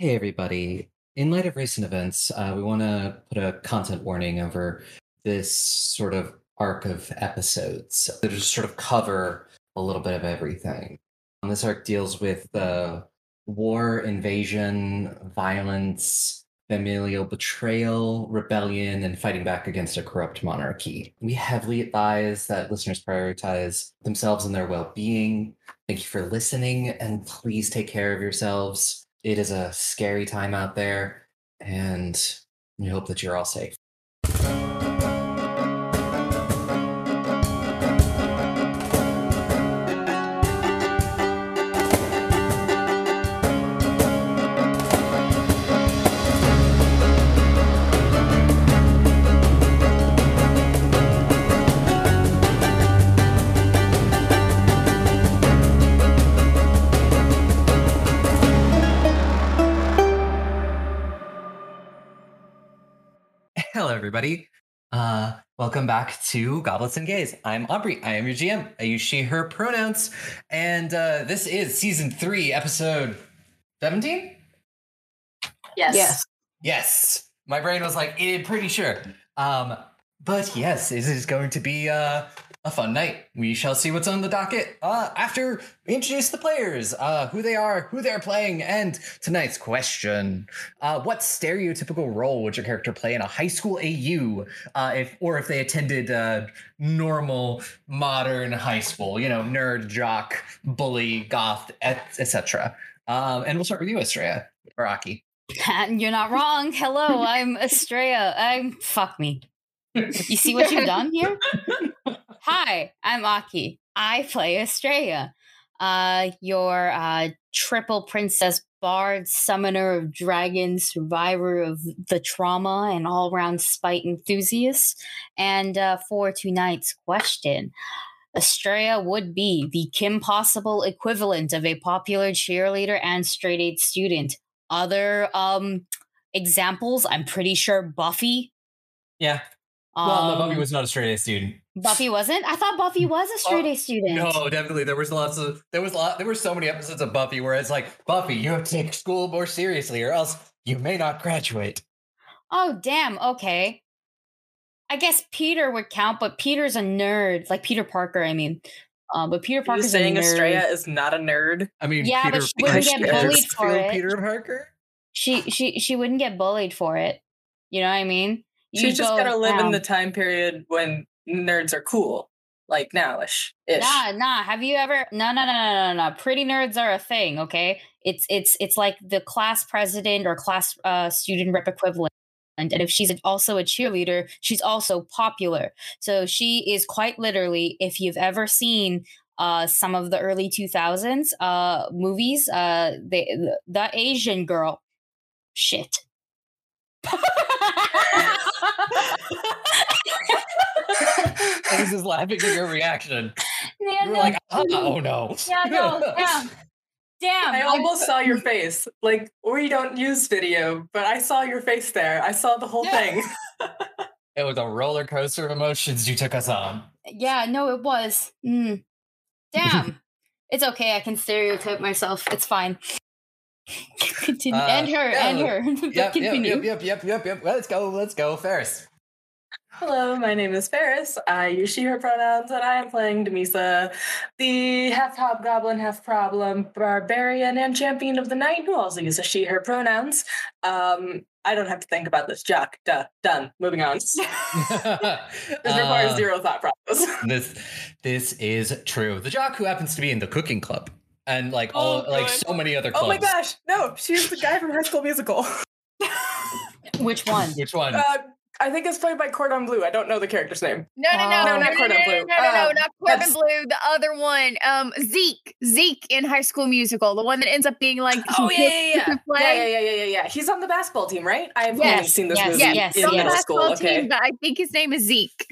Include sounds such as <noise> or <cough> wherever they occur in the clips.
Hey, everybody. In light of recent events, uh, we want to put a content warning over this sort of arc of episodes that just sort of cover a little bit of everything. And this arc deals with the war, invasion, violence, familial betrayal, rebellion, and fighting back against a corrupt monarchy. We heavily advise that listeners prioritize themselves and their well being. Thank you for listening, and please take care of yourselves. It is a scary time out there, and we hope that you're all safe. Everybody. Uh, welcome back to Goblets and Gays. I'm Aubrey. I am your GM. I use she, her pronouns. And uh, this is season three, episode 17? Yes. Yes. Yes. My brain was like, eh, pretty sure. Um, but yes, it is going to be uh, a fun night. We shall see what's on the docket uh, after we introduce the players, uh, who they are, who they're playing, and tonight's question: uh, What stereotypical role would your character play in a high school AU, uh, if or if they attended uh, normal modern high school? You know, nerd, jock, bully, goth, etc. Um, and we'll start with you, Estrella or Aki. <laughs> You're not wrong. Hello, I'm Estrella. I'm fuck me. You see what you've done here? <laughs> Hi, I'm Aki. I play Estrella. Uh, your uh, triple princess bard, summoner of dragons, survivor of the trauma, and all round spite enthusiast. And uh, for tonight's question, Estrella would be the Kim Possible equivalent of a popular cheerleader and straight eight student. Other um examples, I'm pretty sure Buffy. Yeah. Well, no, Buffy Um, was not a straight A student. Buffy wasn't. I thought Buffy was a straight Oh, A student. No, definitely. There was lots of there was a lot there were so many episodes of Buffy where it's like, Buffy, you have to take school more seriously, or else you may not graduate. Oh damn. Okay. I guess Peter would count, but Peter's a nerd, like Peter Parker. I mean, uh, but Peter Are you Parker's saying a nerd. Estrella is not a nerd? I mean, Yeah, but she wouldn't Peter get bullied for it. Peter Parker. She she she wouldn't get bullied for it. You know what I mean? She's You just go gotta live in the time period when nerds are cool, like nowish ish. Nah, nah. Have you ever? No, no, no, no, no, no. Pretty nerds are a thing. Okay, it's it's it's like the class president or class uh, student rep equivalent. And if she's also a cheerleader, she's also popular. So she is quite literally, if you've ever seen uh, some of the early 2000s uh, movies, uh, the, the the Asian girl, shit. <laughs> I was just laughing at your reaction. Yeah, You were no, like, oh, oh no. yeah, no, damn, damn. I almost saw your face. Like we don't use video, but I saw your face there. I saw the whole Yeah. thing. <laughs> It was a roller coaster of emotions you took us on. Yeah, no, it was. Mm. Damn. <laughs> it's okay. I can stereotype myself. It's fine. <laughs> Continue. Uh, and her, yeah, and her. Yep, yep, Continue. yep, yep, yep, yep, yep. Let's go, let's go, Ferris. Hello, my name is Ferris. I use she, her pronouns, and I am playing Demisa, the half hobgoblin, half problem barbarian and champion of the night, who also uses she, her pronouns. Um, I don't have to think about this. Jock, duh, done. Moving on. <laughs> <laughs> this requires Uh, zero thought process. <laughs> this this is true. The jock who happens to be in the cooking club and like all Oh, like so many other clubs. Oh my gosh, no, she's the guy from High School Musical. Which one? Which one? Uh, I think it's played by Corbin Bleu. I don't know the character's name. No, no, no, Oh. no, No, no, not no, Cordon no, no, no, no, Um, not Corbin that's- Blue. The other one, um, Zeke, Zeke in High School Musical, the one that ends up being like, Oh yeah, yeah, yeah, <laughs> yeah, yeah, yeah, yeah, yeah, yeah. He's on the basketball team, right? I have only seen this yes, movie yes, yes, in He's middle school. Okay. team, but I think his name is Zeke.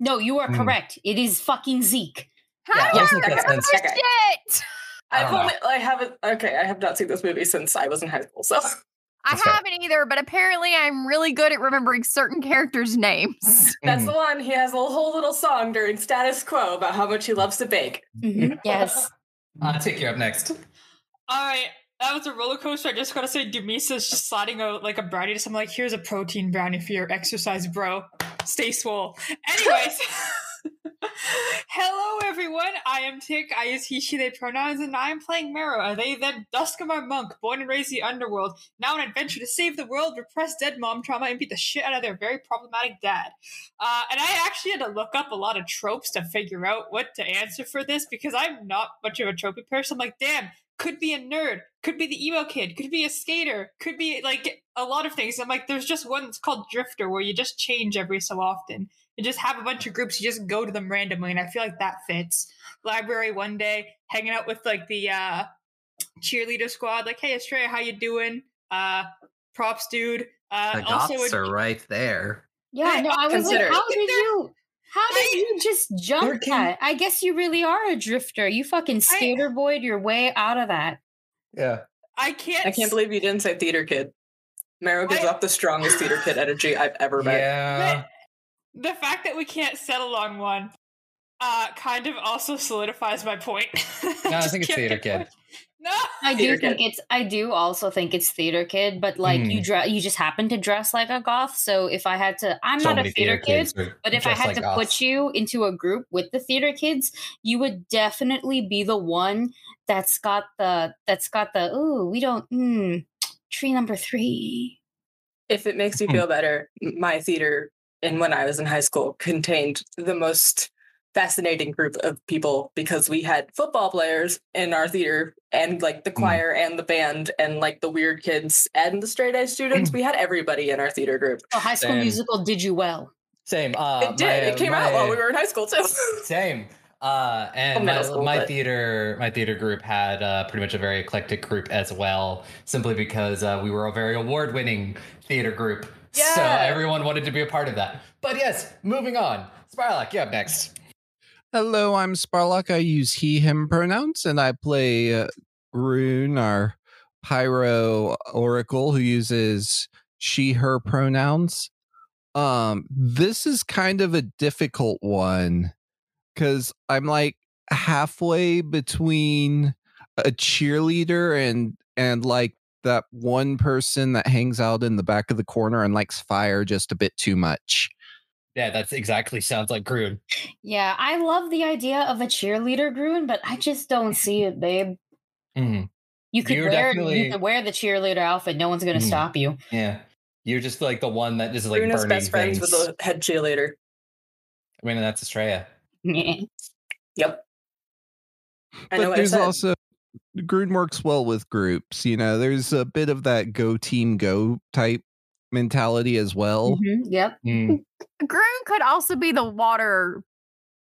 No, you are Hmm. correct. It is fucking Zeke. How Yeah, do I remember shit? I I've don't only, I haven't. Okay, I have not seen this movie since I was in high school. So I That's haven't either, but apparently I'm really good at remembering certain characters' names. that's <laughs> Mhm. the one. He has a whole little song during Status Quo about how much he loves to bake. Mhm, <laughs> Yes. Uh, take you up next. All right, that was a roller coaster. I just gotta say, Dumisa's just sliding out like a brownie to someone like, here's a protein brownie for your exercise, bro. Stay swole. Anyways. <laughs> Hello, everyone. I am Tick. I use he, she, they pronouns, and I am playing Mero, a they, them Duskamar monk, born and raised in the underworld, now on an adventure to save the world, repress dead mom trauma, and beat the shit out of their very problematic dad. Uh, and I actually had to look up a lot of tropes to figure out what to answer for this because I'm not much of a tropey person. I'm like, damn, could be a nerd, could be the emo kid, could be a skater, could be like a lot of things. I'm like, there's just one that's called Drifter where you just change every so often. You just have a bunch of groups, you just go to them randomly, and I feel like that fits. Library one day, hanging out with like the uh cheerleader squad, like, hey Estrella, how you doing? Uh props dude. Uh The also goths a- are right there. Yeah, no, I was Consider like, how did you? How did I- you just jump Working- that? I guess you really are a drifter. You fucking skater boyed your way out of that. Yeah. I can't I can't believe you didn't say theater kid. Mero gives I- off the strongest theater kid energy I've ever met. Yeah. The fact that we can't settle on one uh kind of also solidifies my point. No, I <laughs> think it's theater kid. No. I do Theater think kid. it's. I do also think it's theater kid, but like you Mm. dress, you just happen to dress like a goth. So if I had to, I'm So not a many theater kid. But if I had like to goths. put you into a group with the theater kids, you would definitely be the one that's got the that's got the ooh, we don't mm, tree number three. If it makes you Hmm. feel better, my theater and when I was in high school contained the most fascinating group of people because we had football players in our theater and like the Hmm. choir and the band and like the weird kids and the straight A students. we had everybody in our theater group. Oh, High School Same. Musical did you well? Same. Uh, it did. my- it came out while we were in high school too. <laughs> Same. Uh, and my, school, my but- theater, my theater group had uh, pretty much a very eclectic group as well, simply because uh, we were a very award-winning theater group. So everyone wanted to be a part of that. But yes, moving on. Sparlock, you up next. Hello, I'm Sparlock. I use he, him pronouns, and I play uh, Rune, our pyro oracle, who uses she, her pronouns. Um, this is kind of a difficult one because I'm like halfway between a cheerleader and and like that one person that hangs out in the back of the corner and likes fire just a bit too much. Yeah, that's exactly sounds like Groon. Yeah, I love the idea of a cheerleader, Gruen, but I just don't see it, babe. Mhm. You could You're wear definitely- you could wear the cheerleader outfit. No one's gonna Mhm. stop you. Yeah, you're just like the one that is like Bruno's burning best friends things. with the head cheerleader. I mean, that's Estrella. <laughs> Yep. I know but what I there's said. also Gruden works well with groups. You know, there's a bit of that go team go type mentality as well. Mhm, Yep. <laughs> Mm. Groom could also be the water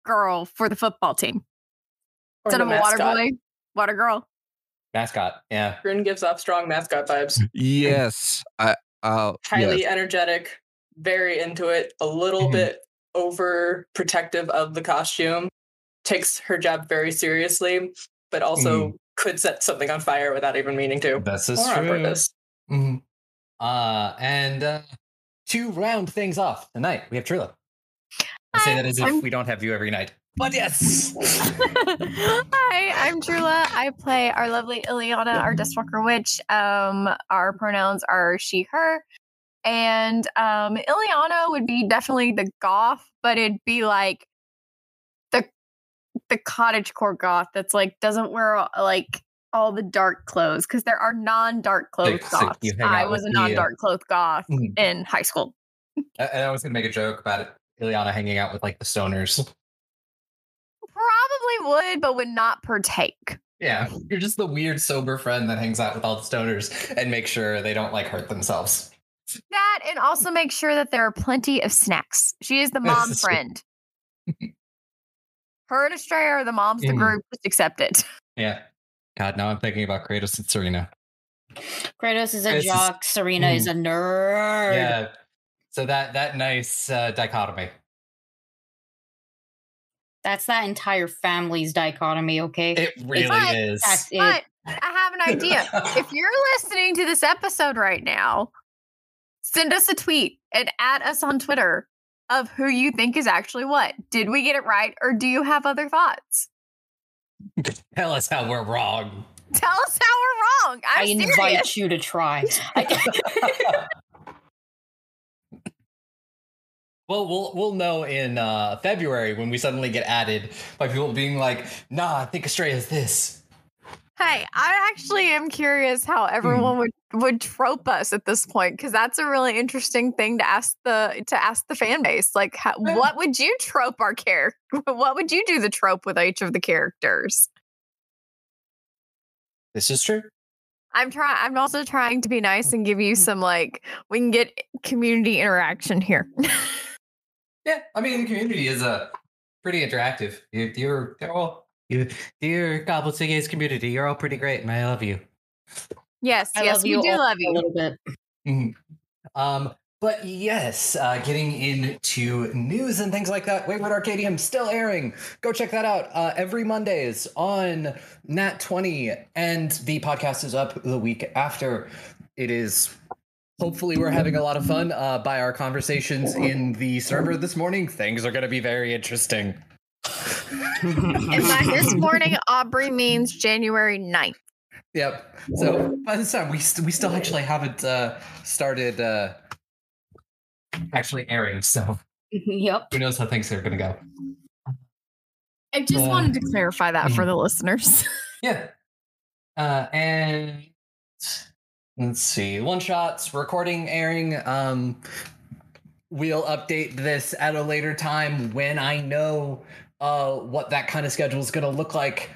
girl for the football team Or instead of a water boy, water girl. Mascot. Yeah. Grin gives off strong mascot vibes. <laughs> Yes, I. Uh, Highly yes. energetic, very into it, a little Mhm. bit over protective of the costume, takes her job very seriously, but also could set something on fire without even meaning to. This is Or on true. purpose. Mhm. Uh, and uh, to round things off tonight, we have Trilla. I say that as if I'm- we don't have you every night. But yes. <laughs> Hi, I'm Trula. I play our lovely Ileana, our Deathwalker Witch. Um, our pronouns are she, her. And um, Ileana would be definitely the goth, but it'd be like the the cottage core goth that's like doesn't wear like all the dark clothes because there are non-dark clothes so goths. hang I was a non-dark clothes goth Mhm. in high school. I, I was gonna make a joke about it. Ileana hanging out with like the stoners. Probably would, but would not partake. Yeah, you're just the weird sober friend that hangs out with all the stoners and make sure they don't like hurt themselves. That and also make sure that there are plenty of snacks. She is the <laughs> mom friend. <laughs> Her and Estrella are the moms of the Mhm. group. Just accept it. <laughs> Yeah. God, now I'm thinking about Kratos and Serena. Kratos is a This is- jock. Serena is a nerd. Yeah. So that that nice uh, dichotomy. That's that entire family's dichotomy. Okay. It really But is. That's it. But I have an idea. if <laughs> you're listening to this episode right now, send us a tweet and add us on Twitter of who you think is actually what. Did we get it right or do you have other thoughts? <laughs> Tell us how we're wrong. Tell us how we're wrong. I'm I serious. invite you to try. <laughs> <laughs> Well, we'll we'll know in uh, February when we suddenly get added by people being like, "Nah, I think Estrella is this." Hey, I actually am curious how everyone would would trope us at this point because that's a really interesting thing to ask the to ask the fan base. Like, how, what would you trope our character? <laughs> What would you do the trope with each of the characters? This is true. I'm trying. I'm also trying to be nice and give you some like we can get community interaction here. <laughs> Yeah, I mean, the community is uh, pretty interactive. You, you're they're all you, dear Goblet Gays community. You're all pretty great, and I love you. Yes, I yes, we do love you a little bit. Mhm. Um, but yes, uh, getting into news and things like that. Wayward Arcadium still airing. Go check that out uh, every Mondays on Nat Twenty, and the podcast is up the week after. It is. Hopefully, we're having a lot of fun uh, by our conversations in the server this morning. Things are going to be very interesting. And by this <laughs> morning, Aubrey means January 9th. Yep. So by this time, we st- we still actually haven't uh, started uh, actually airing. So yep. who knows how things are going to go. I just Uh, wanted to clarify that for the listeners. <laughs> Yeah. Uh, and let's see, one shots, recording, airing. Um, we'll update this at a later time when I know uh, what that kind of schedule is going to look like.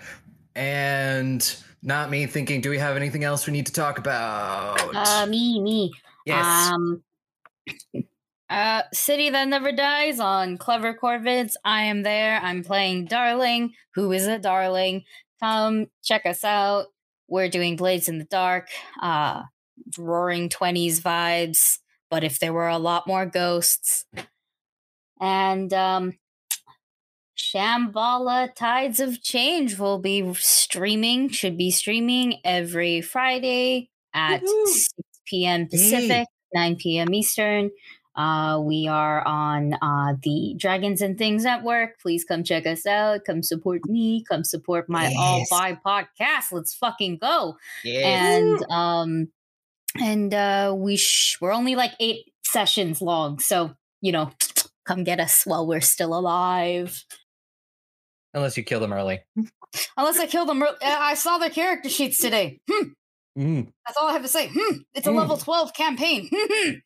And not me thinking, do we have anything else we need to talk about? Uh, me, me. yes. Um, uh, City That Never Dies on Clever Corvids. I am there. I'm playing Darling, who is a darling. Come check us out. We're doing Blades in the Dark, uh, roaring 20s vibes, but if there were a lot more ghosts. And, um, Shambhala Tides of Change will be streaming, should be streaming every Friday at Woohoo. 6 p.m. Pacific, 9 p.m. Eastern. Uh, we are on uh, the Dragons and Things Network. Please come check us out. Come support me. Come support my all Yes. by podcast. Let's fucking go. yes. And um, and uh, we sh- we're only like eight sessions long, so you know, <tsk> come get us while we're still alive. Unless you kill them early. Unless I kill them. ear- uh, I saw their character sheets today. Hmm. Mm. That's all I have to say. Hmm. It's a Hmm. level 12 campaign. <laughs>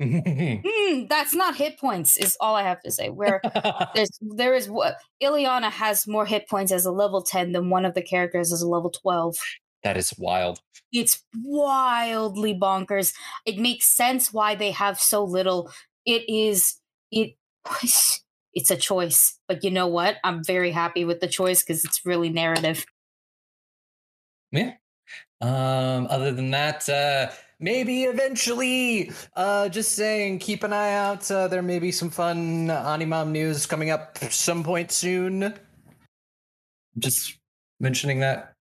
<laughs> Hmm. That's not hit points, is all I have to say. Where <laughs> there's there is what Ileana has more hit points as a level 10 than one of the characters as a level 12. that is wild. It's wildly bonkers. It makes sense why they have so little. It is it it's a choice. But you know what? I'm very happy with the choice because it's really narrative. Yeah. Um, other than that, uh, maybe eventually, uh, just saying, keep an eye out. Uh, there may be some fun Animam news coming up some point soon. Just mentioning that.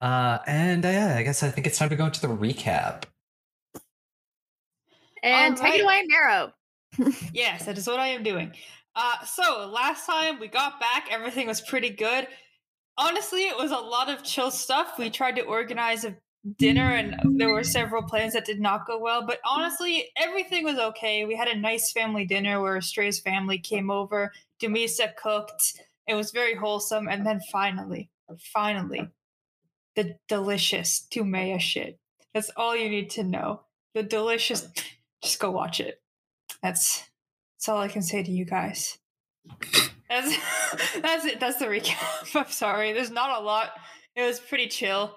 Uh, and uh, yeah, I guess I think it's time to go into the recap. And take it away, Mero. Yes, that is what I am doing. Uh, so last time we got back, everything was pretty good. Honestly, it was a lot of chill stuff. We tried to organize a dinner, and there were several plans that did not go well. But honestly, everything was okay. We had a nice family dinner where Stray's family came over. Demisa cooked. It was very wholesome. And then finally, finally, the delicious Tumea shit. That's all you need to know. The delicious. Just go watch it. That's that's all I can say to you guys. That's <laughs> that's it. That's the recap. <laughs> I'm sorry. There's not a lot. It was pretty chill.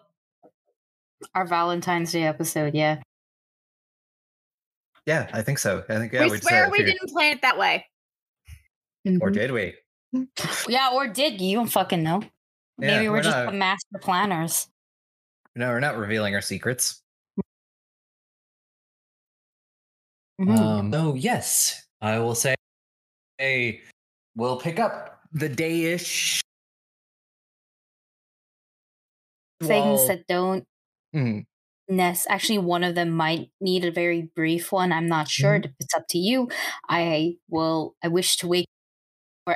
Our Valentine's Day episode, yeah. Yeah, I think so. I think yeah. we swear we didn't plan it that way. Mhm. did we? <laughs> Yeah, or did you? You don't fucking know. Yeah, Maybe we're, we're just not- the master planners. No, we're not revealing our secrets. Mhm. Um, so yes, I will say, hey, we'll pick up the day-ish Things while- that don't Mhm. Ness. Actually, one of them might need a very brief one. I'm not sure. It's up to you. I will. I wish to wake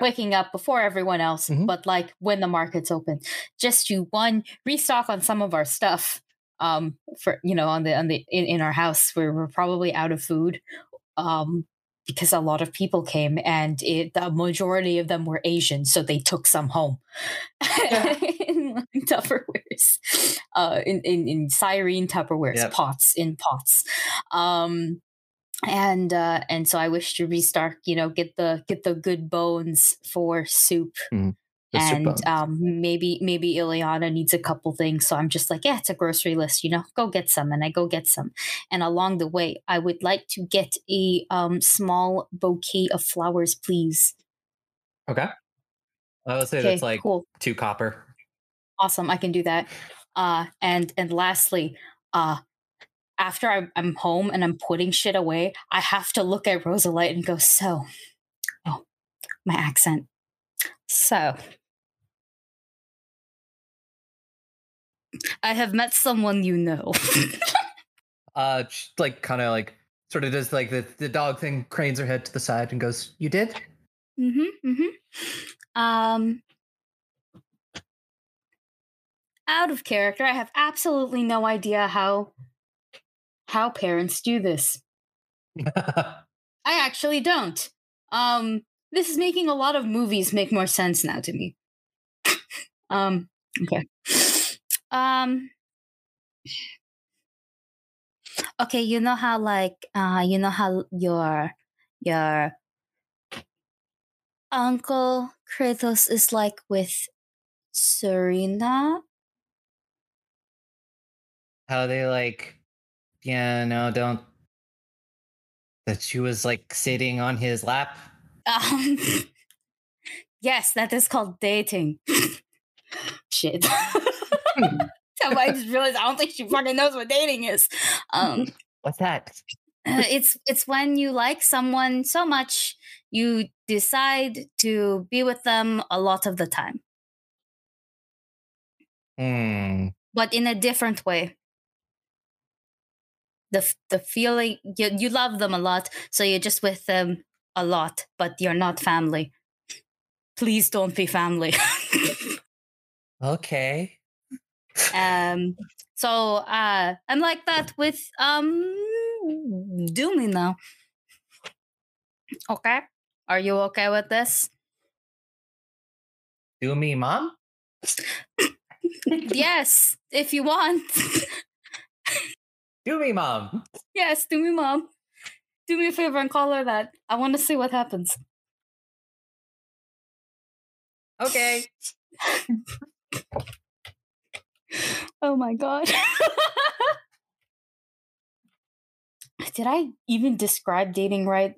waking up before everyone else, Mhm. but like when the market's open, just to one restock on some of our stuff. Um, for you know, on the on the in, in our house, we're probably out of food. Um, because a lot of people came and it, the majority of them were Asian, so they took some home <laughs> in like <laughs> Tupperwares, uh, in in, in Cyrene Tupperwares, Yep. pots in pots, um, and uh, and so I wish to restart, you know, get the get the good bones for soup, The and um, maybe maybe Ileana needs a couple things, so I'm just like, yeah, it's a grocery list, you know, go get some, and I go get some, and along the way, I would like to get a um small bouquet of flowers, please. okay. I would say Okay, that's like cool. two copper. awesome i can do that uh and and lastly uh after I'm, I'm home and i'm putting shit away i have to look at rosalite and go so oh my accent so i have met someone you know <laughs> Uh, like kind of like sort of does like the the dog thing, cranes her head to the side and goes, "You did." mm-hmm mm-hmm um out of character i have absolutely no idea how how parents do this <laughs> I actually don't. Um, this is making a lot of movies make more sense now to me. <laughs> um, okay. Um, okay, you know how like uh, you know how your your uncle Kratos is like with Serena. How they like, yeah, no, don't. That she was like sitting on his lap. Um, yes, that is called dating. Shit. <laughs> I just realized I don't think she fucking knows what dating is. Um, <laughs> What's that? uh, it's it's when you like someone so much you decide to be with them a lot of the time, Hmm. but in a different way. The the feeling you you love them a lot, so you're just with them a lot, but you're not family. Please don't be family. <laughs> Okay. um so uh i'm like that with um doomy now okay are you okay with this Do me, mom. <laughs> yes if you want <laughs> Do me, mom. yes do me mom do me a favor and call her that i want to see what happens Okay. <laughs> oh my god <laughs> did i even describe dating right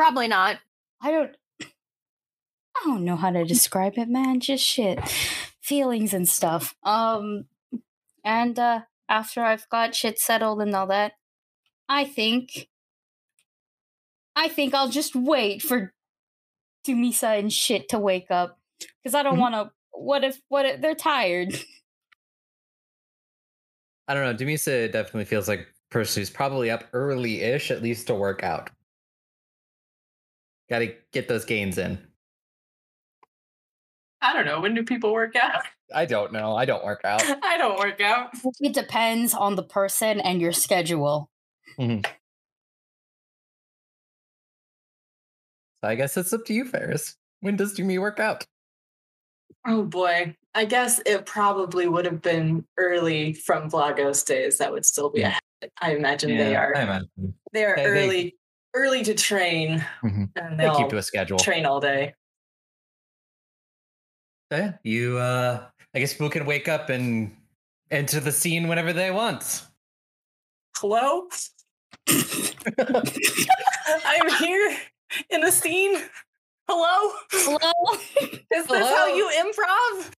Probably not. I don't I don't know how to describe it, man. Just shit. Feelings and stuff. Um and uh after I've got shit settled and all that, I think I think I'll just wait for Dumisa and shit to wake up. Cause I don't Mhm. wanna what if what if they're tired? <laughs> I don't know. Demisa definitely feels like a person who's probably up early-ish, at least to work out. Got to get those gains in. I don't know. When do people work out? <laughs> I don't know. I don't work out. I don't work out. It depends on the person and your schedule. So I guess it's up to you, Ferris. When does Doomy work out? Oh boy. I guess it probably would have been early from Vlogos days. That would still be ahead. I imagine they are. I imagine. They are They- they- early, early to train, Mhm. and They they'll keep to a schedule. train all day. So, yeah, you. uh I guess people can wake up and enter the scene whenever they want. Hello, I'm here in the scene. Hello, Hello? <laughs> is this how you improv?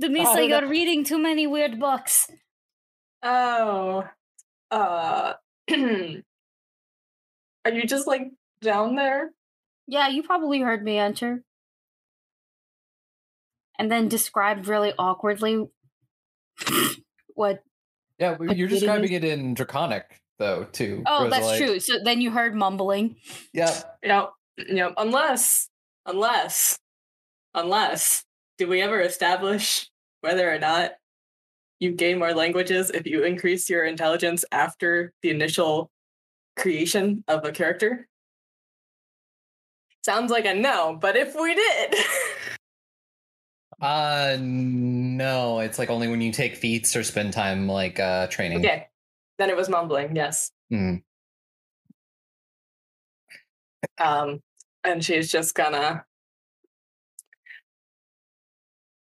Demisa, Oh, you're reading too many weird books. Oh, uh, <clears throat> are you just like down there? Yeah, you probably heard me enter. And then described really awkwardly what. Yeah, you're describing it in Draconic, though, too. Oh, that's Rosalite. true. So then you heard mumbling. Yeah. Yep. you know, unless, unless, unless, do we ever establish whether or not you gain more languages if you increase your intelligence after the initial creation of a character? Sounds like a no, but if we did, Uh, no, it's like only when you take feats or spend time like uh training. okay, then it was mumbling. Yes. Hmm. Um, and she's just gonna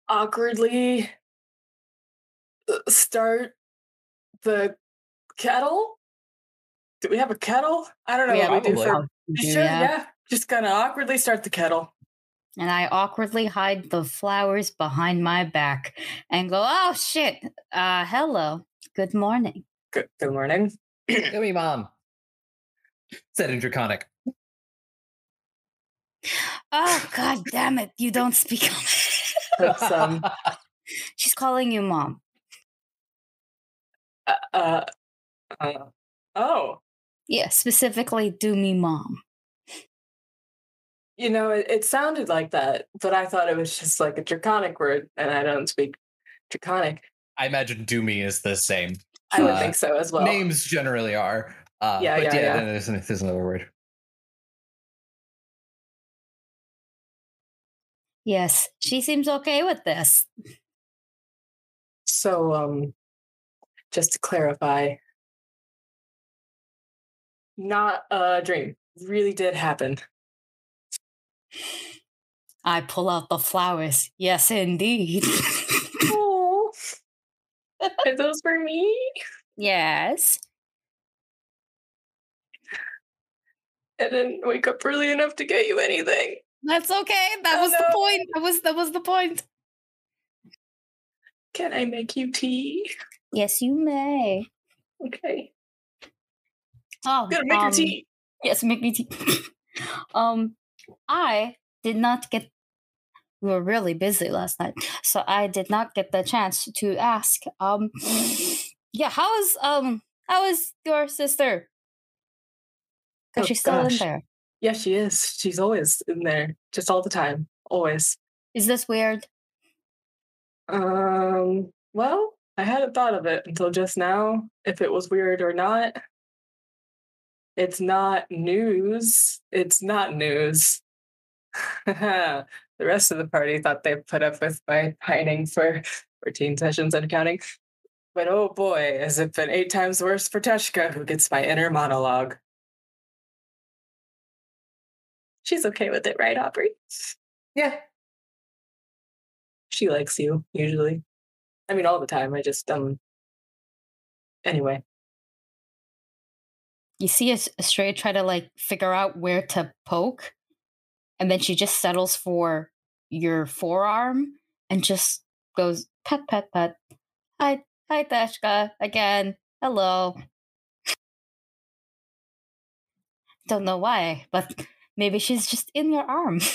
awkwardly uh, start the kettle. Do we have a kettle? I don't know We what we do for. Do You should, yeah. Just gonna awkwardly start the kettle. And I awkwardly hide the flowers behind my back and go, oh shit. Uh hello. Good morning. Good, good morning. Give me mom. Said in Draconic. Oh god damn it. You don't speak <laughs> That's, um, <laughs> She's calling you mom. Uh, uh, uh, oh, Yeah, specifically do me mom. you know, it, it sounded like that, but I thought it was just like a draconic word, and I don't speak draconic. I imagine do me is the same. I would Uh, think so as well. Names generally are. Uh, Yeah, but yeah, yeah, yeah. there's, there's another word. Yes, she seems okay with this. So, um, just to clarify, not a dream. Really did happen. I pull out the flowers. Yes, indeed. <laughs> Are those for me? yes. I didn't wake up early enough to get you anything. That's okay. That Oh, was the point. That was that was the point. Can I make you tea? Yes, you may. Okay. Oh, Gotta make um, tea. Yes, make me tea. <laughs> um, I did not get. We were really busy last night, so I did not get the chance to ask. Um, <sighs> yeah, how is um how is your sister? Because Oh, she's still in there. Yeah, she is. She's always in there, just all the time. Always. Is this weird? Um, well, I hadn't thought of it until just now, if it was weird or not. It's not news. It's not news. <laughs> <laughs> the rest of the party thought they put up with my pining for 14 sessions and counting. But oh boy, has it been eight times worse for Teshka, who gets my inner monologue. She's okay with it, right, Aubrey? Yeah. She likes you, usually. I mean, all the time. I just, um. Anyway. You see a, a stray try to like figure out where to poke, and then she just settles for your forearm and just goes pet pet pet. Hi hi Teshka again. Hello. Don't know why, but maybe she's just in your arm. <laughs>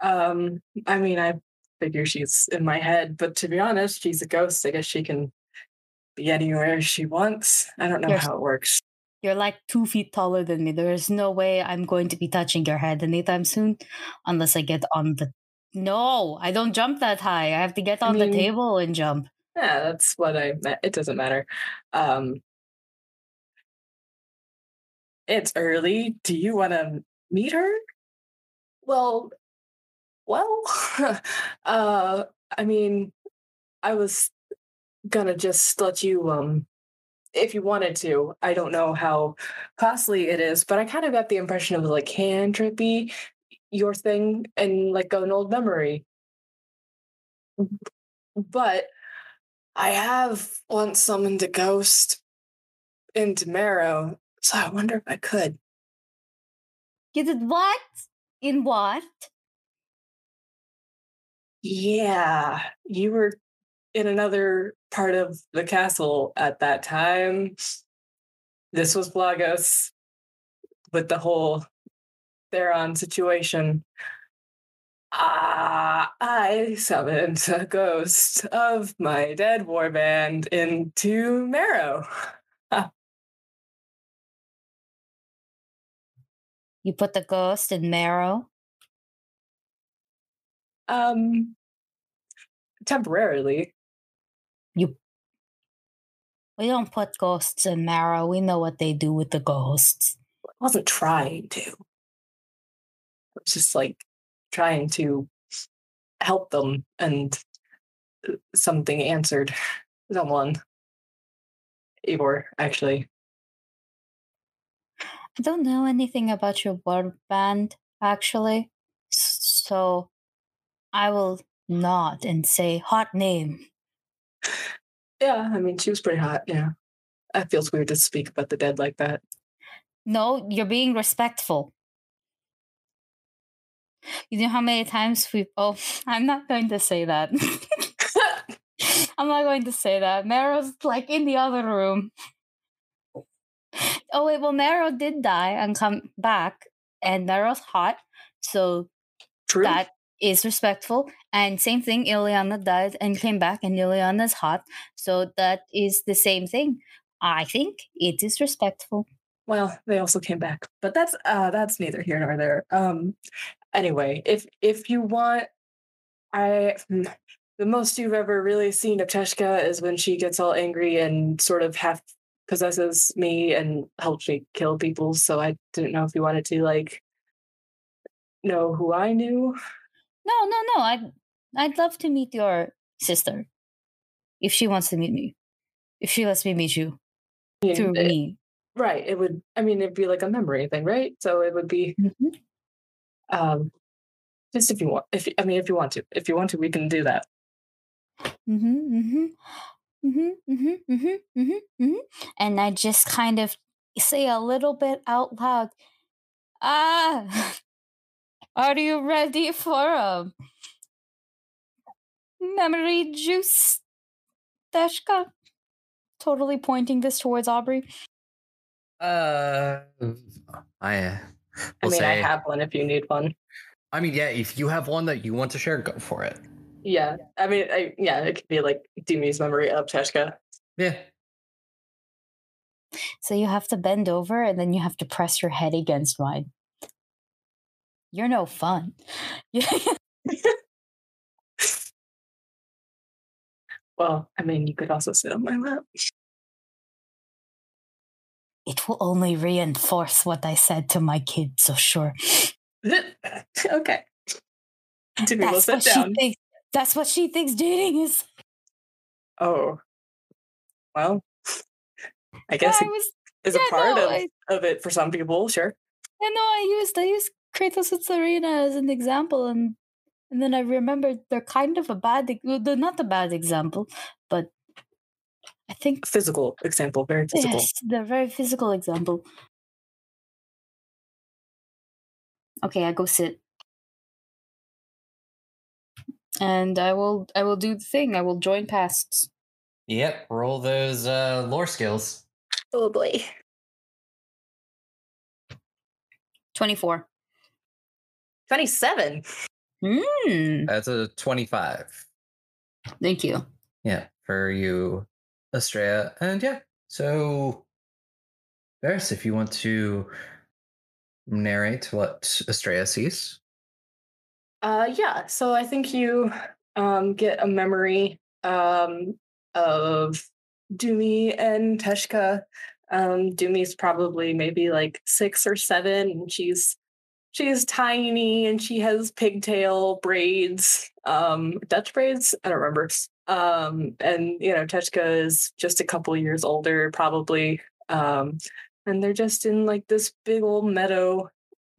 Um, I mean, I figure she's in my head, but to be honest, she's a ghost. I guess she can be anywhere she wants. I don't know Yes. how it works. You're like two feet taller than me. There is no way I'm going to be touching your head anytime soon, unless I get on the. No, I don't jump that high. I have to get I on mean- the table and jump. Yeah, that's what I meant. It doesn't matter. Um, it's early. Do you want to meet her? Well, well, <laughs> uh, I mean, I was gonna just let you, um, if you wanted to. I don't know how costly it is, but I kind of got the impression of like hand trippy, your thing, and like an old memory. But I have once summoned a ghost into Marrow, so I wonder if I could. You did what? In what? Yeah, you were in another part of the castle at that time. This was Blagos with the whole Theron situation. Ah, I summoned a ghost of my dead warband into Marrow. You put the ghost in marrow. Um, temporarily. We don't put ghosts in marrow. We know what they do with the ghosts. I wasn't trying to. I was just like trying to help them, and uh, something answered. Someone. Igor, actually. I don't know anything about your word band, actually. So I will nod and say hot name. <laughs> Yeah, I mean, she was pretty hot. Yeah. It feels weird to speak about the dead like that. No, you're being respectful. You know how many times we oh <laughs> I'm not going to say that. <laughs> I'm not going to say that. Marrow's like in the other room. Oh wait, well Marrow did die and come back, and Marrow's hot, so True. that is respectful. And same thing, Ileana died and came back, and Ileana's hot, so that is the same thing. I think it is respectful. Well, they also came back, but that's uh that's neither here nor there. Um anyway, if if you want I hmm, the most you've ever really seen of Teshka is when she gets all angry and sort of half possesses me and helps me kill people. So I didn't know if you wanted to like know who I knew. No, no, no. I'd I'd love to meet your sister. If she wants to meet me. If she lets me meet you mean, through it- me. right. It would I mean it'd be like a memory thing, right? So it would be Mhm. um just if you want if I mean if you want to. If you want to, we can do that. Mm-hmm, mm-hmm. Mm-hmm, mm-hmm, mm-hmm, mm-hmm, mm-hmm. And I just kind of say a little bit out loud. Ah, <laughs> are you ready for a memory juice, Teshka? Totally pointing this towards Aubrey. Uh, I. I will mean I have one if you need one. I mean, yeah. If you have one that you want to share, go for it. Yeah, I mean, I, yeah, it could be like Dumi's memory of Teshka. Yeah. So you have to bend over and then you have to press your head against mine. You're no fun. <laughs> Well, I mean, you could also sit on my lap. it will only reinforce what I said to my kid, so sure. <laughs> okay. That's sit what she thinks. That's what she thinks dating is. Oh, well, I Yeah, guess I was. is yeah, a part no, of, I- of it for some people, sure. I know. I used. I used Kratos and Serena as an example, and and then I remembered they're kind of a bad. They're not a bad example, but I think Physical example, very physical. yes, they're very physical example. Okay, I go sit. And I will I will do the thing. I will join pasts. Yep. Roll those uh, lore skills. Oh boy. 24. 27. Mm, That's a twenty-five. thank you. Yeah, for you, Estrella. And yeah, so Ferris, if you want to narrate what Estrella sees. Uh, yeah. So I think you um, get a memory um, of Dumi and Teshka. Um, Dumi's probably maybe like six or seven, and she's she's tiny and she has pigtail braids, um, Dutch braids. I don't remember. Um, and you know, Teshka is just a couple years older, probably. Um, and they're just in like this big old meadow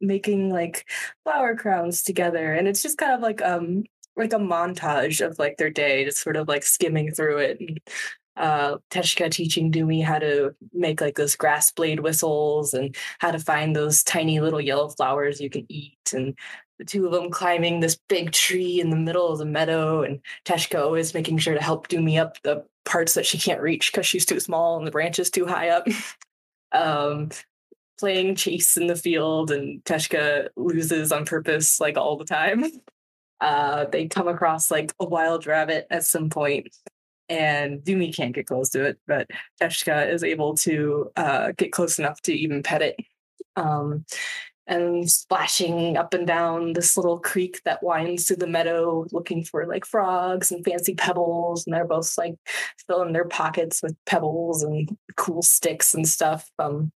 making like flower crowns together and it's just kind of like um like a montage of like their day just sort of like skimming through it and uh Teshka teaching Dumi how to make like those grass blade whistles and how to find those tiny little yellow flowers you can eat and the two of them climbing this big tree in the middle of the meadow and Teshka always making sure to help Dumi up the parts that she can't reach because she's too small and the branches too high up <laughs> um playing chase in the field and Teshka loses on purpose like all the time. <laughs> Uh, they come across like a wild rabbit at some point and Dumi can't get close to it, but Teshka is able to uh, get close enough to even pet it. Um, and splashing up and down this little creek that winds through the meadow looking for like frogs and fancy pebbles and they're both like filling their pockets with pebbles and cool sticks and stuff um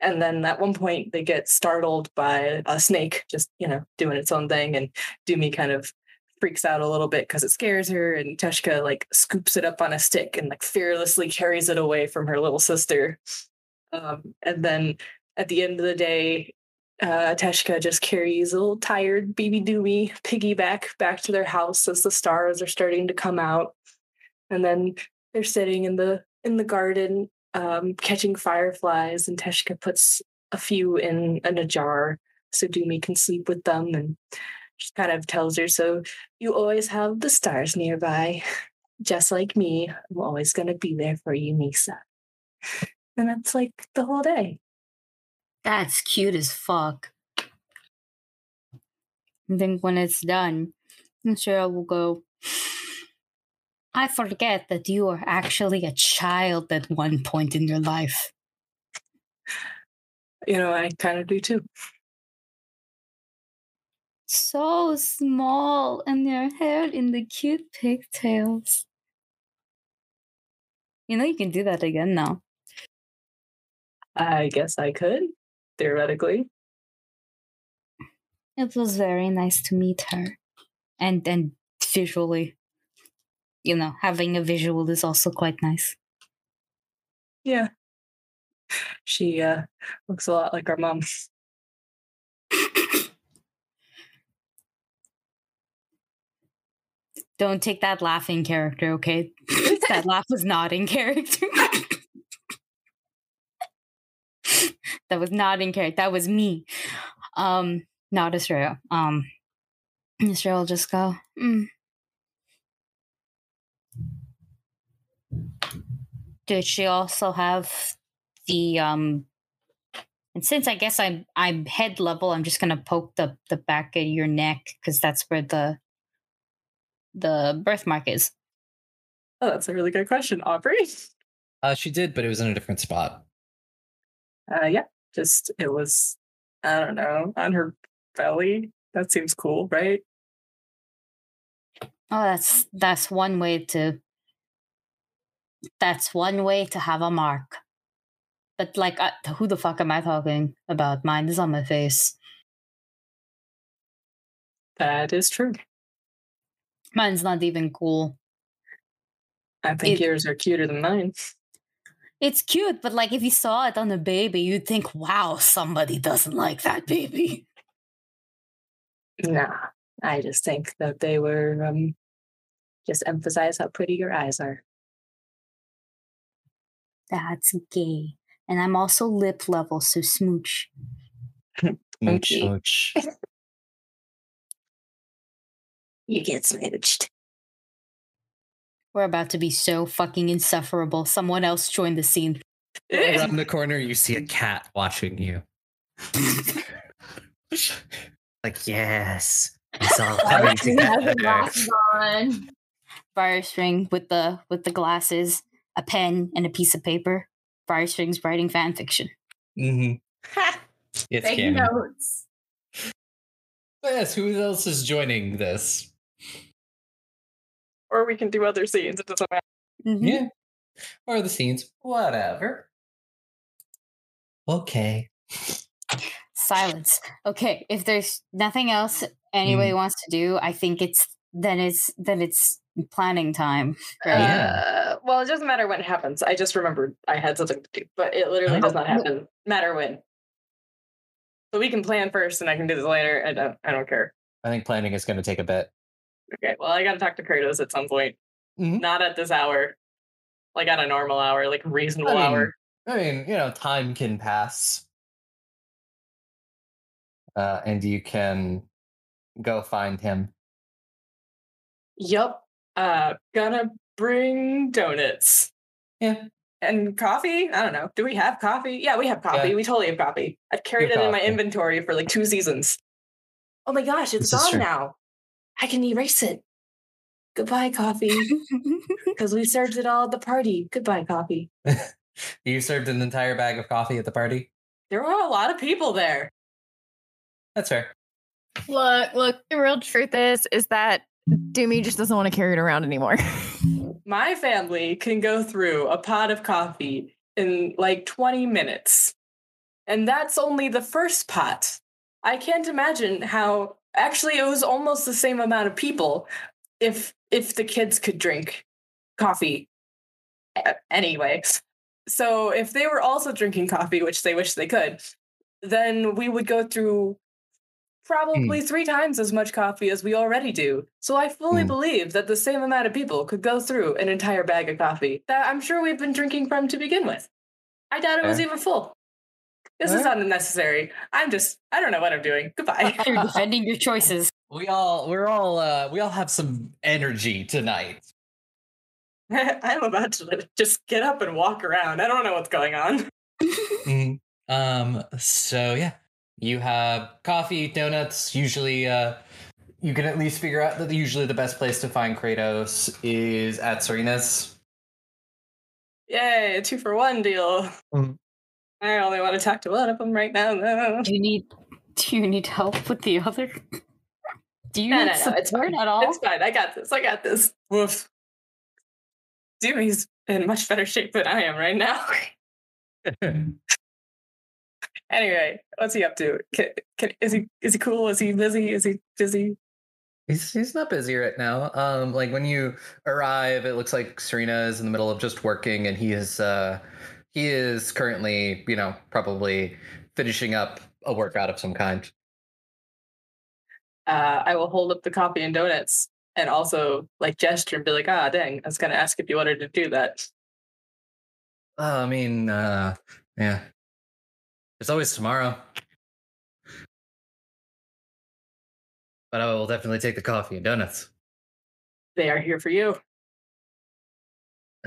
and then at one point they get startled by a snake just you know doing its own thing and doomy kind of freaks out a little bit because it scares her and teshka like scoops it up on a stick and like fearlessly carries it away from her little sister. Um, and then at the end of the day uh, Teshka just carries a little tired baby Doomy piggyback back to their house as the stars are starting to come out, and then they're sitting in the in the garden um, catching fireflies, and Teshka puts a few in, in a jar so Doomy can sleep with them, and she kind of tells her, "So you always have the stars nearby, <laughs> just like me. I'm always going to be there for you, Nisa. And that's like the whole day. That's cute as fuck. I think when it's done, Sarah will go. I forget that you were actually a child at one point in your life. You know, I kind of do too. So small, and hair in the cute pigtails. You know, you can do that again now. I guess I could, theoretically. It was very nice to meet her. And and visually. You know, having a visual is also quite nice. Yeah. She uh looks a lot like our mom. Don't take that laughing character, okay? <laughs> that laugh was not in character. <laughs> that was not in character. That was me. Um, not Israel. Um, Israel just go. Mm. Did she also have the um? And since I guess I'm I'm head level, I'm just gonna poke the the back of your neck because that's where the the birthmark is. Oh, that's a really good question, Aubrey. <laughs> Uh, she did, but it was in a different spot. Uh, yeah, just it was, I don't know, on her belly. That seems cool, right? Oh, that's that's one way to. That's one way to have a mark. But like, uh, who the fuck am I talking about? Mine is on my face. That is true. Mine's not even cool. I think It- yours are cuter than mine. It's cute, but like if you saw it on a baby, you'd think, "Wow, somebody doesn't like that baby." Nah, I just think that they were um just emphasize how pretty your eyes are. That's gay. And I'm also lip level, so smooch. Mooch, Okay. mooch. You get smooched. We're about to be so fucking insufferable. Someone else join the scene. Around the <laughs> corner, you see a cat watching you. like, yes, it's all <laughs> coming together. on. Fire string with the with the glasses, a pen, and a piece of paper. Fire string's writing fan fiction. Mm-hmm. <laughs> It's Take canon. notes. Yes, who else is joining this? Or we can do other scenes. It doesn't matter. Mhm. Yeah. Or the scenes. Whatever. Okay. <laughs> Silence. Okay, if there's nothing else anybody wants to do, I think it's then it's then it's planning time. Right? Yeah. Uh, well, it doesn't matter when it happens. I just remembered I had something to do, but it literally does not happen. Matter when. So we can plan first, and I can do this later. I don't. I don't care. I think planning is going to take a bit. Okay. Well, I got to talk to Kratos at some point. Mhm. Not at this hour. Like at a normal hour, like reasonable I mean, hour. I mean, you know, time can pass. Uh, and you can go find him. Yup. Uh, gonna bring donuts Yeah. and coffee. I don't know. Do we have coffee? Yeah, we have coffee. Yeah. We totally have coffee. I've carried it in my inventory for like two seasons. Oh my gosh, it's This gone now. I can erase it. Goodbye, coffee. <laughs> Because we served it all at the party. Goodbye, coffee. <laughs> You served an entire bag of coffee at the party? There were a lot of people there. That's fair. Look, look, the real truth is is that Doomy just doesn't want to carry it around anymore. <laughs> My family can go through a pot of coffee in like 20 minutes. And that's only the first pot. I can't imagine how actually it was almost the same amount of people if if the kids could drink coffee anyway. So if they were also drinking coffee, which they wish they could, then we would go through probably three times as much coffee as we already do. So I fully Hmm. believe that the same amount of people could go through an entire bag of coffee that I'm sure we've been drinking from to begin with. I doubt it was Fair. even full. This is unnecessary. I'm just I don't know what I'm doing. Goodbye. <laughs> You're <laughs> defending your choices. We all we're all uh we all have some energy tonight. <laughs> I'm about to just get up and walk around. I don't know what's going on. Mhm. Um so yeah. You have coffee, donuts, usually uh you can at least figure out that usually the best place to find Kratos is at Serena's. Yay, a two for one deal. Mhm. I only want to talk to one of them right now, though. Do you need do you need help with the other? Do you No, need no, no, it's fine. at all? It's fine. I got this. I got this. Woof. Doomy's in much better shape than I am right now. <laughs> anyway, what's he up to? Can, can, is he is he cool? Is he busy? Is he busy? He's he's not busy right now. Um, like when you arrive, it looks like Serena is in the middle of just working, and he is uh, he is currently, you know, probably finishing up a workout of some kind. Uh, I will hold up the coffee and donuts and also like gesture and be like, ah, dang, I was gonna ask if you wanted to do that. Uh, I mean, uh, yeah, It's always tomorrow, but I will definitely take the coffee and donuts. They are here for you.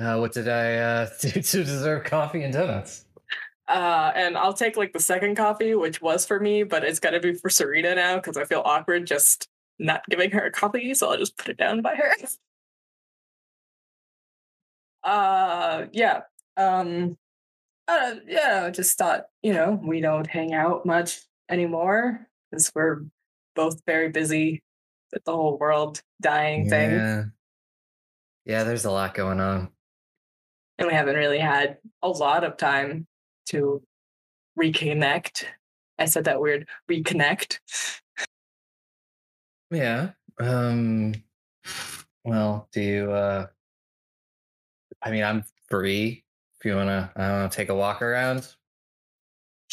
Uh, what did I uh, <laughs> do to deserve coffee and donuts? Uh, and I'll take like the second coffee, which was for me, but it's gotta be for Serena now because I feel awkward just not giving her a coffee, so I'll just put it down by her. <laughs> Uh, yeah. Um, uh, yeah. I just thought, you know, we don't hang out much anymore because we're both very busy with the whole world dying thing, Yeah, yeah. There's a lot going on. And we haven't really had a lot of time to reconnect. I said that weird reconnect. Yeah. Um well, do you uh I mean I'm free if you wanna I don't know, take a walk around.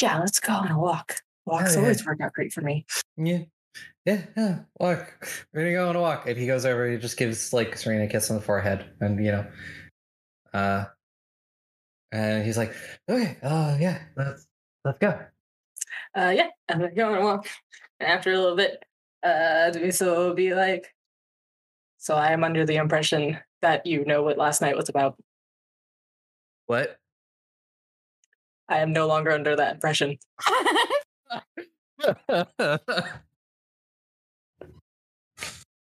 Yeah, let's go on a walk. Walks yeah. always work out great for me. Yeah. Yeah, yeah. Walk. We're gonna go on a walk. And he goes over, he just gives like Serena a kiss on the forehead and you know. Uh and he's like, okay, uh yeah, let's let's go. Uh, yeah, I'm gonna go on a walk. And after a little bit, uh, Denisa will be like, "So I am under the impression that you know what last night was about. What? I am no longer under that impression. <laughs> <laughs>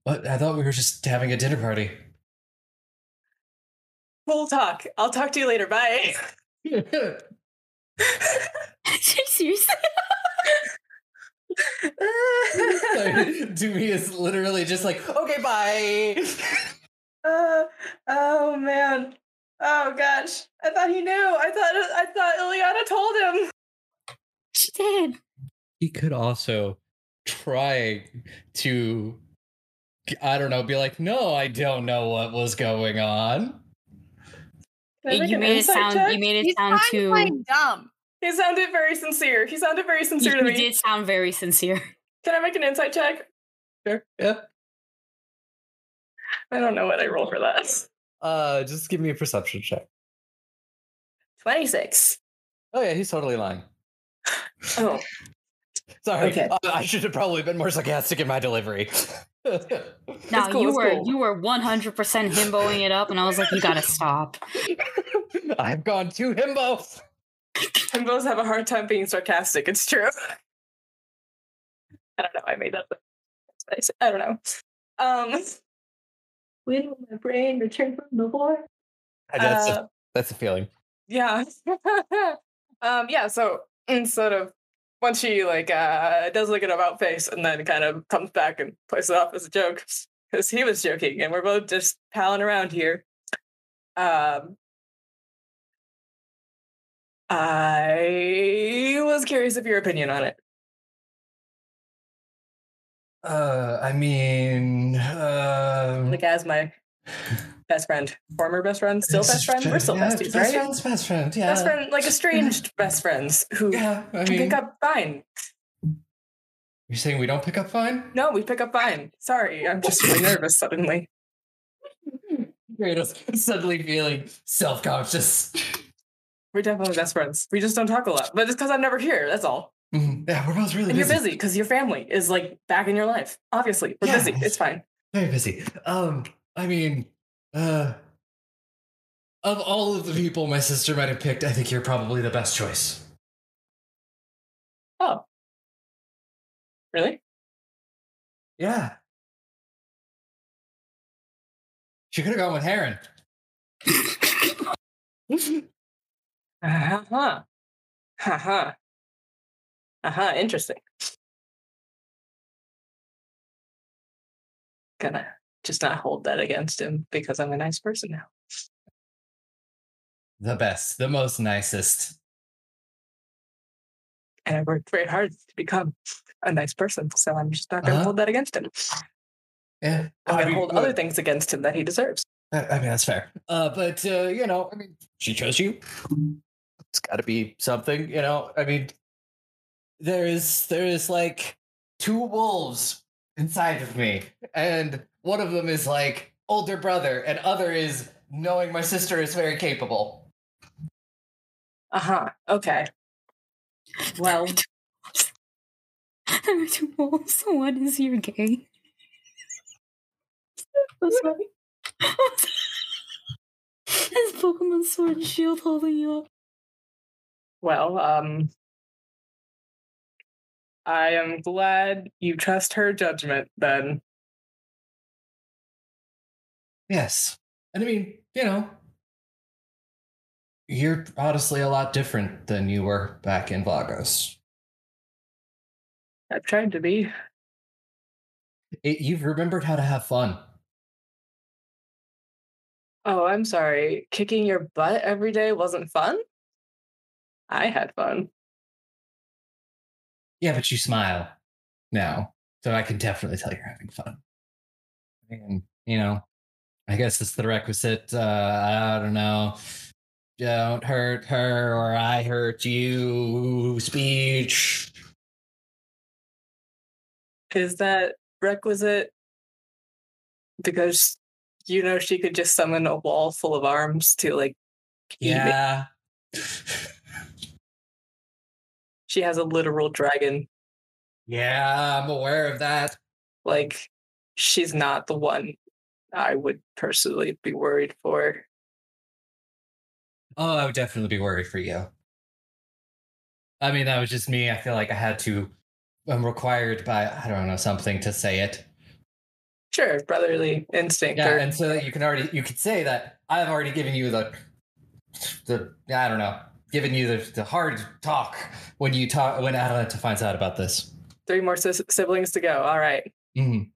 what? I thought we were just having a dinner party. We'll talk. I'll talk to you later. Bye." <laughs> <laughs> Seriously? <laughs> Doomy is literally just like, okay, bye. uh, oh man. Oh gosh. I thought he knew. I thought I thought Ileana told him. She did. He could also try to, I don't know, be like, no, I don't know what was going on. Can I make You made it insight sound. You made it He's sound trying to too. dumb. He sounded very sincere. He sounded very You, sincere to you me. did sound very sincere. Can I make an insight check? Sure. Yeah. I don't know what I roll for that. Uh, just give me a perception check. 26. Oh yeah, he's totally lying. Oh, <laughs> Sorry, Okay. uh, I should have probably been more sarcastic in my delivery. <laughs> <laughs> No, cool, you were cool. you were one hundred percent himboing it up, and I was like, you gotta stop. <laughs> I've gone too himbo. Himbos have a hard time being sarcastic. It's true. I don't know. I made that. up. I. I don't know. Um, when will my brain return from the war? That's Uh, a, that's a feeling. yeah. <laughs> um, yeah. So instead of once she like uh does like an about face and then kind of comes back and plays it off as a joke because he was joking and we're both just palling around here. Um, I was curious of your opinion on it. Uh, I mean, um, Like as my best friend, former best friend, still this best friend. true. We're still Yeah, besties, best right? Friends, best friend, yeah. Best friend, like estranged <laughs> best friends who Yeah, I mean, pick up fine. you're saying we don't pick up fine? No, we pick up fine. Sorry, I'm just really <laughs> nervous suddenly. Kratos suddenly feeling self-conscious. We're definitely best friends. We just don't talk a lot, but it's because I'm never here. That's all. Mhm. Yeah, we're both really And you're busy. busy because your family is like back in your life. Obviously, we're Yeah. busy. It's fine. Very busy. Um, I mean, uh, of all of the people my sister might have picked, I think you're probably the best choice. Oh, really? Yeah. She could have gone with Heron. Uh huh. Uh huh. Uh huh. Interesting. Gonna just not hold that against him because I'm a nice person now. The best, the most nicest. And I worked very hard to become a nice person. So I'm just not gonna Uh-huh. hold that against him. Yeah. I'm I gonna hold other things against him that he deserves. I I mean, that's fair. Uh, but uh, you know, I mean, she chose you. It's got to be something, you know. I mean, there is there is like two wolves inside of me, and one of them is like older brother, and other is knowing my sister is very capable. Uh-huh. Okay. Well, There are two wolves. One is your gay. <laughs> that's funny. His Pokemon Sword and Shield holding you up. Well, um I am glad you trust her judgment then. Yes, and I mean, you know, you're honestly a lot different than you were back in Vagos. I've tried to be. It, you've remembered how to have fun. Oh, I'm sorry. Kicking your butt every day wasn't fun? I had fun. Yeah, but you smile now, so I can definitely tell you're having fun. And you know, I guess it's the requisite. Uh, I don't know. Don't hurt her, or I hurt you. Speech. Is that requisite? Because you know she could just summon a wall full of arms to like. Yeah. She has a literal dragon. yeah, I'm aware of that. Like she's not the one I would personally be worried for. Oh, I would definitely be worried for you. I mean, that was just me. I feel like I had to. I'm required by I don't know something to say it. Sure, brotherly instinct. Yeah, or- and so that you can already you could say that I've already given you the the I don't know, given you the, the hard talk when you talk when Atalanta finds out about this. three more siblings to go. All right. Mhm.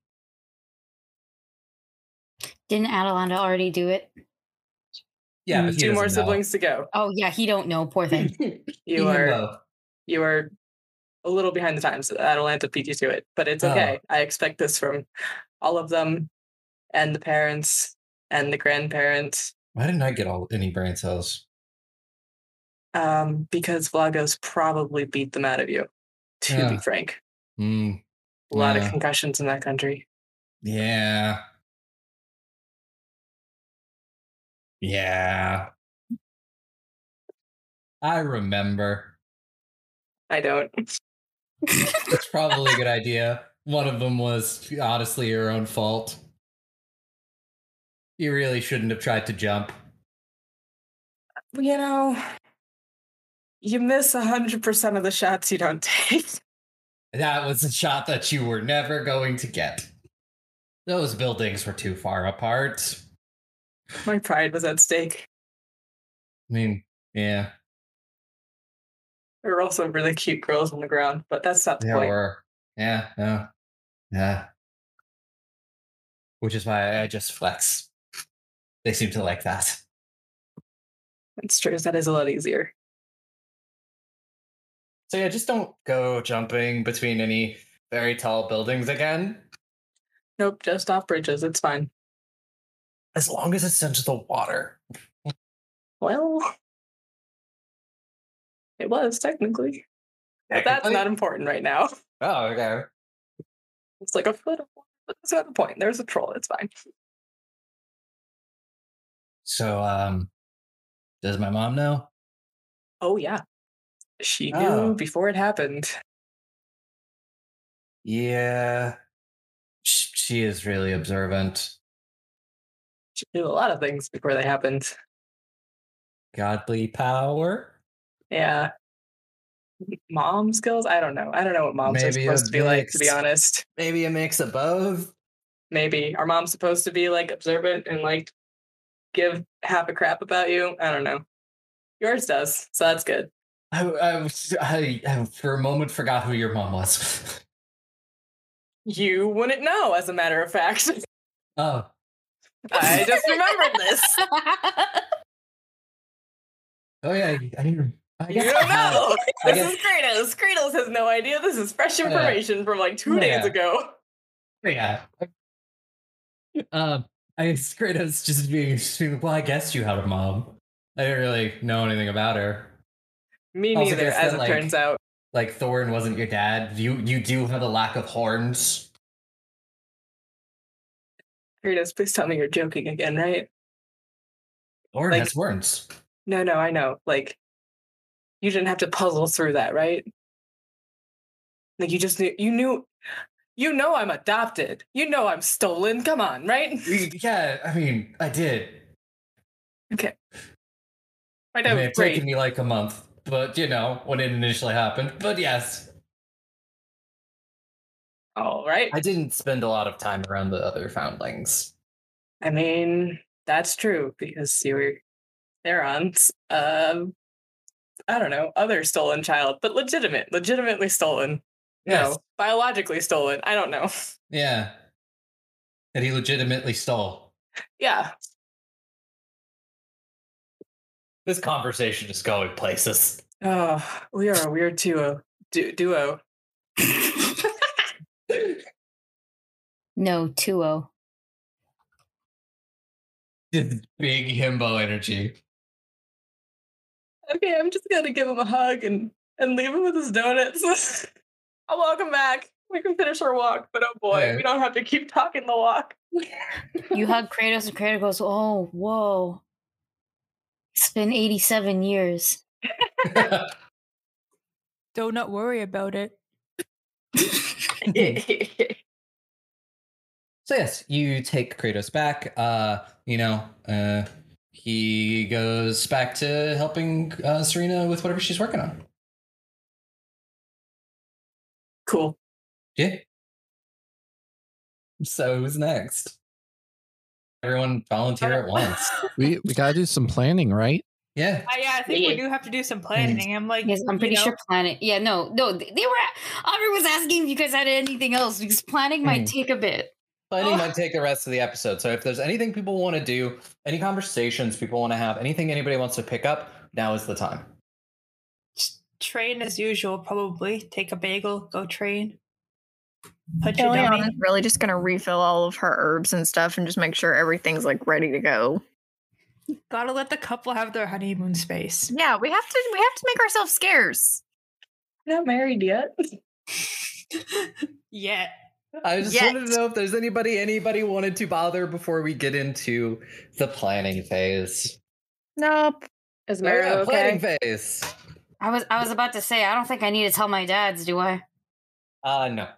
Didn't Atalanta already do it? Yeah, but two more doesn't know. siblings to go. Oh yeah, he don't know. Poor thing. <laughs> You Even are you are a little behind the times. Atalanta beat you to it, but it's Oh. okay. I expect this from all of them, and the parents and the grandparents, Why didn't I get all any brain cells? um, because Vlagos probably beat them out of you. To be frank, Mm, a lot Yeah. of concussions in that country. yeah. Yeah. I remember. I don't. It's probably a good <laughs> idea. One of them was honestly your own fault. You really shouldn't have tried to jump. You know, you miss hundred percent of the shots you don't take. That was a shot that you were never going to get. Those buildings were too far apart. My pride was at stake. I mean, yeah. There were also really cute girls on the ground, but that's not the There point. were. Yeah, yeah. Yeah. Which is why I just flex. They seem to like that. That's true. That is a lot easier. So yeah, just don't go jumping between any very tall buildings again. Nope, just off bridges. It's fine. As long as it's into the water. Well, it was technically, but that's not important right now. <laughs> Oh, okay. It's like a foot of water, but that's not the point. There's a troll. It's fine. So um does my mom know? Oh yeah, she knew Oh. before it happened. Yeah. Sh- She is really observant. She knew a lot of things before they happened. Godly power. Yeah. Mom skills? I don't know. I don't know what moms Maybe are supposed to be like, to be honest. Maybe a mix of both. Maybe. Are moms supposed to be like observant and like give half a crap about you? I don't know. Yours does, so that's good. I, I, I, I for a moment forgot who your mom was. <laughs> You wouldn't know, as a matter of fact. oh, I just <laughs> remembered this. oh yeah. I, didn't- I You don't know. I <laughs> This is Kratos. Kratos has no idea. This is fresh Yeah. information from like two Yeah. days ago. Yeah. Um, I guess Kratos just being, just being, well, I guessed you had a mom. I didn't really know anything about her. Me neither, as that, it like- turns out. Like Thorn wasn't your dad. You you do have a lack of horns. Kratos, please tell me you're joking again, right? Or Like- has horns. No, no, I know. Like, you didn't have to puzzle through that, right? Like, you just knew, you knew, you know I'm adopted. You know I'm stolen. Come on, right? Yeah, I mean, I did. Okay. I It know, have great. taken me like a month, but you know when it initially happened. But yes, All right. I didn't spend a lot of time around the other foundlings. I mean, that's true because you were Theron's, um, I don't know, other stolen child, but legitimate, legitimately stolen. Yes. No, biologically stolen. I don't know. <laughs> Yeah. That he legitimately stole. yeah. This conversation is going places. Oh, we are a weird duo. Du- duo. <clears throat> no, 2 Just big himbo energy. Okay, I'm just gonna give him a hug and and leave him with his donuts. <laughs> I'll walk him back. We can finish our walk, but oh boy, Okay. we don't have to keep talking the walk. <laughs> You hug Kratos, and Kratos goes, "Oh, whoa! It's been 87 years." <laughs> Do not worry about it. <laughs> <laughs> So yes, you take Kratos back. Uh, you know, uh, he goes back to helping uh, Serena with whatever she's working on. cool. Yeah. So who's next? Everyone volunteer at <laughs> once. We we gotta do some planning, right? Yeah. Uh, yeah, I think Yeah. we do have to do some planning. I'm like, Yes, I'm you pretty know, sure Planet. Yeah, no, no, they they were. Aubrey was asking if you guys had anything else because planning might Hmm. take a bit. Planning Oh. might take the rest of the episode. So if there's anything people want to do, any conversations people want to have, anything anybody wants to pick up, now is the time. train as usual. Probably take a bagel, go train. Put your dummy. Ileana's really just gonna refill all of her herbs and stuff and just make sure everything's like ready to go. Gotta let the couple have their honeymoon space. Yeah, we have to we have to make ourselves scarce. Not married yet. <laughs> yeah. I just Yet. wanted to know if there's anybody anybody wanted to bother before we get into the planning phase. Nope. Is Mary yeah, planning phase. I was I was about to say I don't think I need to tell my dads, do I? Uh no.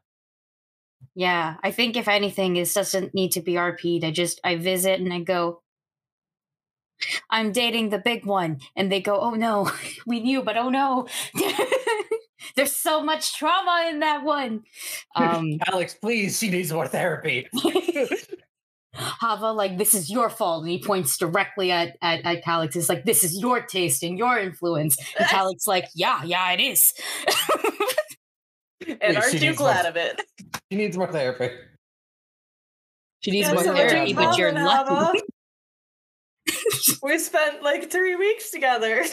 Yeah, I think if anything, this doesn't need to be RP'd. I just I visit and I go. I'm dating the big one, and they go, "Oh no, <laughs> we knew, but oh no, <laughs> there's so much trauma in that one." Um, <laughs> Alex, please, she needs more therapy. Hava, like, this is your fault. And he points directly at, at, at Calix. It's like, this is your taste and your influence. And Calix, like, yeah, yeah, it is. And Wait, aren't you glad more- of it? She needs more therapy. she needs Yeah, more so therapy, but you're common, lucky. <laughs> we spent like three weeks together.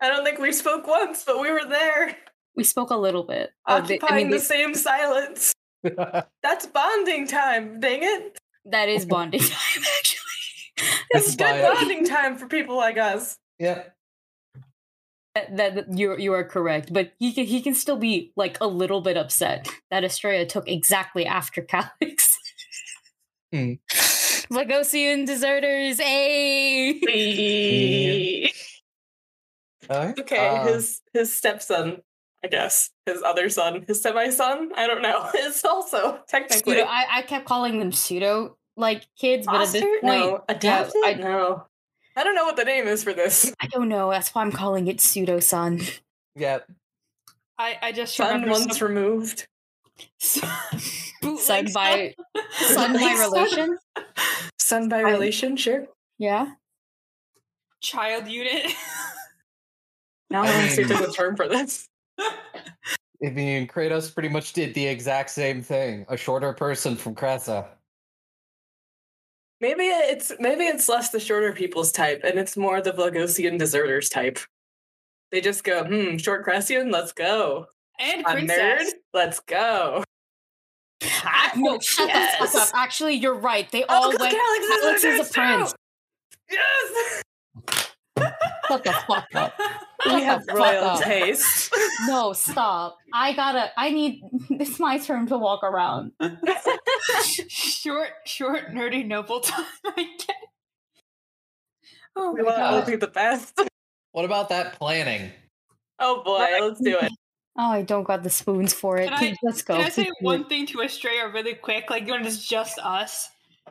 I don't think we spoke once, but we were there, We spoke a little bit. They- occupying I mean, the they- same silence. <laughs> That's bonding time, dang it. that is bonding <laughs> time, actually. It's good bio- bonding time for people like us. Yeah. that, that you you are correct, but he can he can still be like a little bit upset that Estrella took exactly after Calix. Hmm. Lagosian deserters, a Alright, Okay, uh, his his stepson, I guess. His other son, his semi son, I don't know, <laughs> is also technically. pseudo. I, I kept calling them pseudo like kids, but at this Foster? point, no, adopted? I- know. I don't know what the name is for this. <laughs> I don't know. That's why I'm calling it pseudo son. Yep. I, I just Son remember once some- removed. Son <laughs> bootleg by stuff. son by relation. Son by I- relation, sure. Yeah. child unit. Now <laughs> I I want to see if there's a term for this. I mean, Kratos pretty much did the exact same thing. A shorter person from Cressa. Maybe it's maybe it's less the shorter people's type, and it's more the Vlogosian deserters type. They just go, hmm, short Cressian, let's go. and A nerd, let's go. Ah, no, shut the fuck up. Actually, you're right. They Oh, all 'cause went. Alex is a is a prince. too! Yes, Shut the fuck up. <laughs> we Shut have royal taste. <laughs> No, stop. I gotta. I need. <laughs> It's my turn to walk around. short, short, nerdy, noble time. I get. Oh we my want to all god. be the best. What about that planning? Oh boy, Right. let's do it. Oh, I don't got the spoons for it. Can <laughs> I- Let's go. Can I say <laughs> one thing to Estrella really quick? Like when it's just us.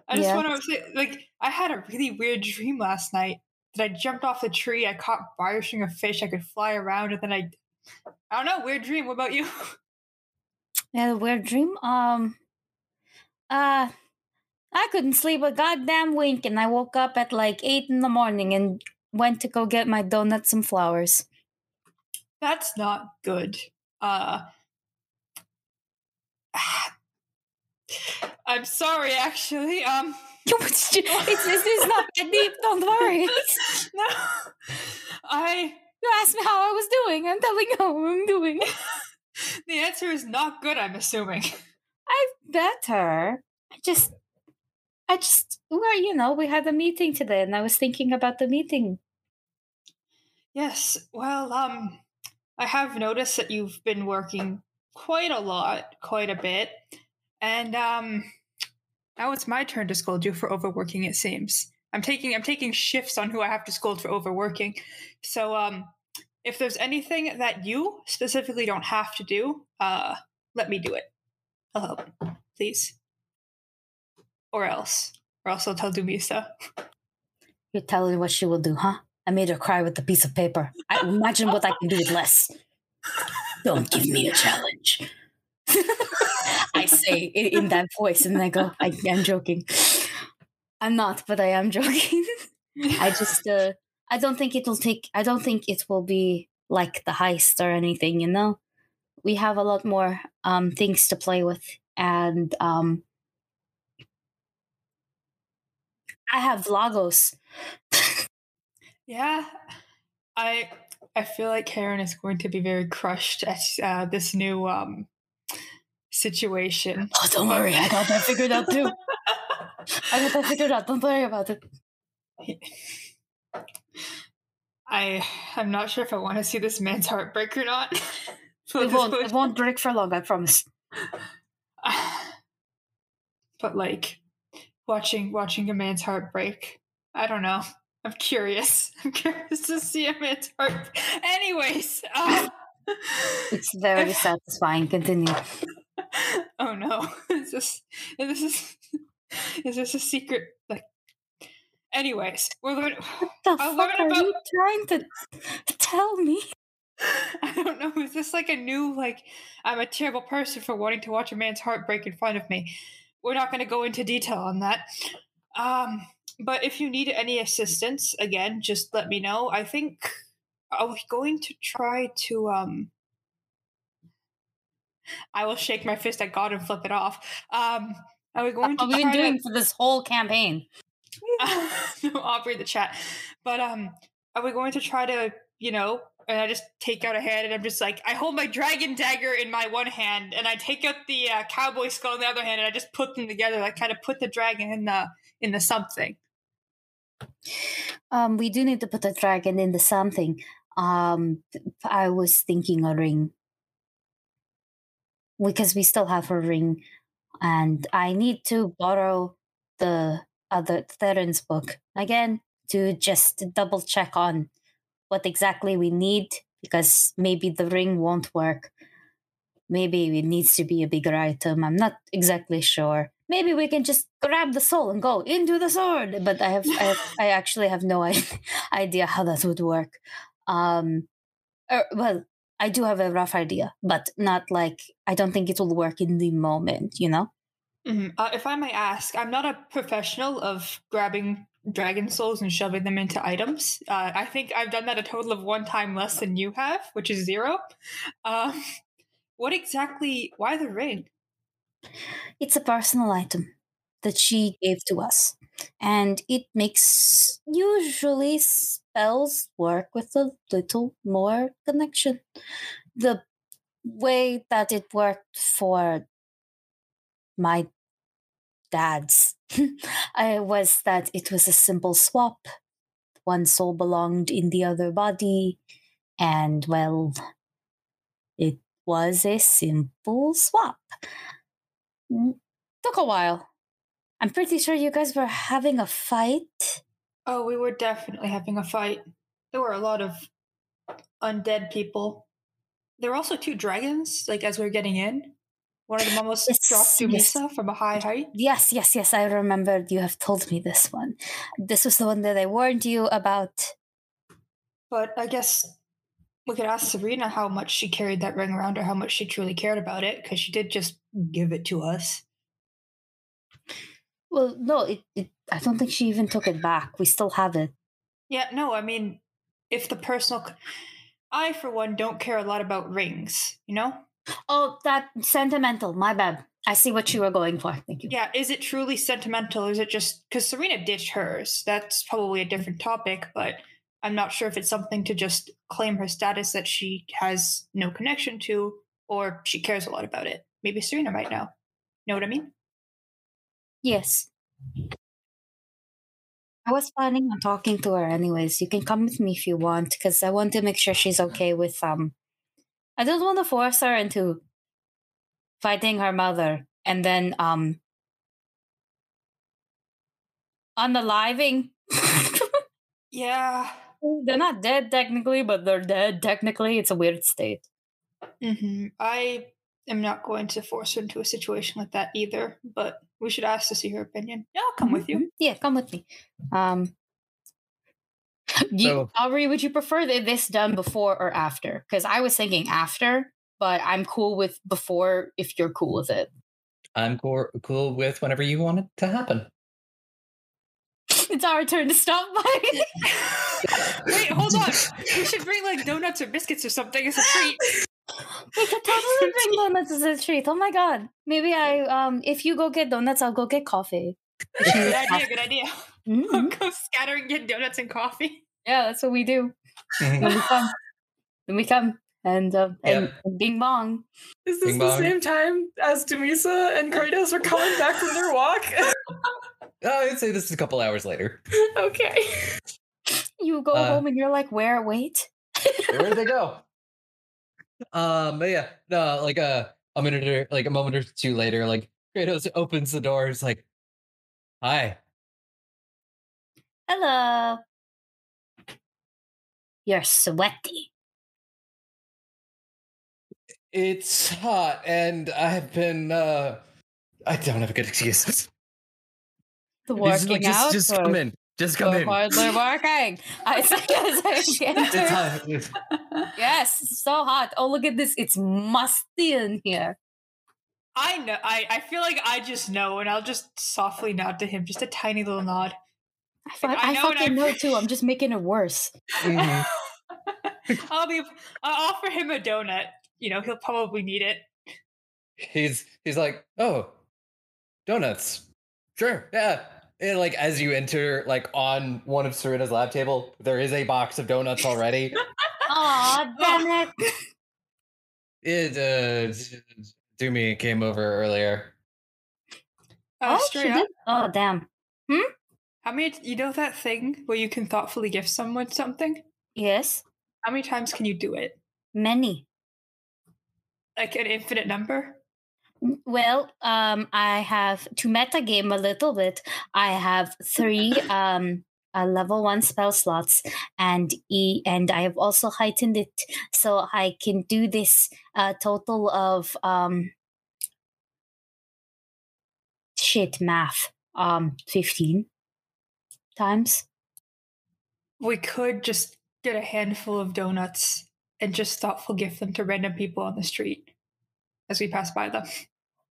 I just Yeah. want to say, like, I had a really weird dream last night that I jumped off the tree, I caught fire string of fish, I could fly around, and then I, I don't know, weird dream. What about you? Yeah, weird dream. Um, uh, I couldn't sleep a goddamn wink, and I woke up at like eight in the morning and went to go get my donuts and flowers. That's not good. Uh, <sighs> I'm sorry, actually. Um, <laughs> it's, it's, it's, it's not that deep. Don't worry. <laughs> no, I. You asked me how I was doing. I'm telling you how I'm doing. <laughs> The answer is not good. I'm assuming. I'm better. I just, I just, well, you know, we had a meeting today, and I was thinking about the meeting. Yes. Well, um, I have noticed that you've been working quite a lot, quite a bit, and um, now it's my turn to scold you for overworking. It seems I'm taking I'm taking shifts on who I have to scold for overworking. So, um, if there's anything that you specifically don't have to do, uh, let me do it. I'll help, please. Or else, or else I'll tell Dumisa. You're telling what she will do, huh? I made her cry with a piece of paper. I, imagine what I can do with less. Don't give me a challenge. <laughs> I say in, in that voice, and I go, I, I'm joking. I'm not, but I am joking. I just, uh, I don't think it'll take, I don't think it will be like the heist or anything, you know? We have a lot more um, things to play with, and um, I have Lagos. Yeah, I I feel like Karen is going to be very crushed at uh, this new um situation. Oh, don't worry. I got that figured out too. I got that figured out. Don't worry about it. <laughs> I I'm not sure if I want to see this man's heart break or not. <laughs> It won't, it won't break for long, I promise. <sighs> but like watching watching a man's heart break, I don't know. I'm curious. <laughs> I'm curious to see a man's heart. Anyways, um, <laughs> It's very satisfying. Continue. <laughs> oh no is this is this is this a secret like anyways we're learning What the I fuck are about- you trying to tell me? i don't know is this like a new like i'm a terrible person for wanting to watch a man's heart break in front of me we're not going to go into detail on that. Um, but if you need any assistance, again, just let me know. I think I'm going to try to um I will shake my fist at God and flip it off. Um are we going What to have we try been doing to for this whole campaign? <laughs> I'll read the chat. But um are we going to try to, you know, and I just take out a hand and I'm just like I hold my dragon dagger in my one hand and I take out the uh, cowboy skull in the other hand and I just put them together like kind of put the dragon in the in the something. Um, we do need to put the dragon in the something. Um, I was thinking a ring because we still have a ring, and I need to borrow the other Theron's book again to just double check on what exactly we need because maybe the ring won't work. Maybe it needs to be a bigger item. I'm not exactly sure. Maybe we can just grab the soul and go into the sword. But I have, I, have, <laughs> I actually have no <laughs> idea how that would work. Um, er, well, I do have a rough idea, but not like I don't think it will work in the moment. You know. Mhm. Uh, if I may ask, I'm not a professional of grabbing dragon souls and shoving them into items. Uh, I think I've done that a total of one time less than you have, which is zero. Um, what exactly? Why the ring? It's a personal item that she gave to us, and it makes usually spells work with a little more connection. The way that it worked for my dad's <laughs> I was that it was a simple swap. One soul belonged in the other body, and well, it was a simple swap. Mm, Took a while. I'm pretty sure you guys were having a fight. Oh, we were definitely having a fight. There were a lot of undead people. There were also two dragons, like as we were getting in. One of them almost Yes, dropped yes. From a high height. Yes, yes, yes, I remembered you have told me this one. This was the one that I warned you about. But I guess we could ask Serena how much she carried that ring around or how much she truly cared about it, because she did just give it to us. Well, no, it, it, I don't think she even took it back. We still have it. Yeah, no, I mean, if the personal. I, for one, don't care a lot about rings, you know? Oh, that sentimental. My bad. I see what you were going for. Thank you. Yeah, is it truly sentimental? Is it just. Because Serena ditched hers. That's probably a different topic, but I'm not sure if it's something to just claim her status that she has no connection to, or she cares a lot about it. Maybe Serena might know. Know what I mean? Yes. I was planning on talking to her anyways. You can come with me if you want, because I want to make sure she's okay with um I don't want to force her into fighting her mother and then um unaliving. <laughs> Yeah. They're not dead technically, but they're dead technically. It's a weird state. hmm I am not going to force her into a situation like that either, but we should ask to see her opinion. Yeah, I'll come with you. Mhm. Yeah, come with me. Um you, So- Aubrey, would you prefer th- this done before or after? Because I was thinking after, but I'm cool with before if you're cool with it. I'm cool, cool with whenever you want it to happen. <laughs> It's our turn to stop by. <laughs> Wait, hold on. We should bring like donuts or biscuits or something as a treat. <laughs> we could totally bring donuts as a treat. Oh my god. Maybe I um if you go get donuts, I'll go get coffee. good idea, good idea. Mhm. Go scatter and get donuts and coffee. Yeah, that's what we do. When we come. When we come. And um and bing bong. Is this Bing the bong. same time as Demisa and Kratos were coming back from their walk? Oh, I'd say this is a couple hours later. <laughs> okay. You go Uh, home and you're like, where? Wait. Where did they go? <laughs> Um, but yeah, no, like uh, a minute or like a moment or two later, like Kratos opens the door. It's like, "Hi." Hello. You're sweaty. It's hot, and I've been. uh I don't have a good excuse. <laughs> The Just, working like, just, out. just or come in. Just come you're in. hardly working. <laughs> I say I It's hot. <laughs> Yes, so hot. Oh, look at this. It's musty in here. I know. I, I feel like I just know, and I'll just softly nod to him, just a tiny little nod. I, fu- I I, know and fucking I- know too. I'm just making it worse. Mhm. <laughs> I'll be. I'll offer him a donut. You know, he'll probably need it. He's he's like, oh, donuts. Sure, yeah. And like as you enter, like on one of Serena's lab table, there is a box of donuts already. <laughs> Aw, damn it. it uh Doomy came over earlier. Uh, oh, she straight up. did? Oh, damn. Hmm? How many? You know that thing where you can thoughtfully gift someone something? Yes, How many times can you do it? many. Like an infinite number? Well, um, I have to meta game a little bit. I have three <laughs> um uh, level one spell slots, and e and I have also heightened it so I can do this uh, total of um shit math um fifteen times. We could just get a handful of donuts and just thoughtful gift them to random people on the street as we pass by them.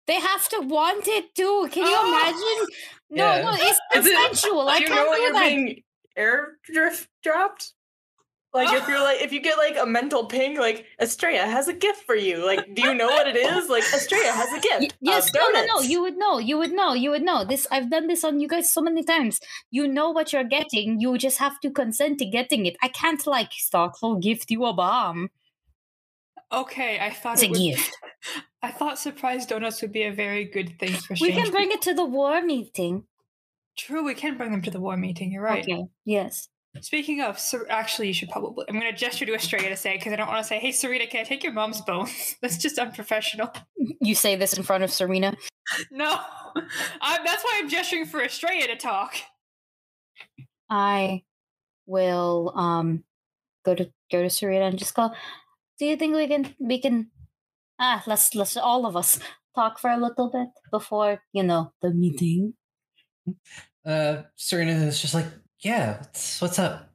They have to want it too. Can you Oh! imagine? No, Yeah. no, it's Is it- I can't know what do you're that. being air drift dropped? Like if you're ah. like if you get like a mental ping, like Estrella has a gift for you. Like, do you know what it is? Like Estrella has a gift. Y- yes, of no, no, no. You would know. You would know. You would know. This I've done this on you guys so many times. You know what you're getting. You just have to consent to getting it. I can't like thoughtful gift you a bomb. Okay, I thought It's a it would, gift. <laughs> I thought surprise donuts would be a very good thing for We can bring it to the war meeting. True, we can bring them to the war meeting. You're right. Okay. Yes. Speaking of, Ser- actually, you should probably. I'm going to gesture to Estrella to say because I don't want to say, "Hey, Serena, can I take your mom's bones?" <laughs> That's just unprofessional. You say this in front of Serena. <laughs> No, I'm, that's why I'm gesturing for Estrella to talk. I will um go to go to Serena and just go. Do you think we can we can ah let's let's all of us talk for a little bit before you know the meeting. Uh Serena is just like, yeah, what's, what's up?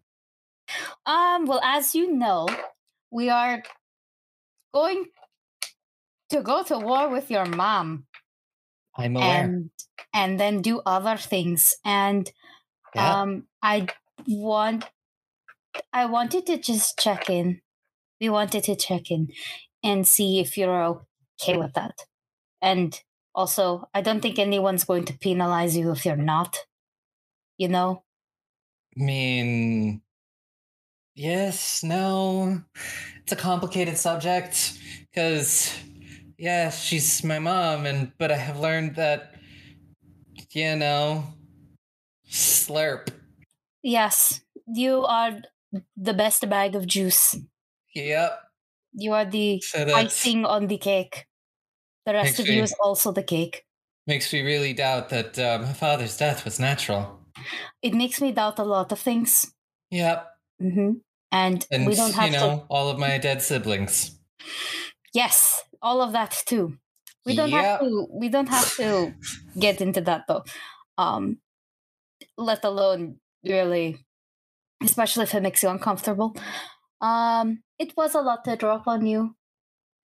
Um, well, as you know, we are going to go to war with your mom I'm aware. and and then do other things. And yeah. um I want I wanted to just check in. We wanted to check in and see if you're okay with that. And also, I don't think anyone's going to penalize you if you're not. You know? I mean, yes, no. It's a complicated subject because, yeah, she's my mom, and but I have learned that, you know, slurp. Yes, you are the best bag of juice. Yep. You are the So icing on the cake. The rest of you is also the cake. makes me really doubt that uh, my father's death was natural. It makes me doubt a lot of things. Yep. hmm And, And we don't have you to. know all of my dead siblings. Yes, all of that too. We don't have to. We don't have to get into that though. Um, let alone really, especially if it makes you uncomfortable. Um, it was a lot to drop on you,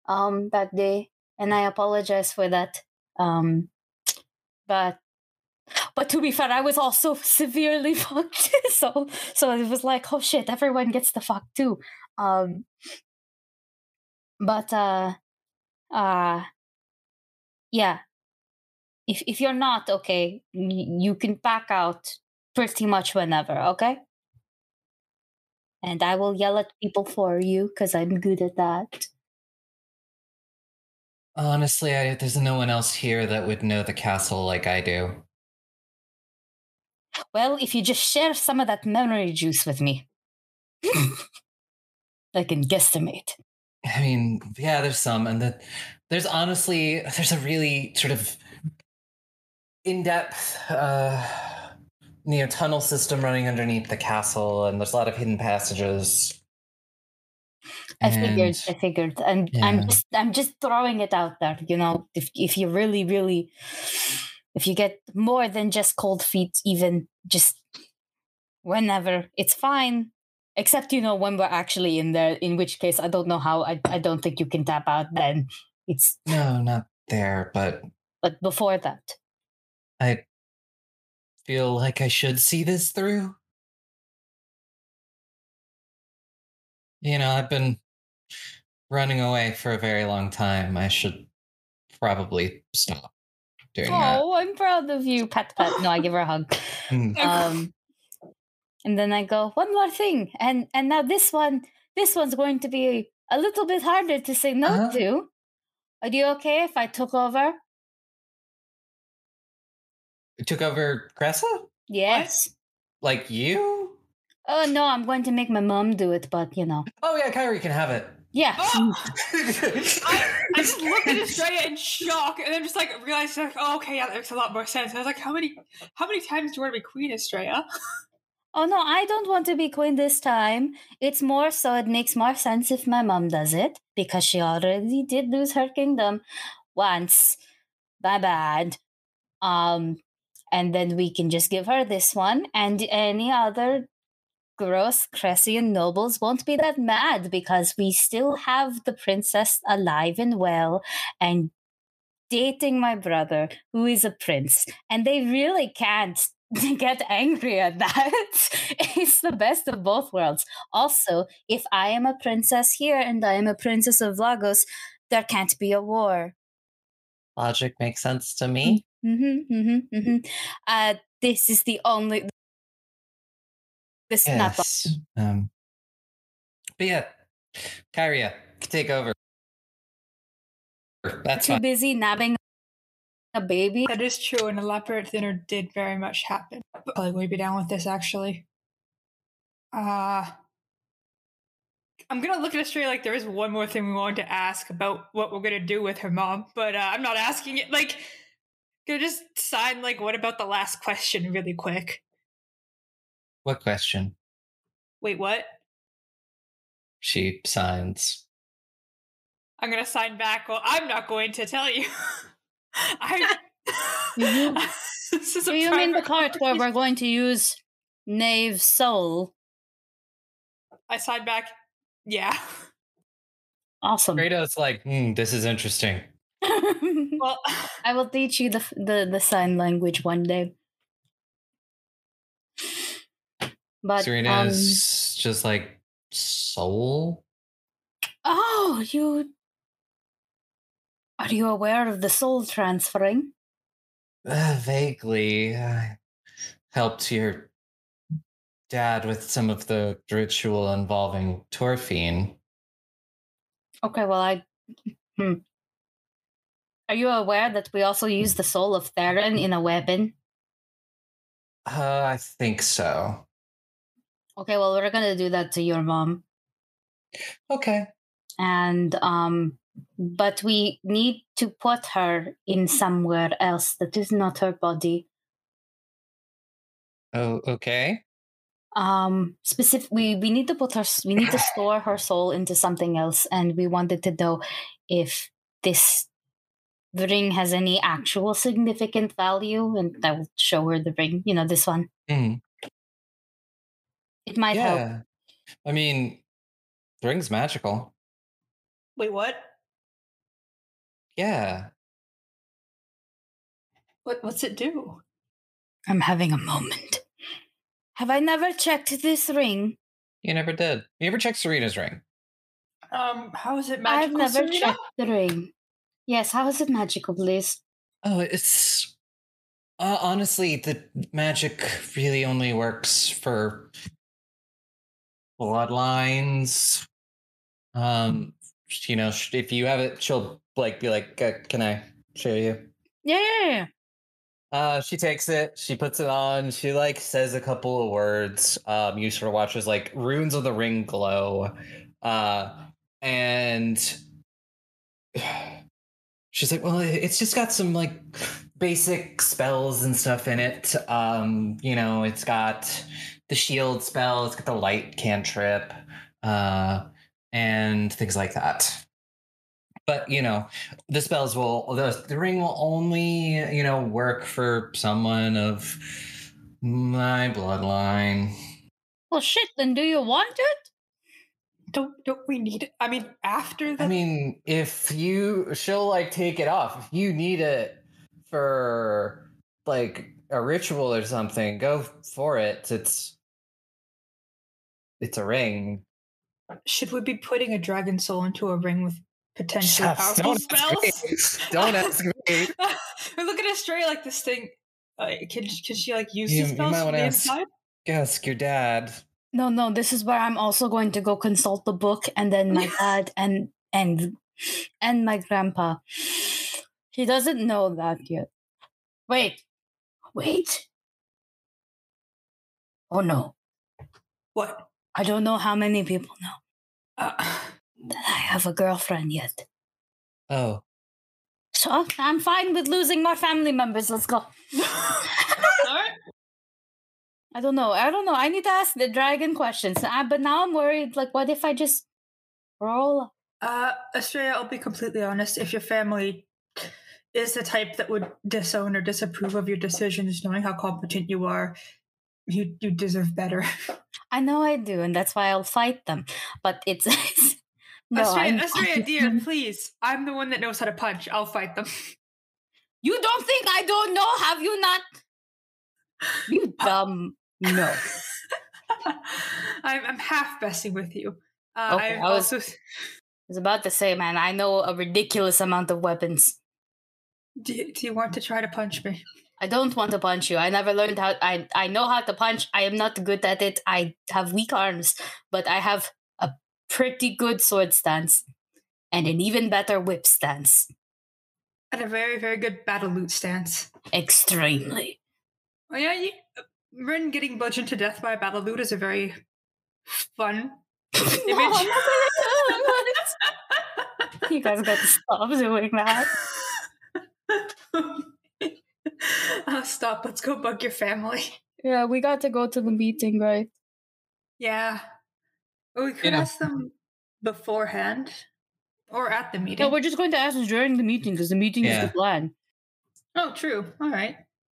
um, that day, and I apologize for that. Um, but but to be fair, I was also <laughs> severely <laughs> fucked. so so it was like, oh shit, everyone gets the fuck too. Um, but uh, uh, yeah. If if you're not okay, you can back out pretty much whenever. Okay. And I will yell at people for you because I'm good at that. Honestly, I, there's no one else here that would know the castle like I do. Well, if you just share some of that memory juice with me, <laughs> I can guesstimate. I mean, yeah, there's some, and the, there's honestly there's a really sort of in-depth, uh, you know, tunnel system running underneath the castle, and there's a lot of hidden passages. I figured. I figured. And I'm Yeah. just I'm just throwing it out there. You know, if if you really, really, if you get more than just cold feet, even just whenever, it's fine. Except you know when we're actually in there. In which case, I don't know how. I I don't think you can tap out. Then it's No, not there, but But before that, I feel like I should see this through. You know, I've been running away for a very long time. I should probably stop doing that. oh, I'm proud of you. Pat, pat. No, I give her a hug. <laughs> Mm. <laughs> Um, and then I go one more thing, and and now this one, this one's going to be a little bit harder to say no Uh-huh. to. Are you okay if I took over? Took over Cressa? Yes. Like you? Oh no, I'm going to make my mom do it, but you know, Oh yeah, Kyria can have it. yeah. Oh! I, I just looked at Estrella in shock, and then just like realized, like, oh, okay, yeah, that makes a lot more sense. I was like, how many, how many times do you want to be Queen Estrella? Oh no, I don't want to be queen this time. It's more so it makes more sense if my mom does it because she already did lose her kingdom once. My bad. Um and then we can just give her this one and any other gross Cressian nobles won't be that mad because we still have the princess alive and well and dating my brother who is a prince and they really can't <laughs> get angry at that. <laughs> it's the best of both worlds. Also, if I am a princess here and I am a princess of Lagos, there can't be a war. Logic makes sense to me. Mm. Mm-hmm, mm-hmm, mm-hmm. Uh, this is the only. This is not the Yes. Um, but yeah, Kyria, take over. That's too fine. busy nabbing a baby. That is true. and a leopard dinner did very much happen. But we'd be down with this actually. Uh I'm gonna look at Estrella like there is one more thing we wanted to ask about what we're gonna do with her mom, but uh, I'm not asking it. Like, gonna just sign like, what about the last question, really quick? What question? Wait, what? She signs. I'm gonna sign back. Well, I'm not going to tell you. <laughs> I. <laughs> <laughs> Mhm. this is a Do you mean the private part where we're going to use Knave Soul? I sign back. Yeah. Awesome. Kratos like, hmm, this is interesting. <laughs> Well, I will teach you the the the sign language one day. But um, Serena's just like soul. oh, you are you aware of the soul transferring? Uh, vaguely uh, <sighs> helped your dad with some of the ritual involving Torfine. Okay, well I. Hmm. Are you aware that we also use the soul of Theron in a weapon? Uh, I think so. Okay, well we're gonna do that to your mom, Okay. and um, but we need to put her in somewhere else that is not her body. Oh, okay. um specific we we need to put her we need to store her soul into something else and we wanted to know if this ring has any actual significant value and i will show her the ring you know this one Mhm. it might help I mean, the ring's magical. wait, what? Yeah. What? What's it do? i'm having a moment have i never checked this ring You never did. You ever checked Serena's ring? Um, how is it magical? i've never Serena? checked the ring yes how is it magical please Oh, it's uh, honestly the magic really only works for bloodlines. Um, you know, if you have it, she'll like be like, uh, "Can I show you?" yeah yeah, yeah. Uh, she takes it, she puts it on, she like says a couple of words. Um, you sort of watch as like runes of the ring glow. Uh, and she's like, well, it's just got some like basic spells and stuff in it. Um, you know, it's got the shield spell, it's got the light cantrip, uh, and things like that. But you know, the spells will the, the ring will only you know work for someone of my bloodline well shit then do you want it Don't don't we need it? I mean, after that. I mean, if you she'll like take it off. If you need it for like a ritual or something, go for it. It's it's a ring. should we be putting a dragon soul into a ring with potentially Shucks, powerful spells? Don't ask <laughs> <laughs> me. We're looking at Stray like this thing. Uh, can can she like use You- the you spells might from the ask- inside? Ask your dad. No, no, this is where I'm also going to go consult the book and then my <laughs> dad and and and my grandpa. He doesn't know that yet. Wait. Wait. Oh no. What? I don't know how many people know Uh, that I have a girlfriend yet. Oh. So I'm fine with losing more family members. Let's go. <laughs> Alright. I don't know. I don't know. I need to ask the dragon questions. Uh, but now I'm worried. Like, what if I just roll? Uh, Estrella, I'll be completely honest. If your family is the type that would disown or disapprove of your decisions, knowing how competent you are, you you deserve better. <laughs> I know I do, and that's why I'll fight them. But it's, <laughs> it's no. Estrella, <laughs> fine. dear, please. I'm the one that knows how to punch. I'll fight them. You don't think I don't know? Have you not? You dumb. No. <laughs> I'm, I'm half besting with you. Uh, Okay, I've was- also. I was about to say, man, I know a ridiculous amount of weapons. Do you, do you want to try to punch me? I don't want to punch you. I never learned how. I I know how to punch. I am not good at it. I have weak arms, but I have a pretty good sword stance and an even better whip stance. At a very, very good battle lute stance. Extremely. Oh yeah, you, Rin getting bludgeoned to death by a battle lute is a very fun <laughs> image. <laughs> you guys got to stop doing that. <laughs> uh, stop. Let's go bug your family. Yeah, we got to go to the meeting, right? Yeah. Or we could Yeah. ask them beforehand or at the meeting. No, we're just going to ask during the meeting because the meeting is the plan. oh, true. All right.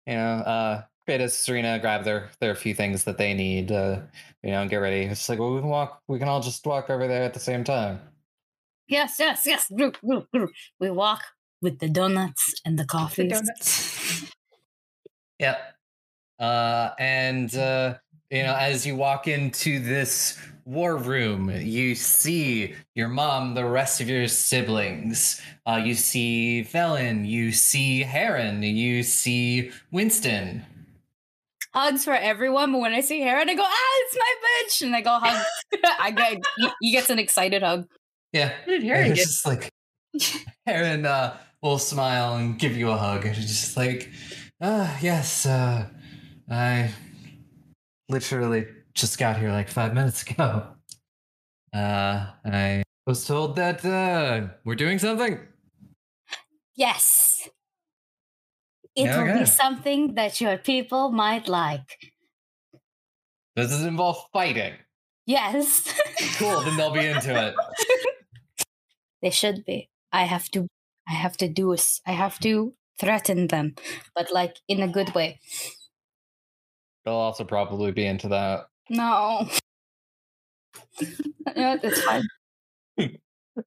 You know, uh Kratos, Serena grab their their few things that they need, uh, you know, and get ready. It's like, well, we can walk we can all just walk over there at the same time. Yes, yes, yes. Group, group, group. We walk with the donuts and the coffee. donuts. <laughs> Yep. Uh, and uh, you know, as you walk into this war room, you see your mom, the rest of your siblings. Uh, you see Felon. you see Heron, you see Winston. Hugs for everyone, but when I see Heron, I go, ah, it's my bitch, and I go hug. <laughs> <laughs> I get he, he gets an excited hug. Yeah. What did And Harry it's get? just like Heron uh, will smile and give you a hug. And it's just like, ah, yes, uh, I literally just got here like five minutes ago. Uh, I was told that uh, we're doing something. Yes. It Yeah, will be something that your people might like. Does this involve fighting? Yes. Cool, then they'll be into it. <laughs> they should be. I have to I have to do I have to threaten them, but like in a good way. They'll also probably be into that. No. <laughs> yeah, it's fine. <laughs>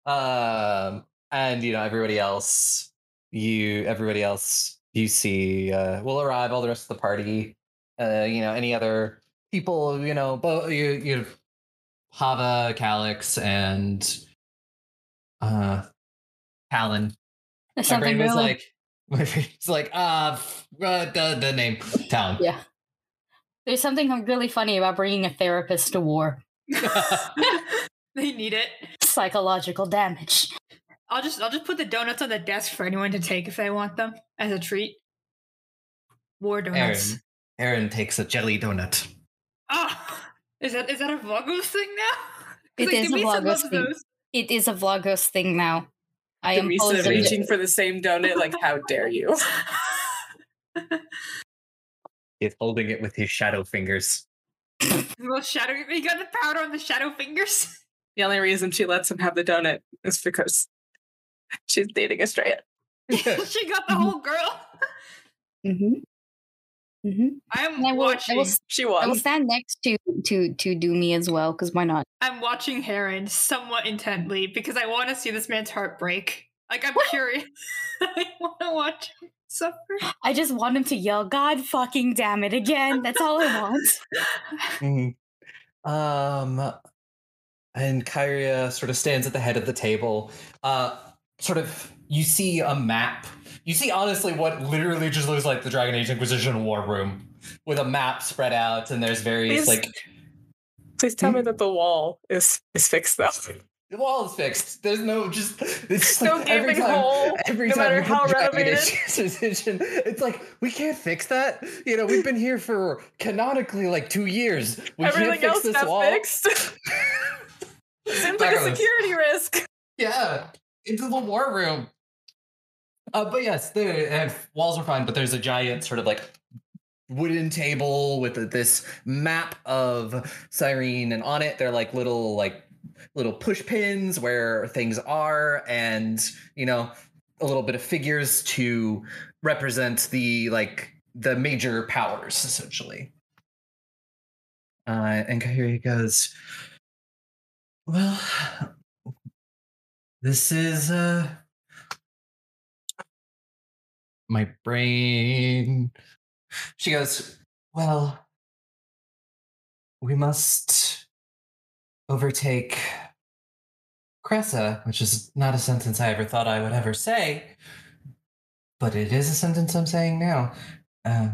Um, and you know, everybody else, you, everybody else, you see, uh, will arrive. All the rest of the party, uh, you know, any other people, you know, both you, you, Hava, Calix, and uh, Talon. There's My brain was really like, <laughs> my brain's like, ah, f- uh, the the name Talon. Yeah. There's something really funny about bringing a therapist to war. <laughs> they need it. Psychological damage. I'll just I'll just put the donuts on the desk for anyone to take if they want them as a treat. War donuts. Heron takes a jelly donut. Ah, is that is that a Vlogos thing now? It like, is a Demisa Vlogos thing. those. It is a Vlogos thing now. I am Demisa reaching for the same donut. Like, how dare you? <laughs> He's holding it with his shadow fingers. Well, shadow. You got the powder on the shadow fingers. The only reason she lets him have the donut is because <laughs> she's dating Estrella. <laughs> she got the whole girl. Mm-hmm. Mm-hmm. I'm And I will, I will, She I will stand next to to to do me as well, because why not? I'm watching Heron somewhat intently because I want to see this man's heart break. Like I'm <laughs> curious. I want to watch him suffer. I just want him to yell, "God fucking damn it!" again. That's all I want. Mhm. Um, and Kyria sort of stands at the head of the table. Uh, sort of, you see a map. You see, honestly, what literally just looks like the Dragon Age Inquisition war room with a map spread out, and there's various Please- like Please tell me hmm? that the wall is is fixed though. the wall is fixed. There's no just it's No like every gaping time, hole, every no time matter how put Dragon Age renovated. Inquisition, it's like we can't fix that. You know, we've been here for canonically like two years. We Everything can't fix else this wall. fixed. <laughs> Seems like a security risk. Yeah, into the war room. Uh, but yes, the walls are fine. But there's a giant sort of like wooden table with this map of Cyrene, and on it they're like little like little push pins where things are, and you know a little bit of figures to represent the like the major powers essentially. Uh, and Kahiri goes, well, this is uh my brain. She goes, Well, we must overtake Cressa, which is not a sentence I ever thought I would ever say, but it is a sentence I'm saying now. Uh,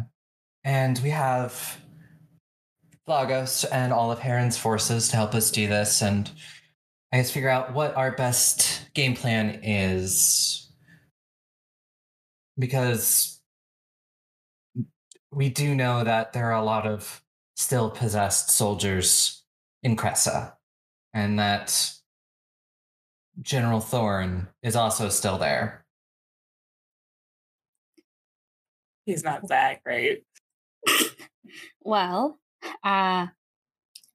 and we have Lagos and all of Heron's forces to help us do this, and I guess figure out what our best game plan is. Because we do know that there are a lot of still possessed soldiers in Cressa, and that General Thorn is also still there. He's not back, right? <laughs> Well, uh,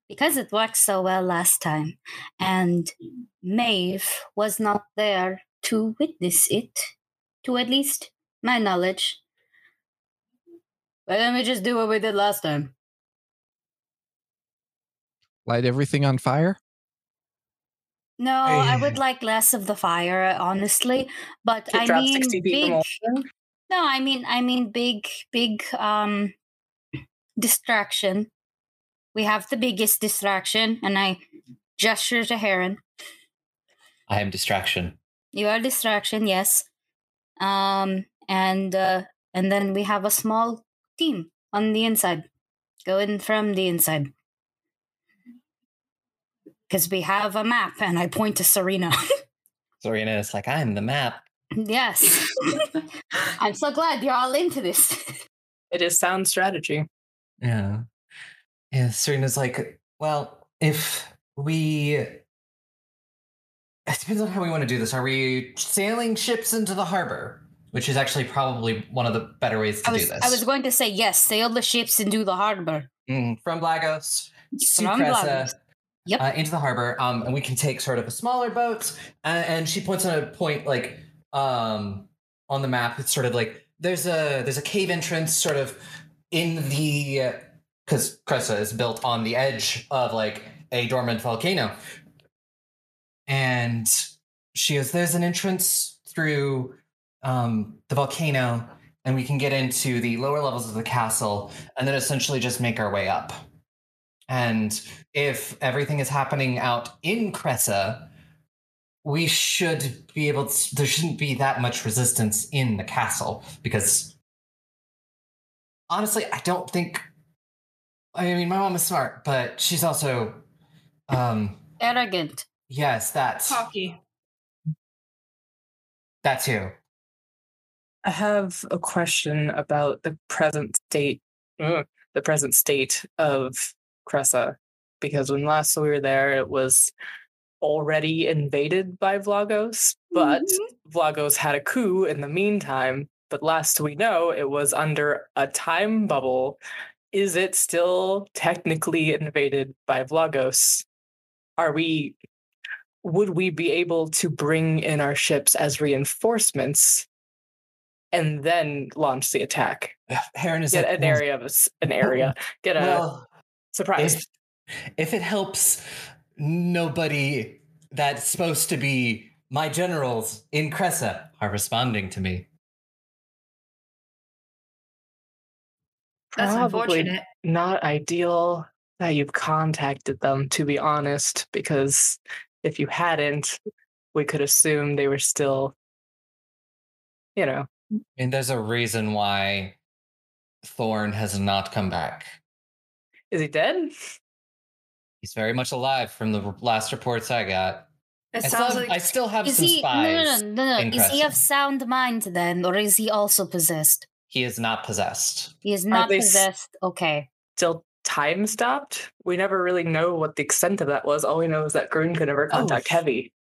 because it worked so well last time, and Maeve was not there to witness it, to at least my knowledge. Why don't we just do what we did last time? Light everything on fire? No, I would Eh. like less of the fire, honestly. But Could I drop mean, 60 big. No, I mean, I mean, big, big um distraction. We have the biggest distraction, and I gesture to Heron. I am distraction. You are distraction, yes. Um, and uh, and then we have a small team on the inside, going from the inside. Because we have a map, and I point to Serena. <laughs> Serena is like, I'm the map. yes, <laughs> I'm so glad you're all into this. It is sound strategy. Yeah. Yeah, Serena's like, well, if we. It depends on how we want to do this. Are we sailing ships into the harbor? Which is actually probably one of the better ways to was do this. I was going to say yes, sail the ships into the harbor. Mm, from Lagos to From Cressa, Lagos. Yep. uh, into the harbor, um, and we can take sort of a smaller boat. And, and she points on a point like um, on the map. It's sort of like there's a there's a cave entrance sort of in the because Cressa is built on the edge of like a dormant volcano, and she goes, "There's an entrance through um, the volcano." And we can get into the lower levels of the castle and then essentially just make our way up. And if everything is happening out in Cressa, we should be able to, there shouldn't be that much resistance in the castle because honestly, I don't think, I mean, my mom is smart, but she's also, um, Arrogant. yes, that's, Hockey. that too. I have a question about the present state, ugh, the present state of Cressa, because when last we were there, it was already invaded by Vlogos, but Vlogos had a coup in the meantime. But last we know, it was under a time bubble. Is it still technically invaded by Vlogos? Are we? Would we be able to bring in our ships as reinforcements and then launch the attack <sighs> Heron is Get like, an "Well, area of an area. <laughs> Get a Well, surprise. if, if it helps, nobody that's supposed to be my generals in Cressa are responding to me. That's Probably unfortunate. not ideal that you've contacted them, to be honest, because if you hadn't, we could assume they were still, you know, I mean, there's a reason why Thorn has not come back. is he dead? He's very much alive from the last reports I got. It I still, sounds have, like I still have Is some he spies. no no no, in no. Is he of sound mind then, or is he also possessed? He is not possessed. He is not they s- possessed. Okay. Still time stopped? We never really know what the extent of that was. All we know is that Grun could never Oh, contact f- Heavy.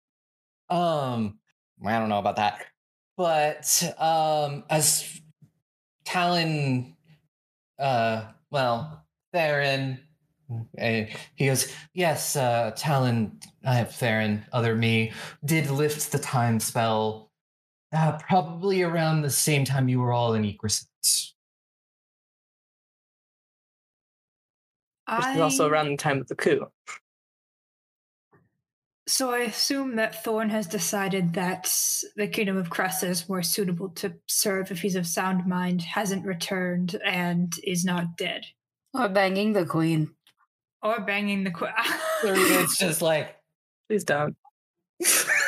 Um, I don't know about that, but um, as Talon, uh, well, Theron, uh, he goes, yes, uh, Talon, I have Theron, other me, did lift the time spell, uh, probably around the same time you were all in Equrescence. Which is also around the time of the coup. So I assume that Thorn has decided that the Kingdom of Cressa is more suitable to serve if he's of sound mind, hasn't returned, and is not dead. Or banging the queen. Or banging the queen. <laughs> it's just like, Please don't.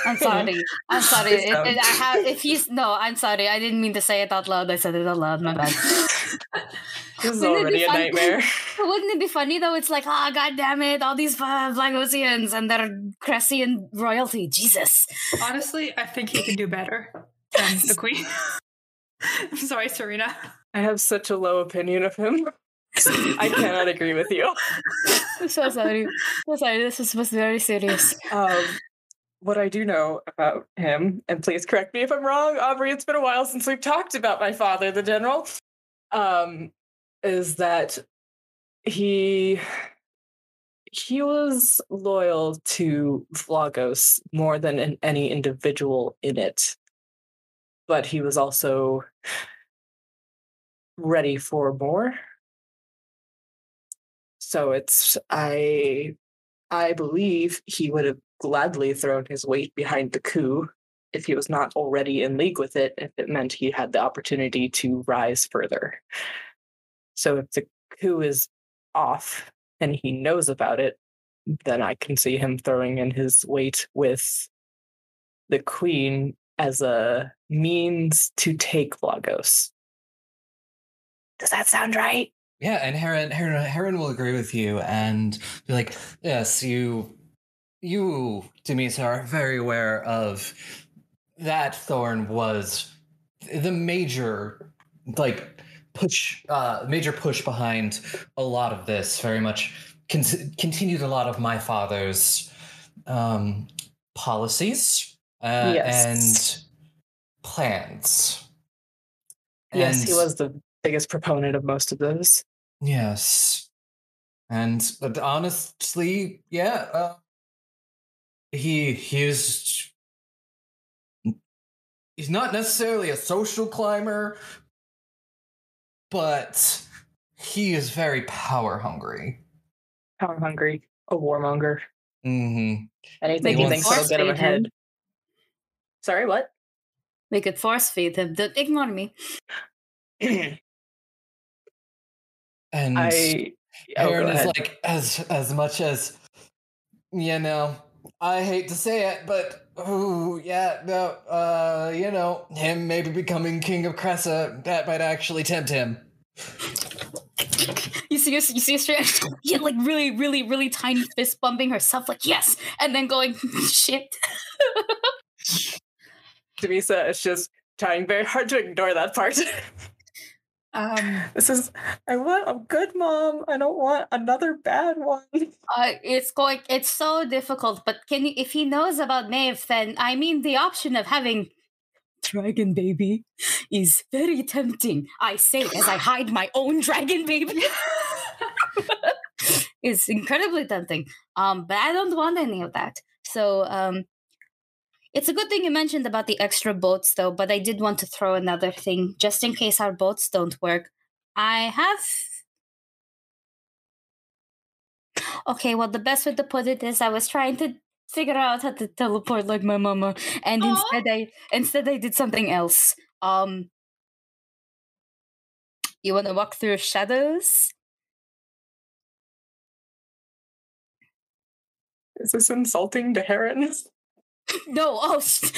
I'm sorry. I'm sorry. It- it- I have, if he's no, I'm sorry. I didn't mean to say it out loud. I said it out loud. My bad. <laughs> This is Wouldn't it already be a fun- nightmare. <laughs> Wouldn't it be funny though? It's like, ah, god damn it, all these uh, Blagosians and their Cressian royalty. Jesus. Honestly, I think he can do better than the <laughs> queen. I'm sorry, Serena. I have such a low opinion of him. I cannot agree with you. I'm so sorry. So sorry. This was supposed very serious. Um, what I do know about him, and please correct me if I'm wrong, Aubrey, it's been a while since we've talked about my father, the general, um, is that he he was loyal to Vlogos more than in any individual in it. But he was also ready for more. So it's I I believe he would have gladly thrown his weight behind the coup if he was not already in league with it, if it meant he had the opportunity to rise further. So if the coup is off and he knows about it, then I can see him throwing in his weight with the queen as a means to take Lagos. Does that sound right? Yeah, and Heron, Heron, Heron will agree with you and be like, "Yes, you, you, Demeter, are very aware of that. Thorn was the major, like, push, uh, major push behind a lot of this. Very much con- continued a lot of my father's um, policies uh, Yes. and plans. Yes, he was the biggest proponent of most of those. Yes. And but honestly, yeah, uh, he he is he's not necessarily a social climber, but he is very power hungry. Power hungry, a warmonger. Mm-hmm. Anything He he wants thinks will to get him feed him. Sorry, what? We could force feed him. Don't ignore me. <clears throat> And I. Oh, Heron is like as as much as you know. I hate to say it, but oh yeah, no, uh, you know, him maybe becoming king of Cressa that might actually tempt him. You see, you see, a straight, <laughs> yeah, like really, really, really tiny fist bumping herself, like yes, and then going <laughs> shit. <laughs> Demisa is just trying very hard to ignore that part. Um, this is. I want a good mom. I don't want another bad one. <laughs> Uh, it's going. It's so difficult. But can you, if he knows about Maeve, then I mean, the option of having dragon baby is very tempting. I say as I hide my own dragon baby. <laughs> <laughs> it's incredibly tempting. Um, but I don't want any of that. So um, it's a good thing you mentioned about the extra boats, though. But I did want to throw another thing, just in case our boats don't work. I have. Okay, well, the best way to put it is I was trying to figure out how to teleport like my mama, and Aw. instead I instead I did something else. Um, you want to walk through shadows? Is this insulting to herons? <laughs> No. Oh, sh-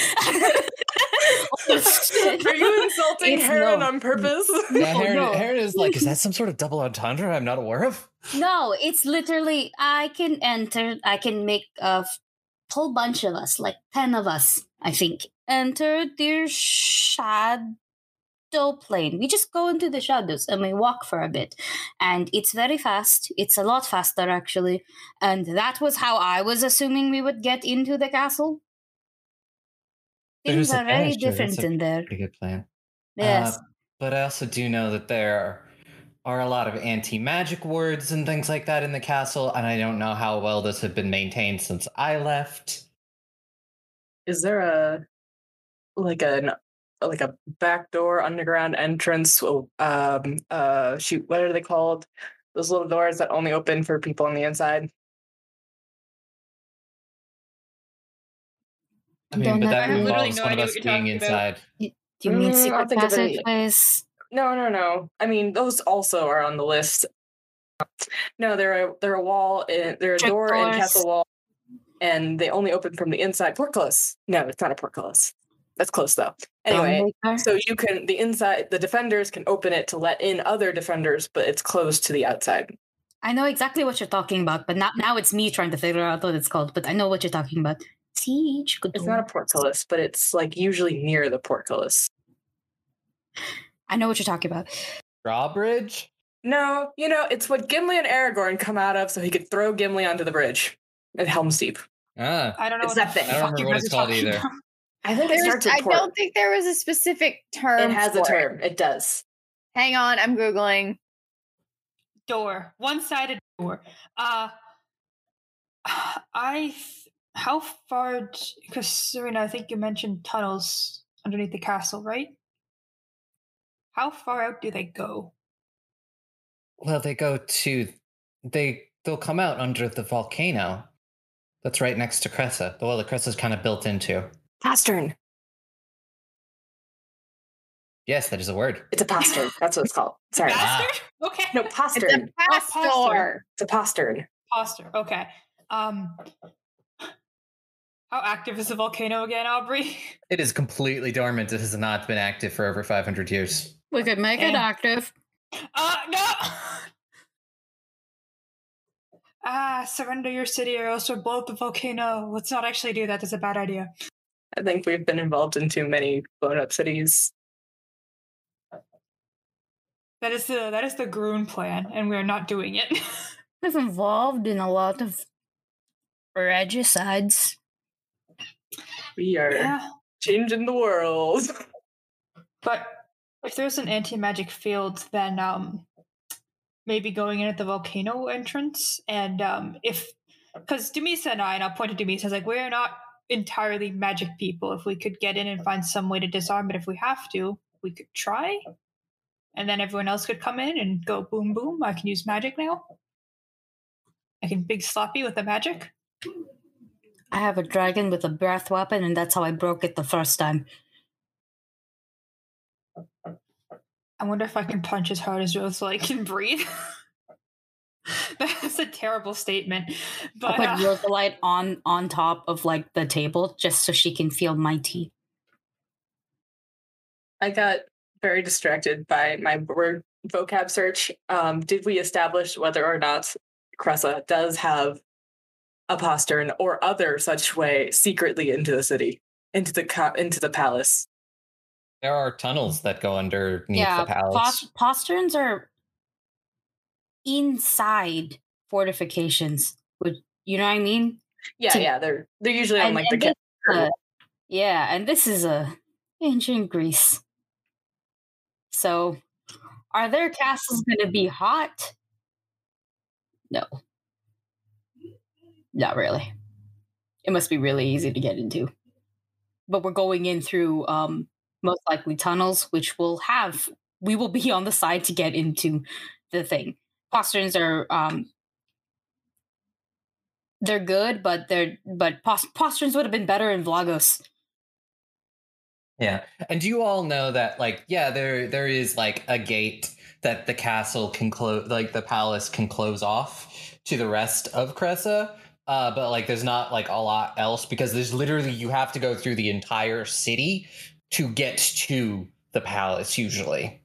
oh shit. Are you insulting It's heron no. on purpose? Yeah, No, Heron, no. Heron is like, is that some sort of double entendre I'm not aware of? No, it's literally I can enter. I can make a f- whole bunch of us, like ten of us, I think, enter their shadow plane. We just go into the shadows and we walk for a bit, and it's very fast. It's a lot faster actually, and that was how I was assuming we would get into the castle. Things are very different in there. Pretty good plan. Yes. Uh, but I also do know that there are a lot of anti magic words and things like that in the castle, and I don't know how well this had been maintained since I left. Is there a like a like a backdoor underground entrance? oh, Um, uh, shoot, what are they called? Those little doors that only open for people on the inside. I mean, Don't but know. that I have literally involves no one of idea us what you're being talking about. inside. Do you mean Mm, I'll secret think of it. passageways? No, no, no. I mean, those also are on the list. No, they're a they're a wall. In, they're a Trip door in doors. castle wall, and they only open from the inside. Portcullis. No, it's not a portcullis. That's close though. Anyway, Dawnbreaker? so you can the inside the defenders can open it to let in other defenders, but it's closed to the outside. I know exactly what you're talking about, but not now. It's me trying to figure out what it's called. But I know what you're talking about. Siege. It's not a portcullis, but it's like usually near the portcullis. I know what you're talking about. Drawbridge? No, you know, it's what Gimli and Aragorn come out of so he could throw Gimli onto the bridge at Helm's Deep. Ah, I don't know It's what that thing. I don't remember what it's called either. about. I think it There's, starts with I port. don't think there was a specific term. It has a term. It does. Hang on, I'm googling. door, one-sided door. Uh, <sighs> I th- how far? Because Serena, I think you mentioned tunnels underneath the castle, right? How far out do they go? well, they go to they they'll come out under the volcano. That's right next to Cressa. The well, the Cressa's kind of built into. Pastern. Yes, that is a word. It's a pastern. <laughs> That's what it's called. Sorry. Ah. Okay. No, It's postern. a pastor. It's a postern. Poster. Okay. Um. How active is the volcano again, Aubrey? <laughs> It is completely dormant. It has not been active for over 500 years. We could make it active. Uh, no. <laughs> Ah, surrender your city or else we'll blow up the volcano. Let's not actually do that. That's a bad idea. I think we've been involved in too many blown up cities. That is the that is the Groon plan, and we are not doing it. <laughs> We've involved in a lot of regicides. We are yeah. changing the world. But if there's an anti magic field, then um, maybe going in at the volcano entrance, and um, if because Demisa and I, and I'll point to Demisa, is like we're not entirely magic people. If we could get in and find some way to disarm it, if we have to, we could try, and then everyone else could come in and go boom boom. I can use magic now. I can big sloppy with the magic. I have a dragon with a breath weapon, and that's how I broke it the first time. I wonder if I can punch as hard as Rose so I can breathe. <laughs> That's a terrible statement. I put uh, Rosalite on on top of like the table just so she can feel mighty. I got very distracted by my word vocab search. Um, did we establish whether or not Cressa does have a postern or other such way secretly into the city, into the co- into the palace? There are tunnels that go underneath yeah, the palace. pos- posterns are inside fortifications. Would you know what I mean? Yeah, To- yeah, they're they're usually on like the. this ca- a- yeah, and this is a ancient Greece. So, are their castles going to be hot? No, not really. It must be really easy to get into. But we're going in through um, most likely tunnels, which will have we will be <laughs> on the side to get into the thing. Posterns are um they're good, but they're but pos- posterns would have been better in Vlagos. Yeah. And do you all know that like yeah, there there is like a gate that the castle can close like the palace can close off to the rest of Cressa. Uh, but like there's not like a lot else because there's literally you have to go through the entire city to get to the palace usually.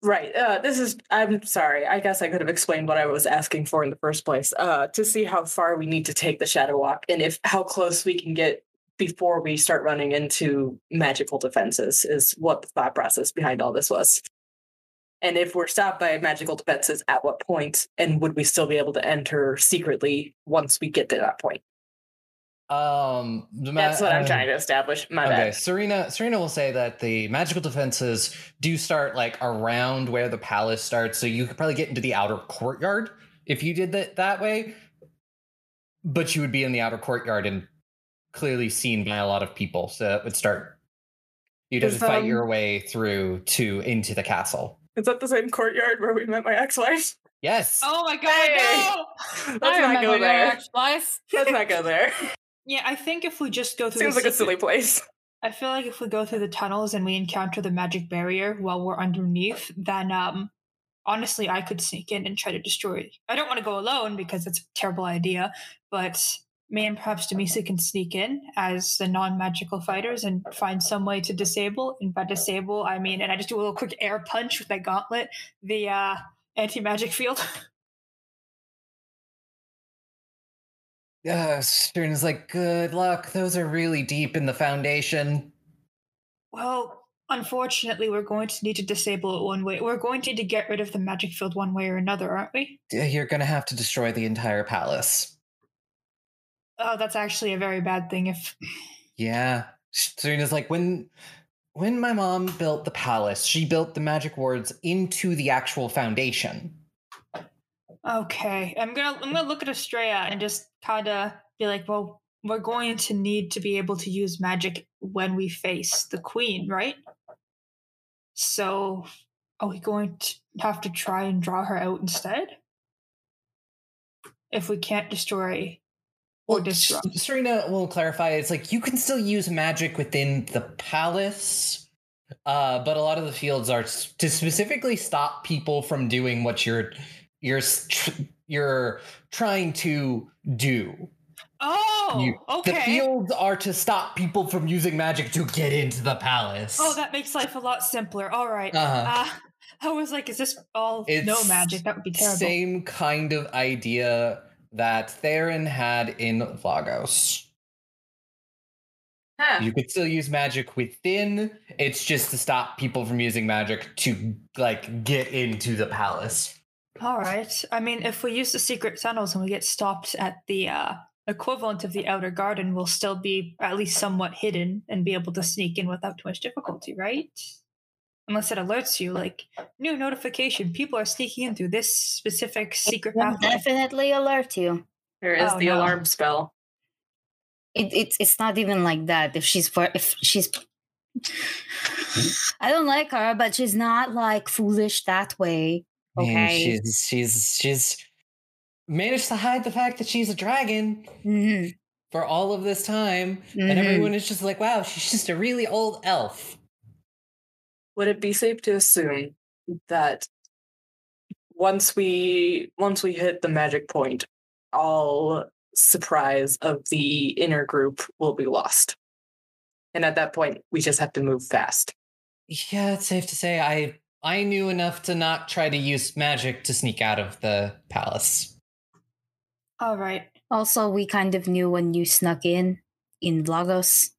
Right. Uh, this is. I'm sorry. I guess I could have explained what I was asking for in the first place. Uh, to see how far we need to take the shadow walk and if how close we can get before we start running into magical defenses is what the thought process behind all this was. And if we're stopped by magical defenses, at what point, and would we still be able to enter secretly once we get to that point? Um, ma- That's what I'm trying to establish. My okay, bad. Serena. Serena will say that the magical defenses do start like around where the palace starts, so you could probably get into the outer courtyard if you did that that way. But you would be in the outer courtyard and clearly seen by a lot of people, so it would start. You'd have to fight um, your way through to into the castle. Is that the same courtyard where we met my ex-wife? Yes. Oh my god, Hey! no! Let's I not remember go your there. ex-wife. <laughs> Let's not go there. Yeah, I think if we just go through Seems the like a silly place. I feel like if we go through the tunnels and we encounter the magic barrier while we're underneath, then um honestly I could sneak in and try to destroy it. I don't want to go alone because that's a terrible idea, but me and perhaps Demisa can sneak in as the non-magical fighters and find some way to disable. And by disable, I mean, and I just do a little quick air punch with my gauntlet, the uh, anti-magic field. <laughs> Uh, Serena's like, good luck. Those are really deep in the foundation. well, unfortunately, we're going to need to disable it one way. We're going to need to get rid of the magic field one way or another, aren't we? You're gonna have to destroy the entire palace. Oh, that's actually a very bad thing if Yeah. Serena's like, when when my mom built the palace, she built the magic wards into the actual foundation. Okay, I'm gonna I'm gonna look at Estrella and just kind of be like, well, we're going to need to be able to use magic when we face the queen, right? So, are we going to have to try and draw her out instead? If we can't destroy or disrupt. Serena will clarify. It's like you can still use magic within the palace, uh, but a lot of the fields are to specifically stop people from doing what you're you're you're trying to do. Oh, You- okay. The fields are to stop people from using magic to get into the palace. oh, that makes life a lot simpler. All right. Uh-huh. Uh, <laughs> I was like, is this all it's no magic? That would be terrible. Same kind of idea that Theron had in Lagos. Huh. You could still use magic within. It's just to stop people from using magic to like get into the palace. All right. I mean, if we use the secret tunnels and we get stopped at the uh, equivalent of the outer garden, we'll still be at least somewhat hidden and be able to sneak in without too much difficulty, right? Unless it alerts you, like new notification, people are sneaking in through this specific secret Will pathway. definitely alert you. There is Oh, the no. alarm spell. It, it's it's not even like that. If she's for if she's, I don't like her, but she's not like foolish that way. I mean, Okay. she's she's she's managed to hide the fact that she's a dragon Mhm, for all of this time, mhm. and everyone is just like, "Wow, she's just a really old elf." Would it be safe to assume that once we once we hit the magic point, all surprise of the inner group will be lost? And at that point, we just have to move fast. Yeah, it's safe to say I I knew enough to not try to use magic to sneak out of the palace. All right. Also, we kind of knew when you snuck in in Lagos.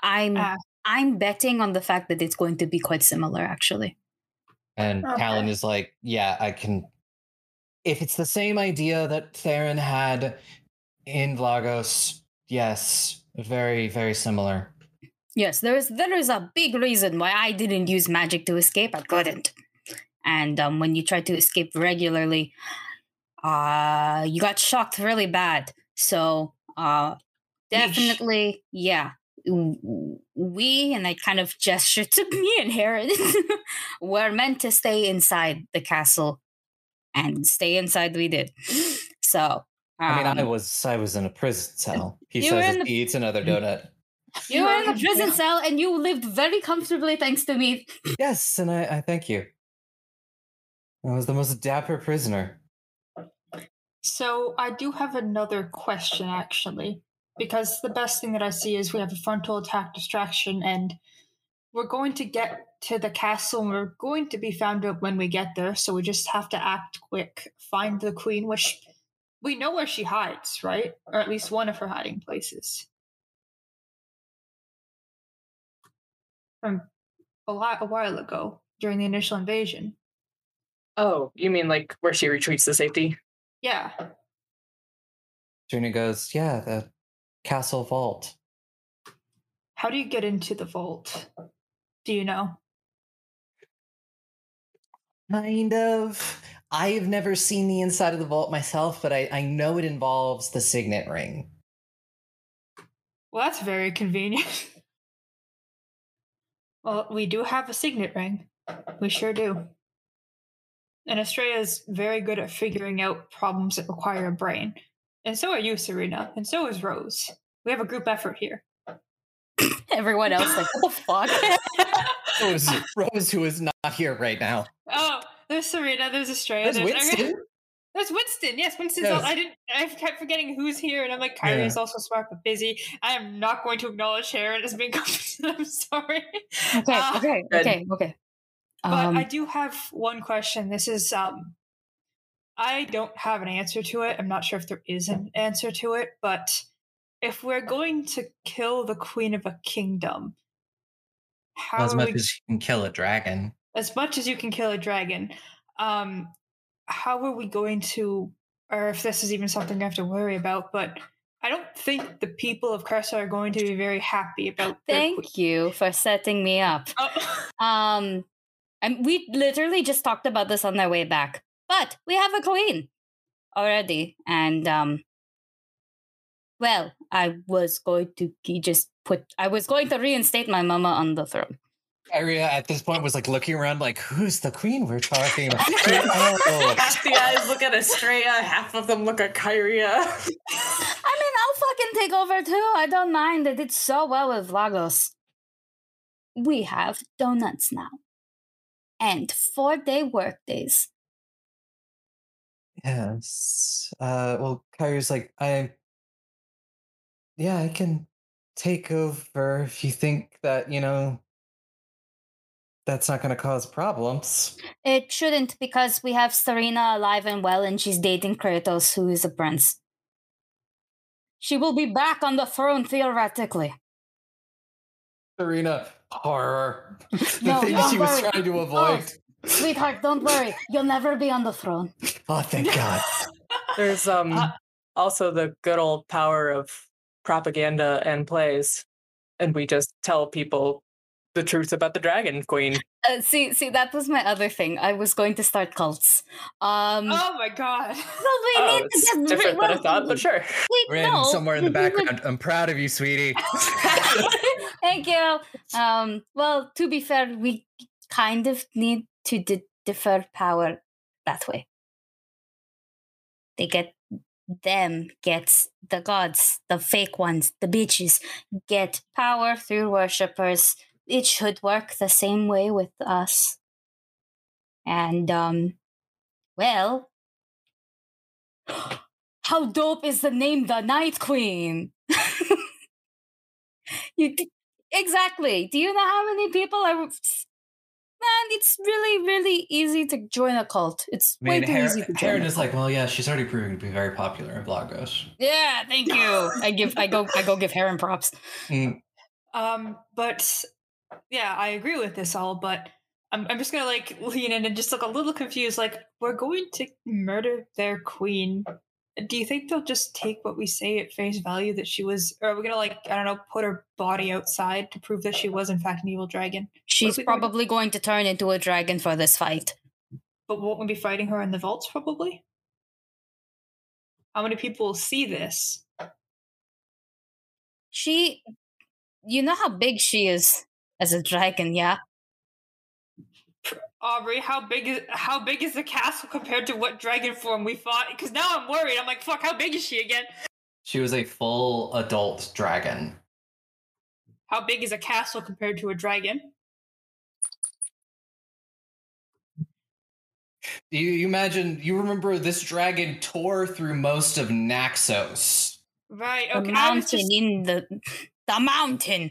I'm Ah. I'm betting on the fact that it's going to be quite similar, actually. And Okay. Talon is like, yeah, I can. If it's the same idea that Theron had in Lagos, yes, very, very similar. Yes, there is there is a big reason why I didn't use magic to escape. I couldn't. And um, when you try to escape regularly, uh, you got shocked really bad. So uh, definitely, yeah, w- we and I kind of gestured to <laughs> me and Heron <laughs> were meant to stay inside the castle, and stay inside we did. <gasps> So I mean, I um, was I was in a prison cell. He says in the- he eats another <laughs> donut. you were in the prison cell and you lived very comfortably thanks to me. Yes, and I, I thank you. I was the most dapper prisoner. So I do have another question actually, because the best thing that I see is we have a frontal attack distraction, and we're going to get to the castle, and we're going to be found out when we get there. So we just have to act quick, find the queen, which we know where she hides, right? Or at least one of her hiding places. From a lot a while ago during the initial invasion. Oh, you mean like where she retreats to safety? Yeah. Junior goes, yeah, the castle vault. How do you get into the vault? Do you know? Kind of. I've never seen the inside of the vault myself, but I, I know it involves the signet ring. Well, that's very convenient. <laughs> well, we do have a signet ring. We sure do. And Estrella is very good at figuring out problems that require a brain. And so are you, Serena. And so is Rose. We have a group effort here. <coughs> Everyone else like, what the fuck? <laughs> Rose, <laughs> Rose, who is not here right now. Oh, there's Serena, there's Estrella, There's Winston. There's Winston. Yes, Winston's. Yes. All, I didn't. I kept forgetting who's here, and I'm like, Kyria's also smart but busy. I am not going to acknowledge Sharon as being <laughs> competent. I'm sorry. okay, Uh, okay, Good. okay, okay. But Um, I do have one question. This is um I don't have an answer to it. I'm not sure if there is an answer to it, but if we're going to kill the queen of a kingdom, how as much we, as you can kill a dragon. as much as you can kill a dragon, um how are we going to or if this is even something I have to worry about, but I don't think the people of Cressa are going to be very happy about their thank you for setting me up. Oh. <laughs> Um, and we literally just talked about this on their way back. But we have a queen already, and um, well, I was going to just put. I was going to reinstate my mama on the throne. Iria at this point was like looking around, like, who's the queen we're talking about? oh, Half the eyes look at Estrella, half of them look at Kyria. I mean, I'll fucking take over too. I don't mind. I did so well with Lagos. We have donuts now, and four-day work days. Yes. Uh, well, Kyria's like, I, yeah, I can take over if you think that, you know, that's not going to cause problems. It shouldn't because we have Serena alive and well, and she's dating Kratos, who is a prince. She will be back on the throne theoretically. Serena, horror. <laughs> the No, thing she was trying to avoid. Sweetheart, don't worry. You'll never be on the throne. Oh, thank God. <laughs> There's um Uh, also the good old power of propaganda and plays. And we just tell people the truth about the Dragon Queen. Uh, see, see, that was my other thing. I was going to start cults. Um, oh my god. well, we Oh, need to get different than I thought, but sure. we- We're in no, somewhere in the we would- background. I'm proud of you, sweetie. <laughs> <laughs> Thank you. Um, well, to be fair, we kind of need to de- defer power that way. They get them gets the gods, the fake ones, the bitches get power through worshippers. It should work the same way with us. And um, well, <gasps> how dope is the name the Night Queen? <laughs> you exactly. Do you know how many people are? Man, it's really, really easy to join a cult. It's I way too Her- easy to join. Heron is like, well, yeah, she's already proving to be very popular in Blogos. yeah, thank you. I give, I go, I go give Heron props. Mm, Um, but yeah, I agree with this all, but I'm I'm just gonna like lean in and just look a little confused. Like, we're going to murder their queen. Do you think they'll just take what we say at face value that she was, or are we gonna like I don't know, put her body outside to prove that she was in fact an evil dragon? She's we gonna probably going to turn into a dragon for this fight. But won't we be fighting her in the vaults? Probably. How many people will see this? She, you know how big she is as a dragon, yeah? Aubrey, how big is how big is the castle compared to what dragon form we fought? Because now I'm worried. I'm like, fuck, how big is she again? She was a full adult dragon. How big is a castle compared to a dragon? You, you imagine, you remember this dragon tore through most of Naxos. Right. The Okay. I was mountain just, in the the mountain.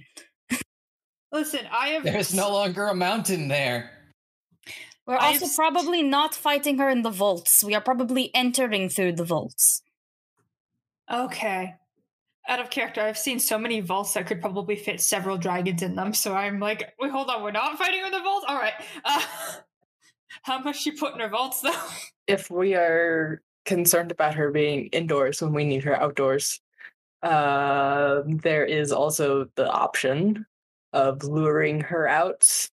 listen, I have. There's no longer a mountain there. We're I've also s- probably not fighting her in the vaults. We are probably entering through the vaults. Okay. Out of character, I've seen so many vaults that could probably fit several dragons in them. So I'm like, wait, hold on, we're not fighting in the vaults. All right. <laughs> Uh, how much she put in her vaults though? if we are concerned about her being indoors when we need her outdoors, uh, there is also the option of luring her out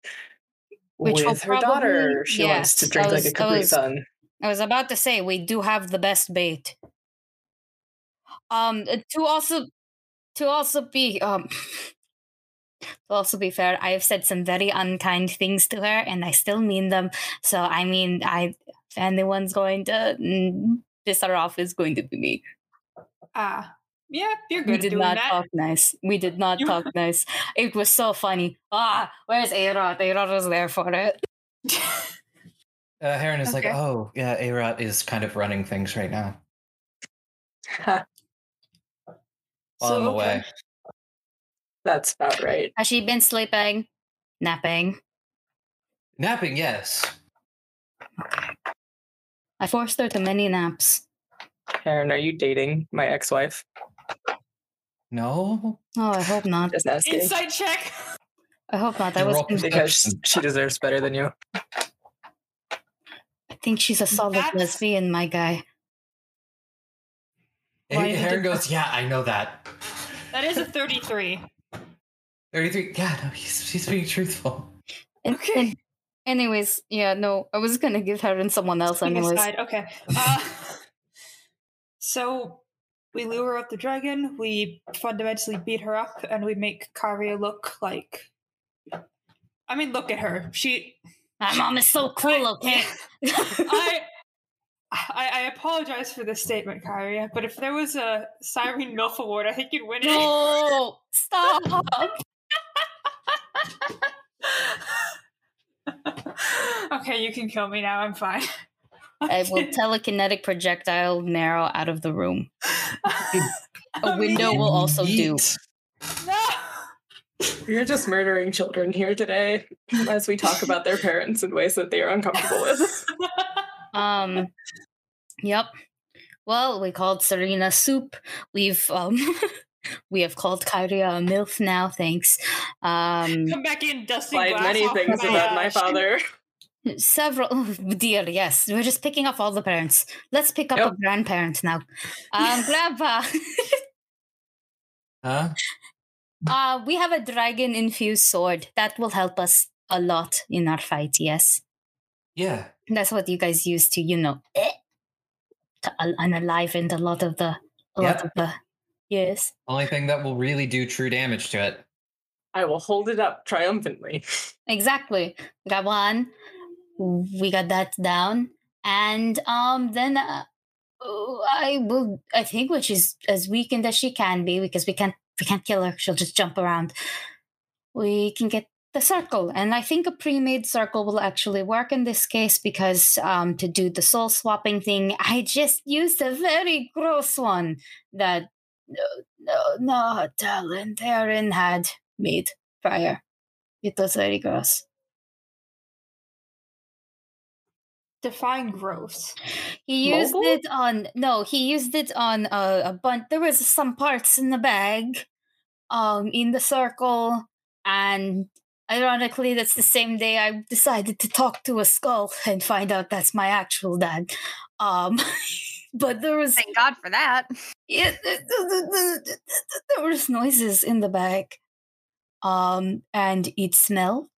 Which with her daughter. probably- She wants to drink I like a a I Capri was- Sun. I was about to say we do have the best bait. Um, to also, to also be um, <sighs> to also be fair, I have said some very unkind things to her, and I still mean them. So I mean, I if anyone's going to mm, piss her off, is going to be me. Ah, yeah, you're We good at did doing not that. talk nice. We did not talk nice. It was so funny. Ah, where's Arot? Arot was there for it. <laughs> Uh, Heron is like, oh, yeah, Arot is kind of running things right now <laughs> while So, I'm okay. That's about right. Has she been sleeping? Napping? Napping, yes. Okay. I forced her to many naps. Karen, are you dating my ex-wife? No? Oh, I hope not. Just asking. Insight check. I hope not. I Roll was. Because she deserves better than you. I think she's a solid That's- lesbian, my guy. Why did Heron goes, yeah, I know that. That is a 33. 33, yeah, no, he's, he's being truthful. And- Okay. and- anyways, yeah, no, I was gonna give her and someone else. Anyways, okay. Uh, <laughs> so we lure out the dragon, we fundamentally beat her up, and we make Kyria look like. I mean, look at her. She. my mom is so cool. Okay. <laughs> I. <laughs> I, I apologize for this statement, Kyria, but if there was a Siren MILF award, I think you'd win it. no, stop. <laughs> okay, you can kill me now. I'm fine. I <laughs> will telekinetic projectile narrow out of the room. <laughs> A window will also do. Yeet. No. You're just murdering children here today as we talk about their parents in ways that they are uncomfortable with. <laughs> Um, yep. Well, we called Serena soup. We've um, we have called Kyria a milf now. Thanks. Um, Come back in, dusting Like glass many off things about my shoe. father. Several. Oh, dear, yes. We're just picking up all the parents. Let's pick up Yep. a grandparent now. Um, <laughs> Grandpa. Huh? <laughs> uh, we have a dragon infused sword that will help us a lot in our fight. Yes, Yeah. that's what you guys use to, you know, eh, to un- unaliven a lot of the, a lot of the. Yes. Only thing that will really do true damage to it. I will hold it up triumphantly. <laughs> Exactly. We got one. We got that down, and um, then uh, I will. I think when she's as weakened as she can be, because we can't we can't kill her. She'll just jump around. We can get the circle, and I think a pre-made circle will actually work in this case because um, to do the soul swapping thing, I just used a very gross one that no no no Talon Theron had made prior. It was very gross. Define gross. He used Mobile? it on no, he used it on a, a bunch. There was some parts in the bag, um, in the circle, and ironically, that's the same day I decided to talk to a skull <laughs> and find out that's my actual dad. Um, <laughs> but there was Thank God for that. yeah, there was noises in the bag, um, and it smelled,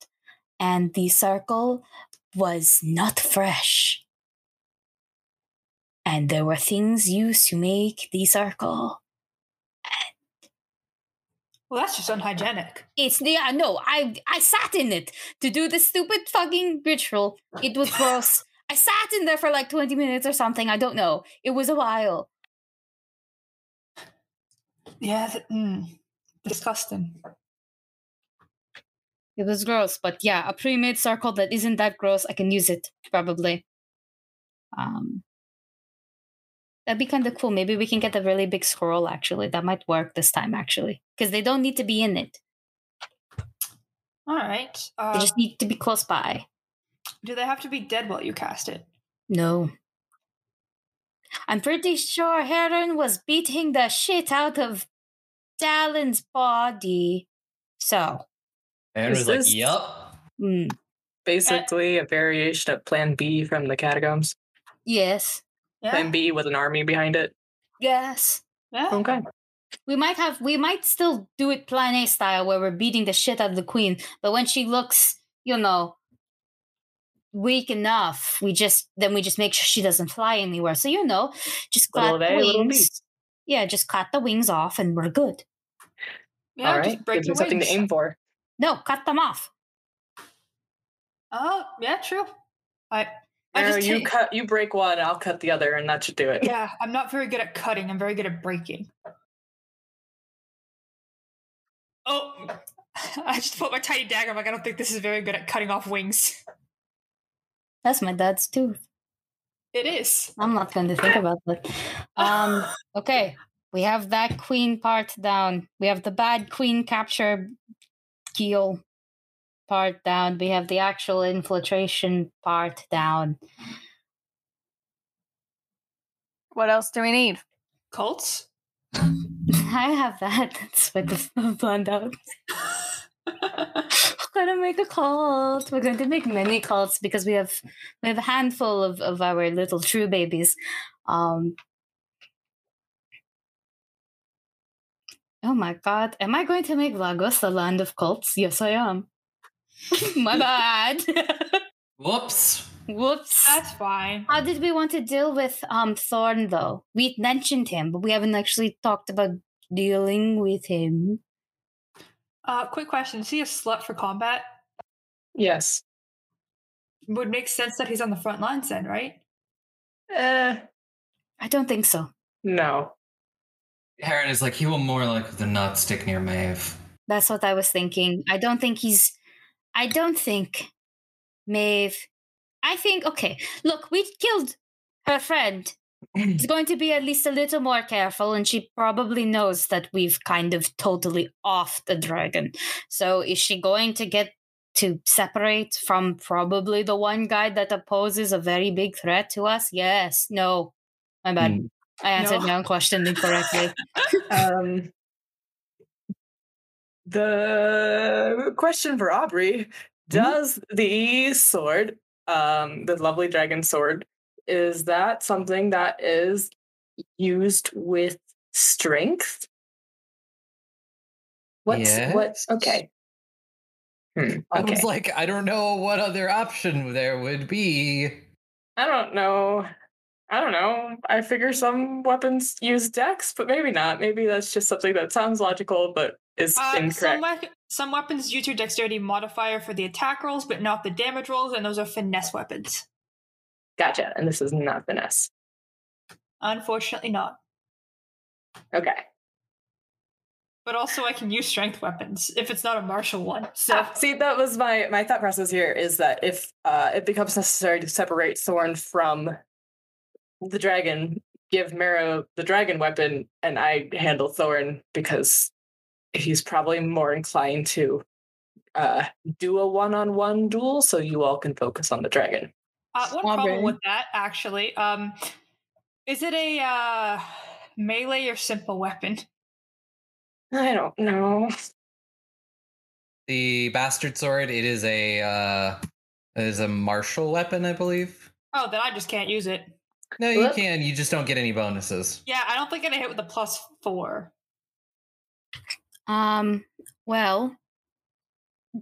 and the circle was not fresh. And there were things used to make the circle. And Well, that's just unhygienic. It's yeah, no, I I sat in it to do the stupid fucking ritual. It was gross. I sat in there for like 20 minutes or something. I don't know. It was a while. Yeah, th- mm, disgusting. It was gross, but yeah, a pre-made circle that isn't that gross, I can use it probably. Um, that'd be kind of cool. Maybe we can get a really big scroll. Actually, that might work this time. Actually, because they don't need to be in it; All right. they Uh, just need to be close by. do they have to be dead while you cast it? No, I'm pretty sure Heron was beating the shit out of Dallin's body. So, Heron Is was like, this- "Yup." mm, Basically, a variation of Plan B from the Catacombs. yes, Plan B with an army behind it. yes. Yeah. Okay. We might have we might still do it plan A style where we're beating the shit out of the queen, but when she looks, you know, weak enough, we just then we just make sure she doesn't fly anywhere. So you know, just Little clap the A, little B. wings. Yeah, just cut the wings off and we're good. Yeah, All just right. break Gives your me something wings. to aim for. No, cut them off. Oh, yeah, true. I, I just you cut, you break one, I'll cut the other, and that should do it. <laughs> Yeah, I'm not very good at cutting. I'm very good at breaking. Oh, <laughs> I just put my tiny dagger. I'm like, I don't think this is very good at cutting off wings. That's my dad's tooth. It is. I'm not going to think about that. Um, <laughs> okay, we have that queen part down. We have the bad queen capture keel part down. We have the actual infiltration part down. What else do we need? Cults? <laughs> I have that. That's what the <laughs> planned out. We're gonna make a cult. We're going to make many cults because we have we have a handful of, of our little true babies. Um Oh my god. Am I going to make Lagos the land of cults? Yes I am. <laughs> my bad. Whoops. Whoops. That's fine. How did we want to deal with um Thorn though? We mentioned him, but we haven't actually talked about dealing with him. Uh, quick question. Is he a slut for combat? Yes. Would make sense that he's on the front lines then, right? Eh, I don't think so. no. Heron is like, he will more likely than not stick near Maeve. That's what I was thinking. I don't think he's. I don't think Maeve. I think okay. Look, we killed her friend. <clears throat> She's going to be at least a little more careful, and she probably knows that we've kind of totally off the dragon. So, is she going to get to separate from probably the one guy that opposes a very big threat to us? Yes. No. My bad. Hmm. I answered No. my own question incorrectly. <laughs> Um, the question for Aubrey Does the sword, um, the lovely dragon sword, is that something that is used with strength? What's what? Okay. Hmm, I was like, I don't know what other option there would be. I don't know. I don't know. I figure some weapons use dex, but maybe not. Maybe that's just something that sounds logical but is Uh, incorrect. some, we- some weapons use your dexterity modifier for the attack rolls, but not the damage rolls, and those are finesse weapons. Gotcha. And this is not finesse. Unfortunately, not. Okay. But also, I can use strength weapons if it's not a martial one. So, Ah, see, that was my my thought process here. Is that if uh, it becomes necessary to separate Thorn from the dragon, give Marrow the dragon weapon, and I handle Thorn because he's probably more inclined to uh, do a one-on-one duel, so you all can focus on the dragon. uh, one Aubrey. problem with that, actually, um, is it a uh, melee or simple weapon? I don't know. The bastard sword, it is a uh it is a martial weapon, I believe. Oh, then I just can't use it. No, you Whoop. can. You just don't get any bonuses. Yeah, I don't think I hit with a plus four. Um. Well,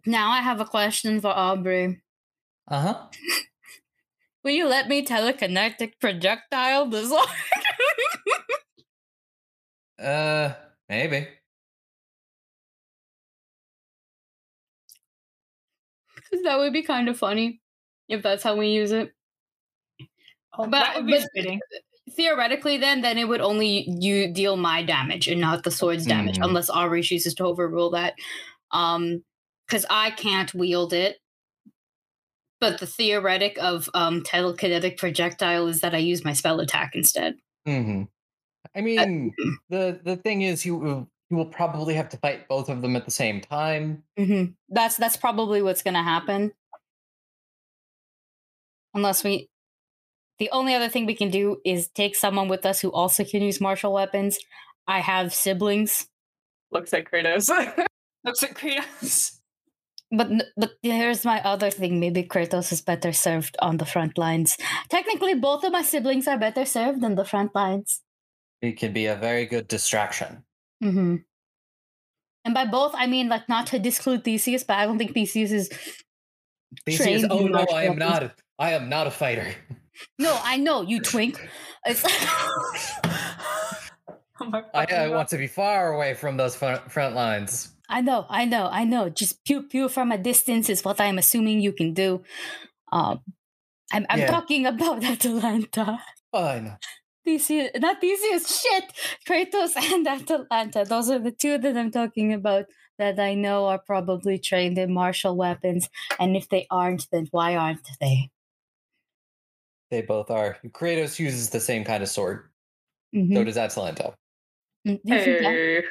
now I have a question for Aubrey. Uh huh. <laughs> Will you let me telekinetic projectile Blizzard? <laughs> uh, maybe. Because <laughs> that would be kind of funny if that's how we use it. Oh, But- that would be but- fitting. Theoretically, then, then it would only you deal my damage and not the sword's damage, Mhm. unless Ari chooses to overrule that. Um, because I can't wield it. But the theoretic of um telekinetic projectile is that I use my spell attack instead. hmm I mean, the the thing is, you will you will probably have to fight both of them at the same time. hmm That's that's probably what's gonna happen. Unless we the only other thing we can do is take someone with us who also can use martial weapons. I have siblings, Looks like Kratos. <laughs> Looks like Kratos. but n- but here's my other thing. Maybe Kratos is better served on the front lines. Technically, both of my siblings are better served on the front lines. It can be a very good distraction. hmm And by both, I mean like not to disclude Theseus, but I don't think Theseus is. Theseus, oh no, I am weapons. not. I am not a fighter. <laughs> No, I know you twink. It's <laughs> Oh I, I want to be far away from those front, front lines. I know, I know, I know. Just pew pew from a distance is what I'm assuming you can do. Um, I'm I'm Yeah. talking about <laughs> Atalanta. Fine. is not Theseus. Shit, Kratos and Atalanta. Those are the two that I'm talking about that I know are probably trained in martial weapons. And if they aren't, then why aren't they? They both are. Kratos uses the same kind of sword. Mhm. So does Atalanta. Mm, hey.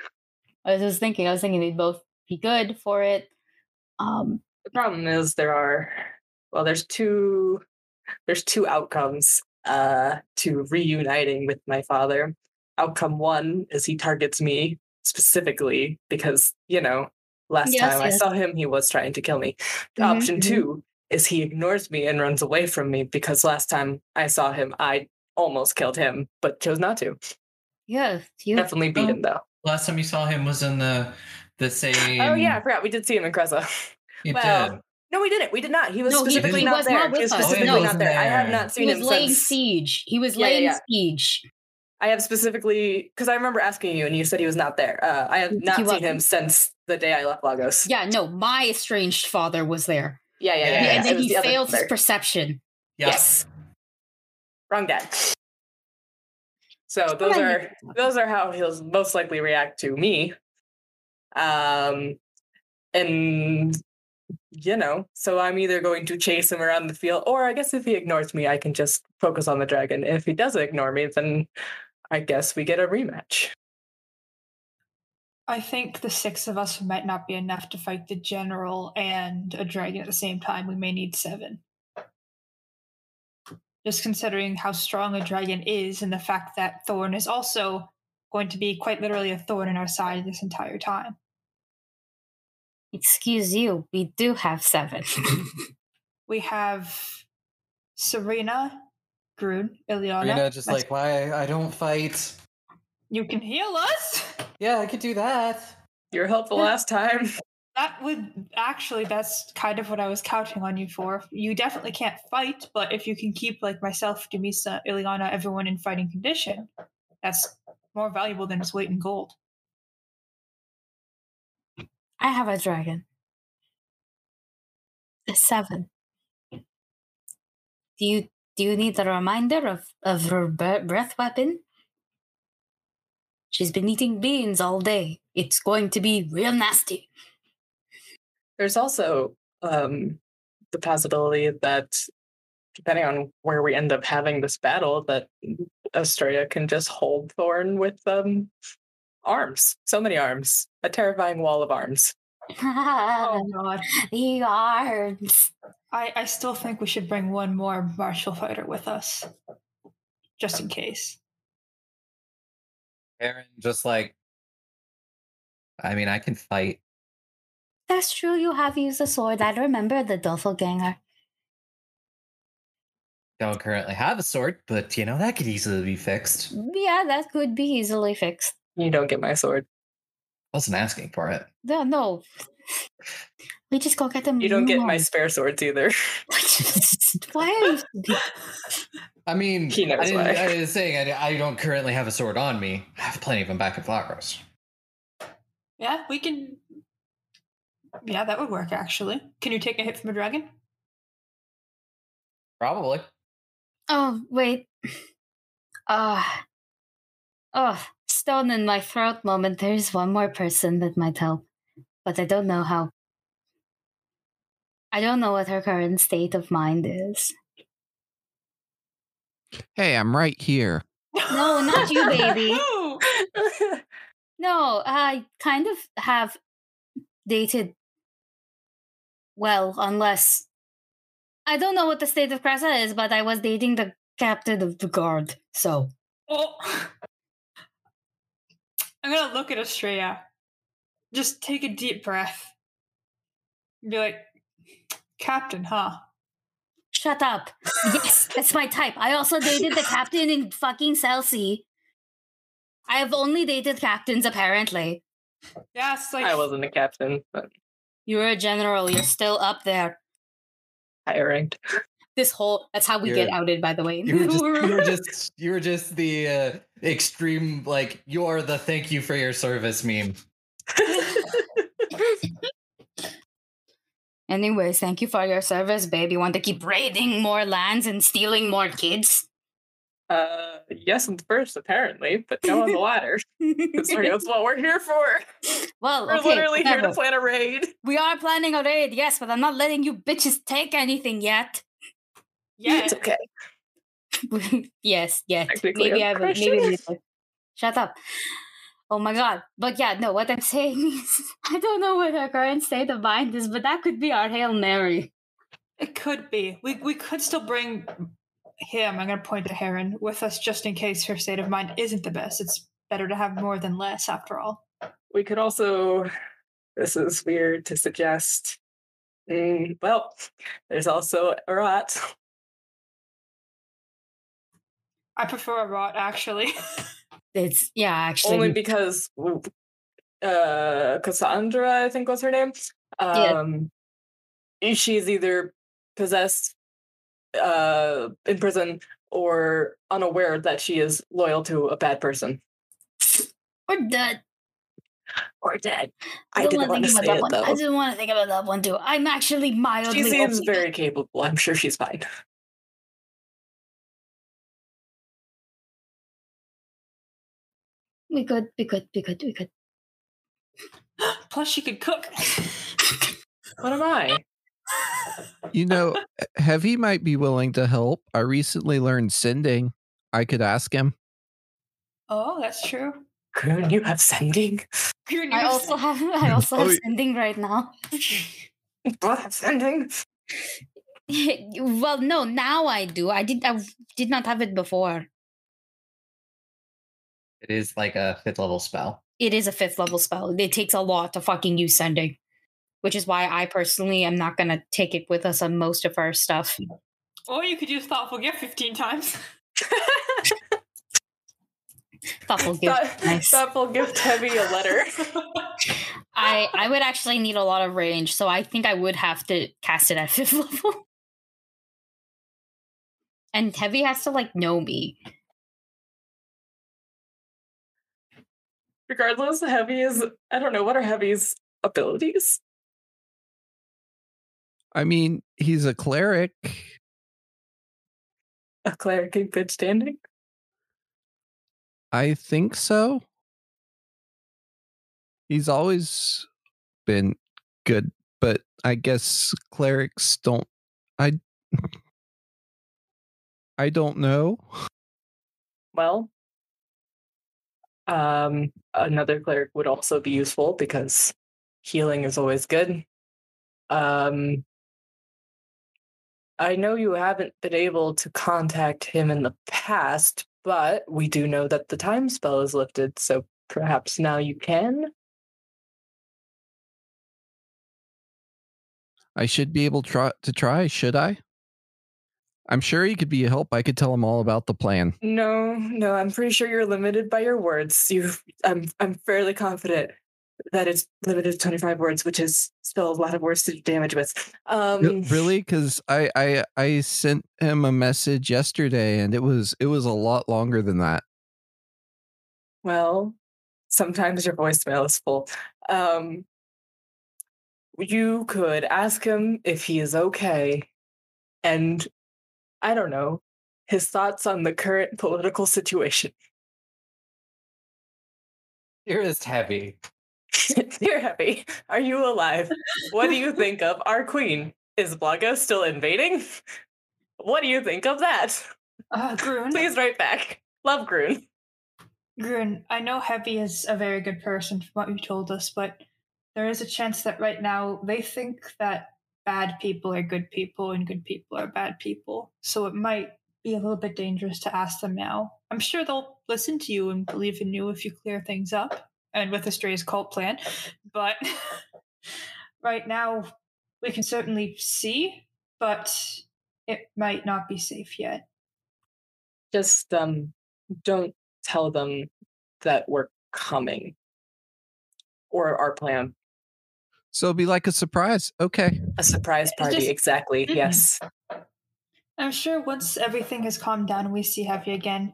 I was just thinking. I was thinking they'd both be good for it. Um, The problem is there are well, there's two there's two outcomes uh to reuniting with my father. Outcome one is he targets me specifically because, you know, last Yes, time I saw him he was trying to kill me. Mhm, Option mhm. two is he ignores me and runs away from me because last time I saw him I almost killed him, but chose not to. yeah, you Definitely beat um, him though. Last time you saw him was in the the same. Oh yeah, I forgot we did see him in Cressa. <laughs> You well, did. No, we didn't. We did not. He was No, specifically he not was there. not with he was us. Oh, he not wasn't there. I have there. not He seen was him laying since. siege. He was Yeah, yeah, laying yeah. siege. I have specifically because I remember asking you, and you said he was not there. Uh, I have He not seen wasn't. him since the day I left Lagos. Yeah, no, my estranged father was there. Yeah, yeah. yeah, Yeah, yeah. and then he the other failed his perception. Yeah. Yes. Wrong dad. So those are those are how he'll most likely react to me. Um, and you know, so I'm either going to chase him around the field, or I guess if he ignores me, I can just focus on the dragon. If he doesn't ignore me, then I guess we get a rematch. I think the six of us might not be enough to fight the general and a dragon at the same time. We may need seven. Just considering how strong a dragon is and the fact that Thorn is also going to be quite literally a thorn in our side this entire time. Excuse you, we do have seven. <laughs> We have Serena, Grun, Ileana. Rena just That's- like, why I don't fight. You can heal us. Yeah, I could do that. You were helpful last time. That would actually, that's kind of what I was counting on you for. You definitely can't fight, but if you can keep like myself, Demisa, Ileana, everyone in fighting condition, that's more valuable than its weight in gold. I have a dragon. A seven. Do you do you need a reminder of, of her bre- breath weapon? She's been eating beans all day. It's going to be real nasty. There's also um, the possibility that, depending on where we end up having this battle, that Estrella can just hold Thorn with um, arms. So many arms. A terrifying wall of arms. <laughs> Oh god. the arms. I, I still think we should bring one more martial fighter with us. Just in case. Heron just like, I mean, I can fight. That's true. You have used a sword. I remember the doppelganger. Don't currently have a sword, but you know that could easily be fixed. Yeah, that could be easily fixed. You don't get my sword. I wasn't asking for it. No, no. <laughs> We just go get them. You don't get my spare swords either. <laughs> <laughs> Why? <laughs> I mean, He knows I, didn't, why. I was saying I, I don't currently have a sword on me. I have plenty of them back in Flowers. Yeah, we can Yeah, that would work actually. Can you take a hit from a dragon? Probably. Oh, wait. Uh, oh, stone in my throat moment. There's one more person that might help, but I don't know how. I don't know what her current state of mind is. Hey, I'm right here. No, not you, baby. <laughs> No, I kind of have dated. Well, unless. I don't know what the state of Cressa is, but I was dating the captain of the guard, so. Oh. I'm gonna look at Estrella. Just take a deep breath. Be like, Captain, huh? Shut up. Yes, <laughs> that's my type. I also dated the captain in fucking Celsi. I have only dated captains, apparently. Yeah, like I wasn't a captain, but You're a general. You're still up there. higher ranked. This whole. That's how we get You're- outed, by the way. You were just <laughs> you were just you were just the uh, extreme like you're the thank you for your service meme. Anyways, thank you for your service, babe. You want to keep raiding more lands and stealing more kids? Uh, yes, and first apparently, but no on the <laughs> ladder. 'Cause That's what we're here for. well, We're okay, literally here to plan a raid. We are planning a raid, yes, but I'm not letting you bitches take anything yet. yeah. It's okay. <laughs> yes, yes. Maybe I'm I will. Maybe Christian. later. Shut up. Oh my god. But yeah, no, what I'm <laughs> saying is I don't know what her current state of mind is, but that could be our Hail Mary. It could be. We we could still bring him. I'm gonna point to Heron with us just in case her state of mind isn't the best. It's better to have more than less, after all. We could also. This is weird to suggest. Mm, well, there's also Arot. I prefer Arot, actually. <laughs> It's yeah, actually. Only because uh Cassandra, I think was her name. Yeah. Um she's either possessed uh in prison or unaware that she is loyal to a bad person. We're dead. Or dead. I I don't didn't want to think about it that one. I though. didn't want to think about that one too. I'm actually mildly She seems very capable. I'm sure she's fine. We could, we could, we could, we could. Plus, she could cook. <laughs> What am I? You know, Heavy might be willing to help. I recently learned sending. I could ask him. oh, that's true. Grun, you have sending? You're I also have I also have Oh, sending right now. Both have sending? <laughs> well, no, now I do. I did I did not have it before. It is like a fifth level spell. It is a fifth level spell. It takes a lot to fucking use sending. Which is why I personally am not gonna take it with us on most of our stuff. Or you could use thoughtful gift 15 times. <laughs> Thoughtful gift. Thought- Nice. Thoughtful gift heavy a letter. <laughs> <laughs> I I would actually need a lot of range, so I think I would have to cast it at fifth level. And heavy has to like know me. Regardless, heavy is I don't know what are heavy's abilities. I mean, he's a cleric. A cleric in good standing. I think so. He's always been good, but I guess clerics don't. I. <laughs> I don't know. Well, um, another cleric would also be useful because healing is always good. Um, I know you haven't been able to contact him in the past, but we do know that the time spell is lifted, so perhaps now you can. I should be able try, to try, should I? I'm sure he could be a help. I could tell him all about the plan. No, no, I'm pretty sure you're limited by your words. You, I'm, I'm fairly confident that it's limited to 25 words, which is still a lot of words to do damage with. Um, really? Because I, I I sent him a message yesterday, and it was it was a lot longer than that. Well, sometimes your voicemail is full. Um, you could ask him if he is okay and I don't know, his thoughts on the current political situation. Dearest Heavy. <laughs> Dear Happy, are you alive? What do you think of our queen? Is Blaga still invading? What do you think of that? Uh, <laughs> Grun, Please write back. Love Grun. Grun, I know Heavy is a very good person from what you told us, but there is a chance that right now they think that bad people are good people and good people are bad people. So it might be a little bit dangerous to ask them now. I'm sure they'll listen to you and believe in you if you clear things up and with Astray's cult plan. But <laughs> right now, we can certainly see, but it might not be safe yet. Just um don't tell them that we're coming. Or our plan. So it'll be like a surprise. Okay. A surprise party, just- exactly. Mhm. Yes. I'm sure once everything has calmed down and we see Heavy again,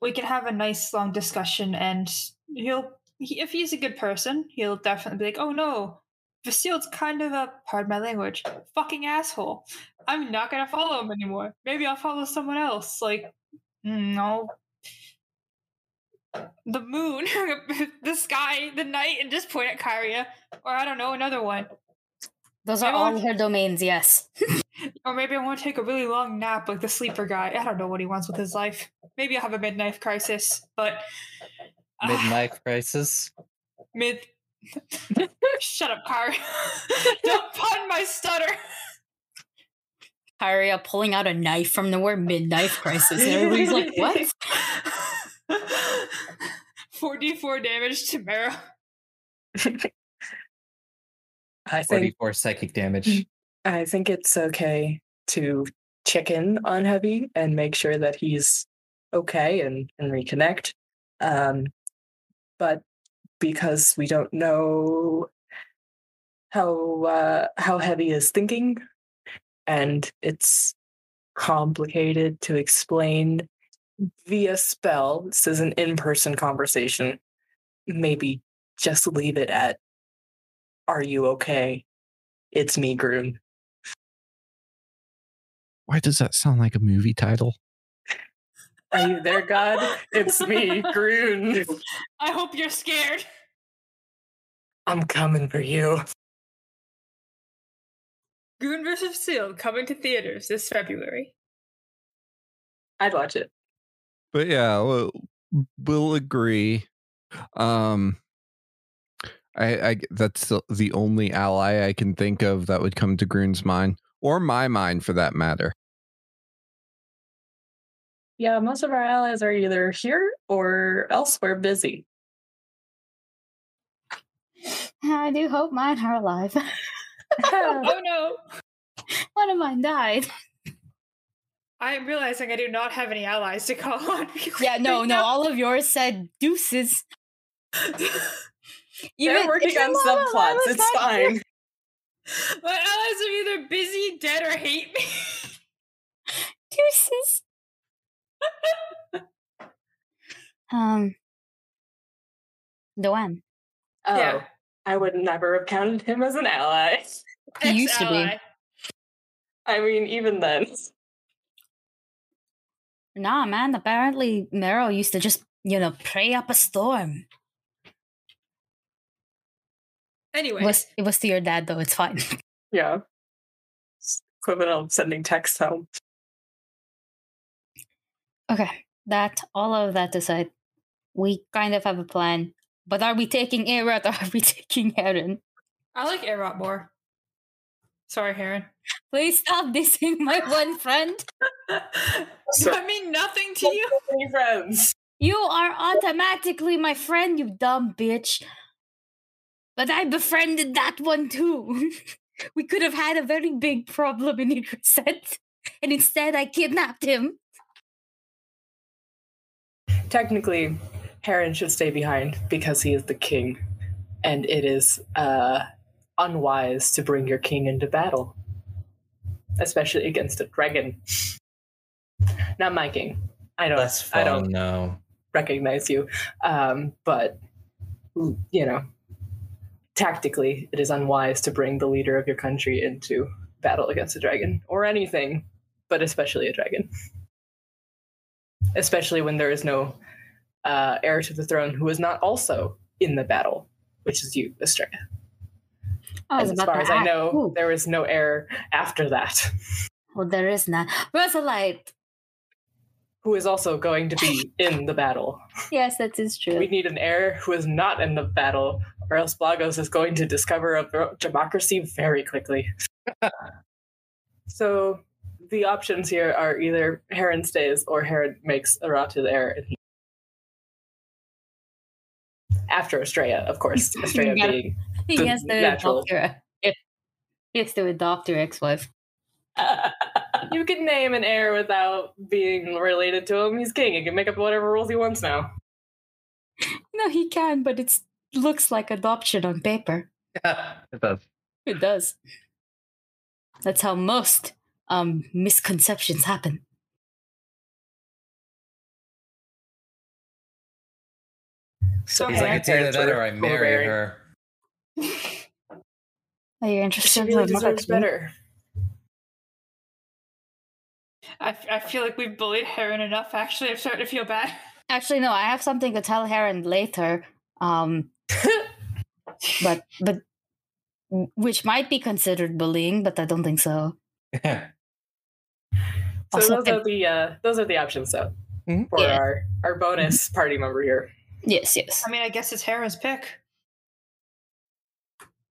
we can have a nice long discussion and he'll, he, if he's a good person, he'll definitely be like, oh no, Vasil's kind of a, pardon my language, fucking asshole. I'm not gonna follow him anymore. Maybe I'll follow someone else. Like, mm, no. The moon, <laughs> the sky, the night, and just point at Kyria. Or I don't know, another one. Those are I all want- her domains, yes. <laughs> Or maybe I want to take a really long nap like the sleeper guy. I don't know what he wants with his life. Maybe I'll have a midnight crisis, but ah, <sighs> Midnight Crisis. mid. <laughs> Shut up, Kari. don't pun my stutter. Kyria pulling out a knife from the word midnight crisis. And everybody's like, what? <laughs> 4d4 damage to Mara. I <laughs> think 44 psychic damage. I think it's okay to check in on Heavy and make sure that he's okay and, and reconnect. Um, but because we don't know how uh, how Heavy is thinking, and it's complicated to explain via spell. This is an in-person conversation. Maybe just leave it at "Are you okay?" It's me, Grun. Why does that sound like a movie title? Are you there, God? It's me, Grun. I hope you're scared. I'm coming for you. Goon vs. Seal coming to theaters this February. I'd watch it. But yeah, we'll, we'll agree. Um, I, I that's the, the only ally I can think of that would come to Grun's mind, or my mind for that matter. Yeah, most of our allies are either here or elsewhere busy. I do hope mine are alive. <laughs> Oh no! <laughs> One of mine died. I am realizing I do not have any allies to call on. <laughs> Yeah, no, no. All of yours said deuces. <laughs> They're working on subplots. It's not here. fine. <laughs> My allies are either busy, dead, or hate me. Deuces. Um, Doan. Oh, Yeah. I would never have counted him as an ally. He used to be. I mean, even then. Nah, man. Apparently, Meryl used to just, you know, pray up a storm. Anyway, It was it was to your dad though. It's fine. <laughs> Yeah. It's equivalent of sending text home. okay, that all of that aside, we kind of have a plan. But are we taking Arot or are we <laughs> taking Aaron? I like Arot more. Sorry, Heron. Please stop <laughs> dissing my one friend. <laughs> So- I mean nothing to you. Any friends? You are automatically my friend, you dumb bitch. But I befriended that one too. <laughs> we could have had a very big problem in Idriset. And instead, I kidnapped him. Technically, Heron should stay behind because he is the king, and it is uh, unwise to bring your king into battle, especially against a dragon. Not my king. I don't. Less I don't no. recognize you, um, but you know, tactically, it is unwise to bring the leader of your country into battle against a dragon or anything, but especially a dragon. Especially when there is no uh, heir to the throne who is not also in the battle, which is you, Estrella. Was as oh, far as I know, Ooh, there is no heir after that, well, there is none. Rosalite. who is also going to be <laughs> in the battle. Yes, that is true. We need an heir who is not in the battle, or else Blagos is going to discover a democracy very quickly. <laughs> so the options here are either Heron stays or Heron makes Aratu the heir. After Estrella, of course. <laughs> Estrella gotta- being. He has to natural- adopt her. He has to adopt your ex-wife. <laughs> you can name an heir without being related to him. He's king. He can make up whatever rules he wants now. No, he can, but it looks like adoption on paper. Yeah, <laughs> it does. It does. That's how most um misconceptions happen. So He's He's like, like, it's either that or I marry overbearing. her. Are you She interested really in deserves better. I, I feel like we've bullied Heron enough. Actually, I'm starting to feel bad. <laughs> Actually, no. I have something to tell Heron later. Um, but but which might be considered bullying, but I don't think so. <laughs> So Also, those are the uh, those are the options though Mhm. for Yeah. our our bonus party member here. yes, yes. I mean, I guess it's Heron's pick.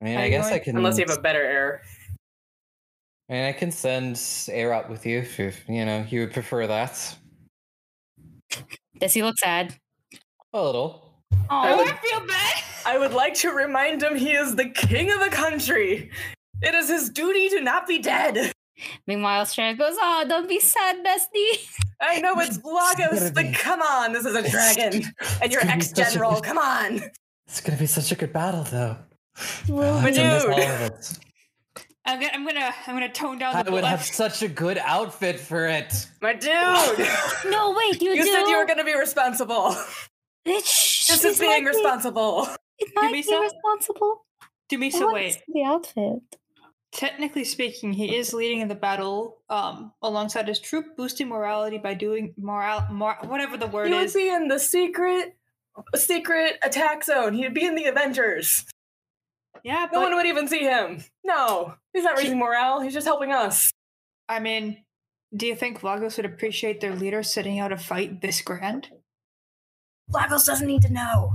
I mean, Are I you guess I can. Unless you have a better heir. I mean, I can send air up with you if you, you know you would prefer that. Does he look sad? A little. I Oh, would- I feel bad. I would like to remind him he is the king of the country. It is his duty to not be dead. Meanwhile, Strand goes, "Oh, don't be sad, bestie." I know it's <laughs> Blagos, gonna but be- come on, this is a dragon. And your gonna be such a ex-general, good- come on. It's gonna be such a good battle, though. Well, I miss dude. all of it. <laughs> I'm gonna, I'm gonna, I'm gonna tone down I the would have such a good outfit for it. My dude. <laughs> no, wait, you, <laughs> You do. said you were going to be responsible. It's, This is being might be- responsible. It might be Dumisa? responsible. Dumisa, What's wait. the outfit? Technically speaking, he is leading in the battle um, alongside his troop, boosting morality by doing morale, mor- whatever the word is. He would be in the secret secret attack zone. He'd be in the Avengers. Yeah, No but one would even see him. No, he's not raising morale. He's just helping us. I mean, do you think Vagos would appreciate their leader sitting out a fight this grand? Lagos doesn't need to know.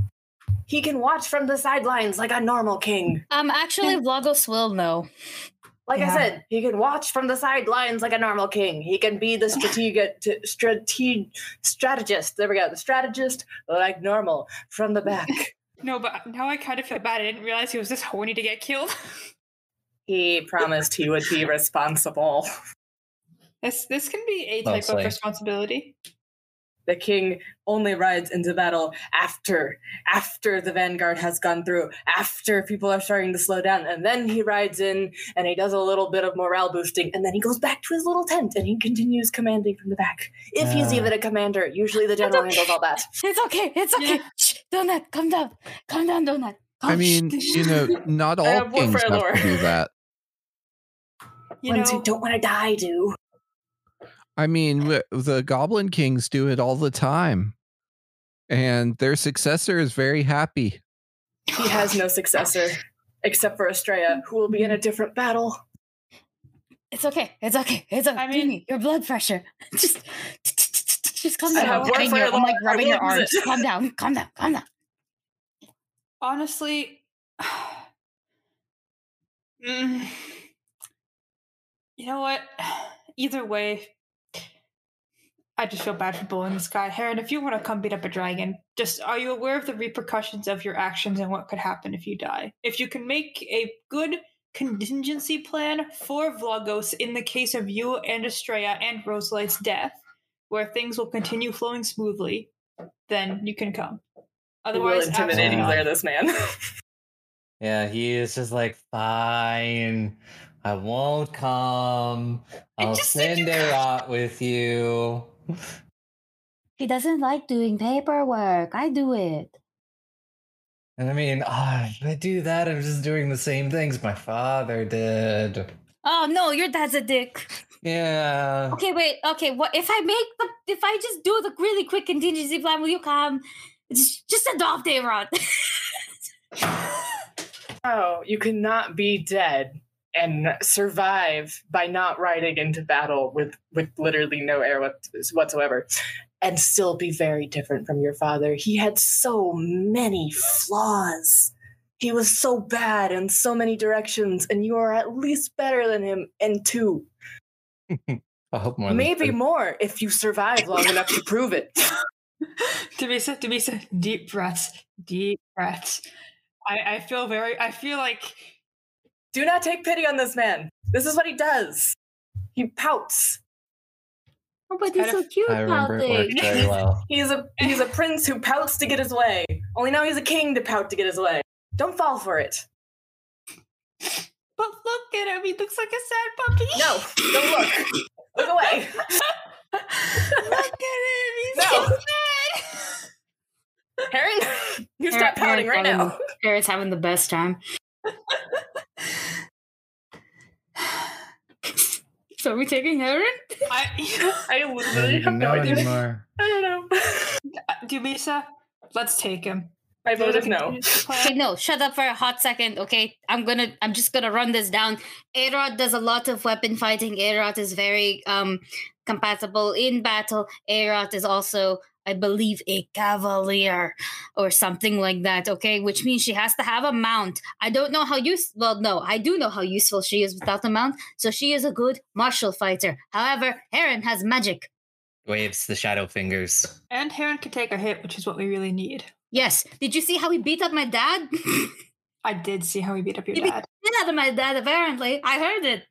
He can watch from the sidelines like a normal king. Um, actually, Vlogos will know. Like Yeah. I said, he can watch from the sidelines like a normal king. He can be the strategic t- strate- strategist. There we go. The strategist like normal from the back. No, but now I kind of feel bad. I didn't realize he was this horny to get killed. <laughs> he promised he would be responsible. this this can be a type Mostly. of responsibility. The king only rides into battle after after the vanguard has gone through, after people are starting to slow down, and then he rides in and he does a little bit of morale boosting, and then he goes back to his little tent and he continues commanding from the back. If he's Ah. even a commander, usually the general okay. handles all that. <laughs> It's okay. It's okay. Yeah. Shh, Donut, calm down. Calm down, Donut. I Oh, mean, you know, not <laughs> all have kings have lore. to do that. <laughs> You Ones know, who don't want to die do. I mean, the Goblin Kings do it all the time. And their successor is very happy. He has no successor except for Estrella, who will be in a different battle. It's okay. It's okay. It's okay. I mean- your blood pressure. <laughs> Just, just calm down. have I'm patting warfare. I'm like. Rubbing your arms. Calm down. Calm down. Calm down. honestly, <sighs> Mm. you know what? <sighs> Either way, I just feel bad for bullying this guy. Heron, if you want to come beat up a dragon, just are you aware of the repercussions of your actions and what could happen if you die? If you can make a good contingency plan for Vlogos in the case of you and Estrella and Roselight's death, where things will continue flowing smoothly, then you can come. Real Otherwise, intimidating absolutely there, this man. <laughs> Yeah, he is just like, fine, I won't come. I I'll send Arot with you. <laughs> He doesn't like doing paperwork. I do it. And I mean, ah, if I do that, I'm just doing the same things my father did. Oh no, your dad's a dick. Yeah. Okay, wait. Okay, what if I make the if I just do the really quick contingency plan? Will you come? Just, just adopt Arot. <laughs> Oh, you cannot be dead and survive by not riding into battle with with literally no air what- whatsoever and still be very different from your father. He had so many flaws. He was so bad in so many directions and you are at least better than him in two. <laughs> I hope more. Maybe more if you survive long enough to prove it. <laughs> Dumisa, Dumisa, deep breaths, deep breaths. I, I feel very, I feel like Do not take pity on this man. This is what he does. He pouts. oh, but he's so cute I pouting. well. <laughs> He's a he's a prince who pouts to get his way. Only now he's a king to pout to get his way. Don't fall for it. But look at him. He looks like a sad puppy. No, don't look. Look away. <laughs> look at him. He's No. so sad. Heron, you Heron- stop pouting right Heron's now. having- Heron's having the best time. <sighs> So are we taking Heron? I, I <laughs> I literally have no idea. anymore. I don't know. Dumisa, uh, let's take him. My vote is no. Okay, <laughs> no, shut up for a hot second, okay? I'm gonna I'm just gonna run this down. Arot does a lot of weapon fighting. Arot is very um compatible in battle. Arot is also, I believe, a cavalier or something like that, okay? Which means she has to have a mount. I don't know how use well, no, I do know how useful she is without a mount, so she is a good martial fighter. However, Heron has magic. Waves the shadow fingers. And Heron can take a hit, which is what we really need. Yes. Did you see how he beat up my dad? <laughs> I did see how he beat up your He beat dad. the shit out my dad, apparently. I heard it.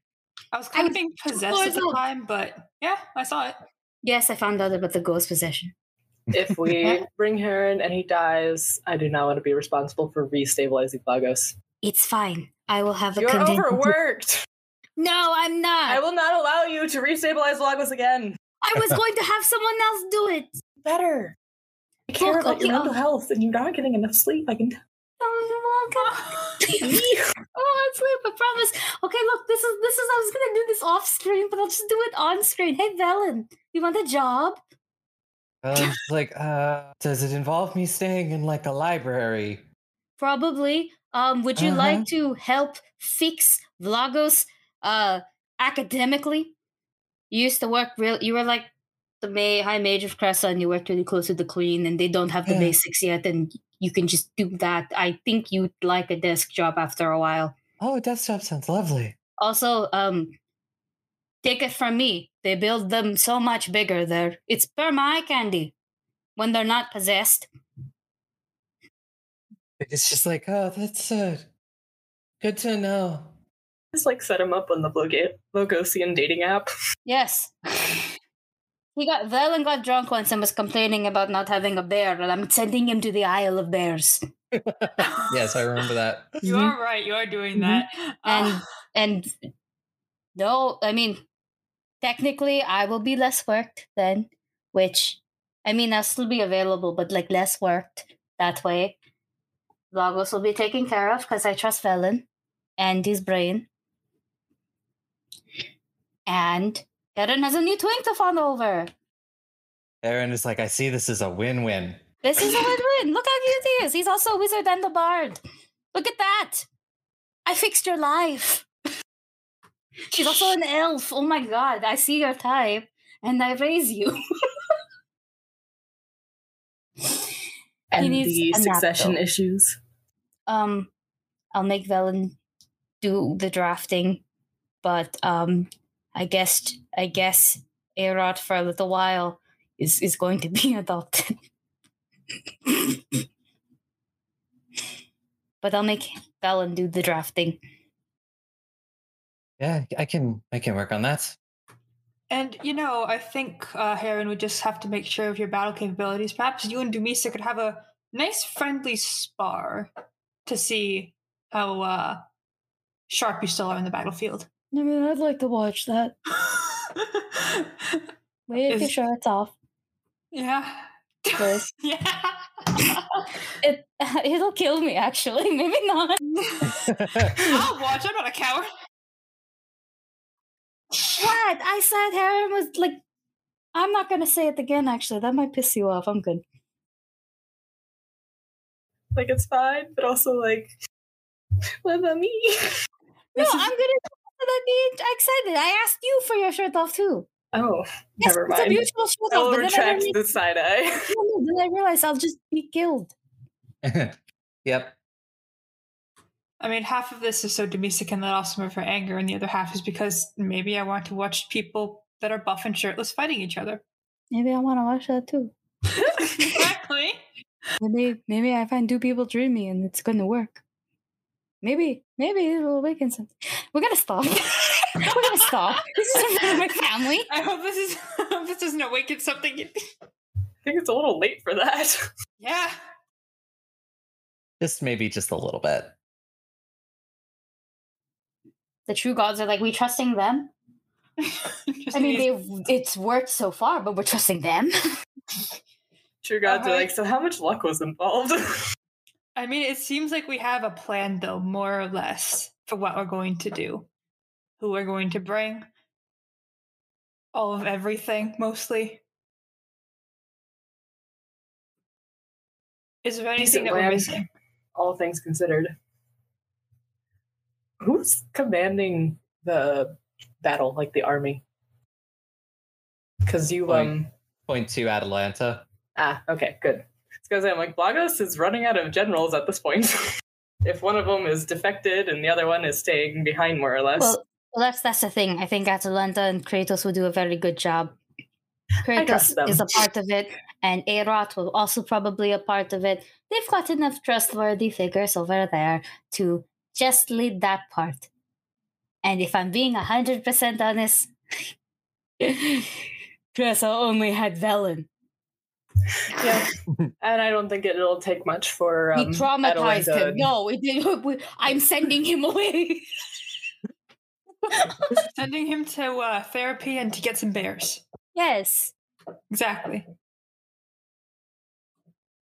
I was kind I of being possessed at the up. time, but yeah, I saw it. Yes, I found out about the ghost possession. If we <laughs> bring her in and he dies, I do not want to be responsible for restabilizing Lagos. It's fine. I will have a You're contingency- overworked. No, I'm not. I will not allow you to restabilize Lagos again. I was going to have someone else do it. Better. Take care Look, about your okay, mental oh. health, and you're not getting enough sleep. I can tell. Oh, you're welcome. <laughs> <laughs> oh, I'll sleep. I promise. Okay, look, this is this is. I was gonna do this off screen, but I'll just do it on screen. Hey, Velen, you want a job? Um, <laughs> like, uh, does it involve me staying in like a library? Probably. Um, would you Uh-huh. like to help fix Vlogos uh academically? You used to work real you were like the May High Mage of Cressa and you worked really close to the Queen and they don't have the Yeah. basics yet and you can just do that. I think you'd like a desk job after a while. Oh, a desk job sounds lovely. Also, um take it from me. They build them so much bigger there. It's per my candy when they're not possessed. It's just like, oh, that's uh, good to know. Just like set him up on the Loga- Logosian dating app. Yes. <laughs> He got Velen got drunk once and was complaining about not having a bear, and I'm sending him to the Isle of Bears. <laughs> yes, I remember that. <laughs> You are right. You are doing Mhm. that. And Ah, and no, I mean, technically, I will be less worked then. Which, I mean, I'll still be available, but like less worked that way. Lagos will be taken care of because I trust Velen and his brain. And Erin has a new twink to fawn over. Aaron is like, I see this is a win-win. This is a win-win. Look how cute he is. He's also a wizard and a bard. Look at that. I fixed your life. <laughs> She's also an elf. Oh my god. I see your type and I raise you. <laughs> And the a nap, succession issues. um I'll make Velen do the drafting, but um I guess I guess Arot for a little while is is going to be <laughs> adopted. but I'll make Velen do the drafting. Yeah, I can, I can work on that. and you know, I think uh, Heron would just have to make sure of your battle capabilities. Perhaps you and Dumisa could have a nice, friendly spar to see how uh, sharp you still are in the battlefield. I mean, I'd like to watch that. <laughs> <laughs> Wait, Is- your shirts off. yeah. This. <laughs> yeah. It <laughs> it'll kill me actually. Maybe not. I'll watch. I'm not a coward. What? I said Harem was like I'm not gonna say it again actually. That might piss you off. I'm good. Like it's fine, but also like, what about me? No, is- I'm gonna be excited. I asked you for your shirt off too. Oh, Yes, never it's a mind. mutual shirt I off, will but then I retract realized, the side eye. <laughs> No, no, then I realized I'll just be killed. <laughs> yep. I mean, half of this is so Dumisa can let off some of her anger, and the other half is because maybe I want to watch people that are buff and shirtless fighting each other. Maybe I want to watch that too. <laughs> exactly. Maybe maybe I find two people dreamy and it's gonna work. Maybe maybe it'll awaken something. We're gonna stop. <laughs> We're gonna stop. This is in front of my family. I hope this is <laughs> I hope this doesn't awaken something. <laughs> I think it's a little late for that. yeah. Just maybe just a little bit. The true gods are like we trusting them. I mean, they it's worked so far, but we're trusting them. True gods are Alright. like, so how much luck was involved? I mean, it seems like we have a plan, though, more or less, for what we're going to do. Who we're going to bring. All of everything, mostly. Is there anything Decent that we're missing? All things considered. Who's commanding the battle, like the army? Because you, Point. um, Point two Atalanta. ah, okay, good. Because I'm like, Blagos is running out of generals at this point. <laughs> if one of them is defected and the other one is staying behind, more or less. well, well, that's that's the thing. I think Atalanta and Kratos will do a very good job. Kratos is a part of it, and Arot will also probably a part of it. They've got enough trustworthy figures over there to just lead that part. And if I'm being hundred percent honest, <laughs> Cressa only had Velen. Yeah. <laughs> and I don't think it'll take much for. Um, he traumatized Atalanta- him. No, it did, <laughs> we- I'm sending him away. <laughs> Sending him to uh, therapy and to get some bears. yes. Exactly.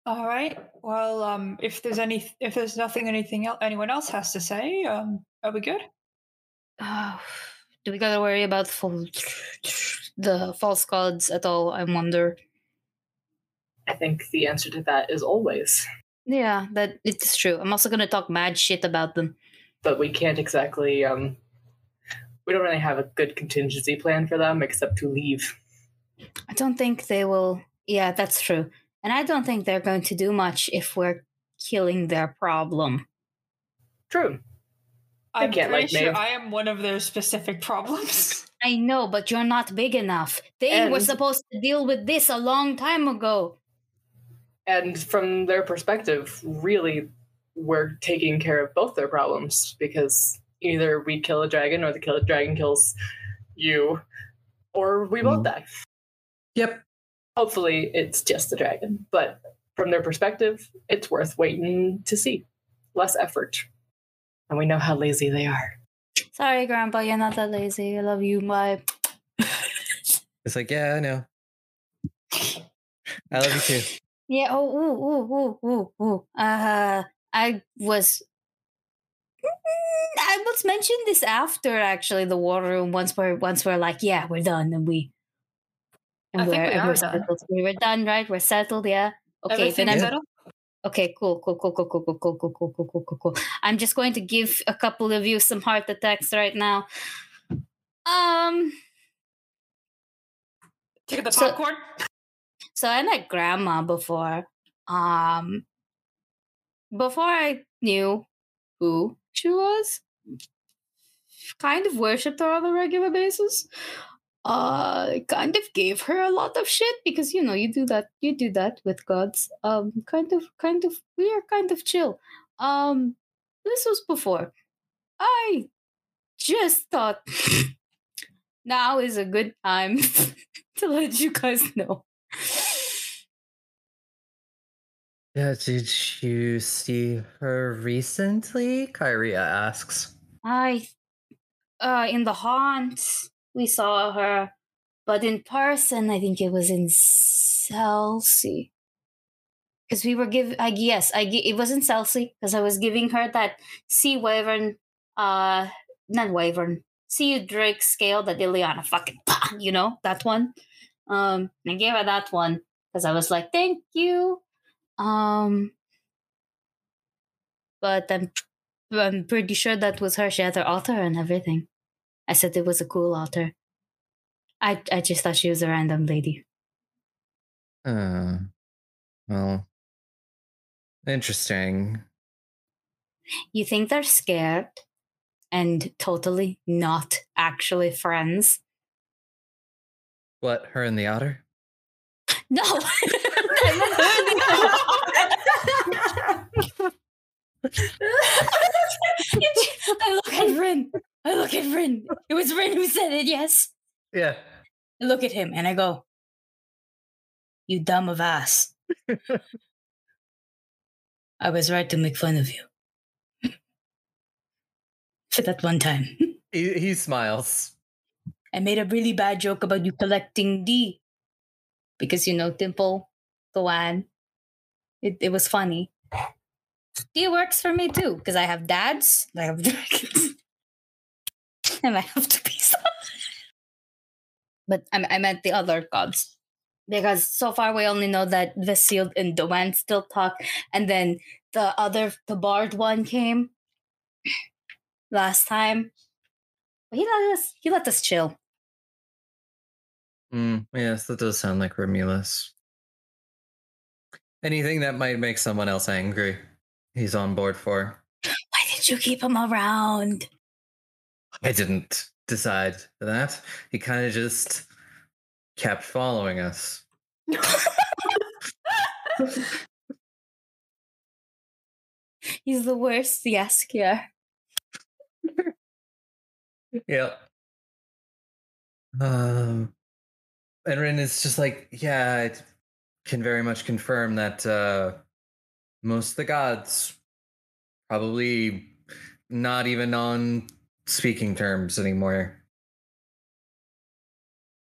All right. Well, um, if there's any, if there's nothing, anything else, anyone else has to say, um, are we good? Oh, <sighs> do we gotta worry about fal- the false gods at all? I wonder. I think the answer to that is always. Yeah, that it's true. I'm also gonna talk mad shit about them. But we can't exactly. Um, we don't really have a good contingency plan for them except to leave. I don't think they will. Yeah, that's true. And I don't think they're going to do much if we're killing their problem. True. I I'm can't, pretty like, sure Maeve. I am one of their specific problems. <laughs> I know, but you're not big enough. They were supposed to deal with this a long time ago. And from their perspective, really, we're taking care of both their problems because either we kill a dragon or the kill- dragon kills you, or we both Mm. die. Yep. Hopefully, it's just the dragon. But from their perspective, it's worth waiting to see. Less effort. And we know how lazy they are. Sorry, Grandpa, you're not that lazy. I love you. my. It's like, yeah, I know. I love you too. Yeah. Oh, ooh, ooh, ooh, ooh, ooh. Uh, I was. Mm, I was mentioned this after actually the war room. Once we're once we're like, yeah, we're done, and we. And I think we're, we are we're done. settled. We were done, right? We're settled, yeah. Okay, Everything then I'm settled? okay. Cool, cool, cool, cool, cool, cool, cool, cool, cool, cool, cool, cool, cool. I'm just going to give a couple of you some heart attacks right now. Um. Take the popcorn. So I met grandma before. Um before I knew who she was. Kind of worshipped her on a regular basis. Uh kind of gave her a lot of shit because you know you do that you do that with gods. Um kind of kind of we are kind of chill. Um this was before. I just thought <laughs> now is a good time <laughs> to let you guys know. Yeah, did you see her recently? Kyria asks. I, uh, in the haunt, we saw her, but in person, I think it was in Chelsea. because we were give I yes I it wasn't Celsi because I was giving her that sea wyvern uh not wyvern sea drake scale that Ileana fucking <laughs> you know that one um I gave her that one because I was like thank you um but I'm I'm pretty sure that was her she had her altar and everything I said it was a cool altar I I just thought she was a random lady Uh, well, interesting. You think they're scared and totally not actually friends? What, her and the otter? <laughs> No. <laughs> I look at Rin. I look at Rin. It was Rin who said it, yes. Yeah. I look at him and I go, You dumb of ass. <laughs> I was right to make fun of you. <laughs> For that one time. <laughs> He, he smiles. I made a really bad joke about you collecting D. Because you know Dimple, Gowan. It it was funny. D works for me too, because I have dads, I have <laughs> dragons. and I have to be <laughs> some. But I, I meant the other gods. Because so far we only know that Vesild and Doan still talk, and then the other the bard one came <clears throat> last time. He let us he let us chill. Mm, yes, that does sound like Romulus. Anything that might make someone else angry, he's on board for. Why did you keep him around? I didn't decide that. He kind of just kept following us. <laughs> He's the worst, yes, yeah. Yep. Um, and Rin is just like, yeah, can very much confirm that uh, most of the gods probably not even on speaking terms anymore.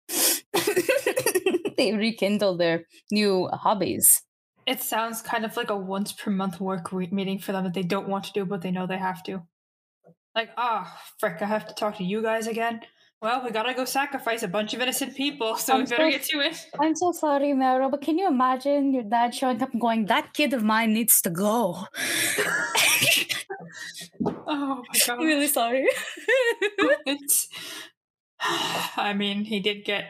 <laughs> they rekindle their new hobbies. It sounds kind of like a once per month work re- meeting for them that they don't want to do, but they know they have to. Like, ah, frick, I have to talk to you guys again. Well, we gotta go sacrifice a bunch of innocent people, so I'm we better so- get to it. I'm so sorry, Mero, but can you imagine your dad showing up and going, That kid of mine needs to go? <laughs> Oh my god. <laughs> I'm really sorry. <laughs> I mean, he did get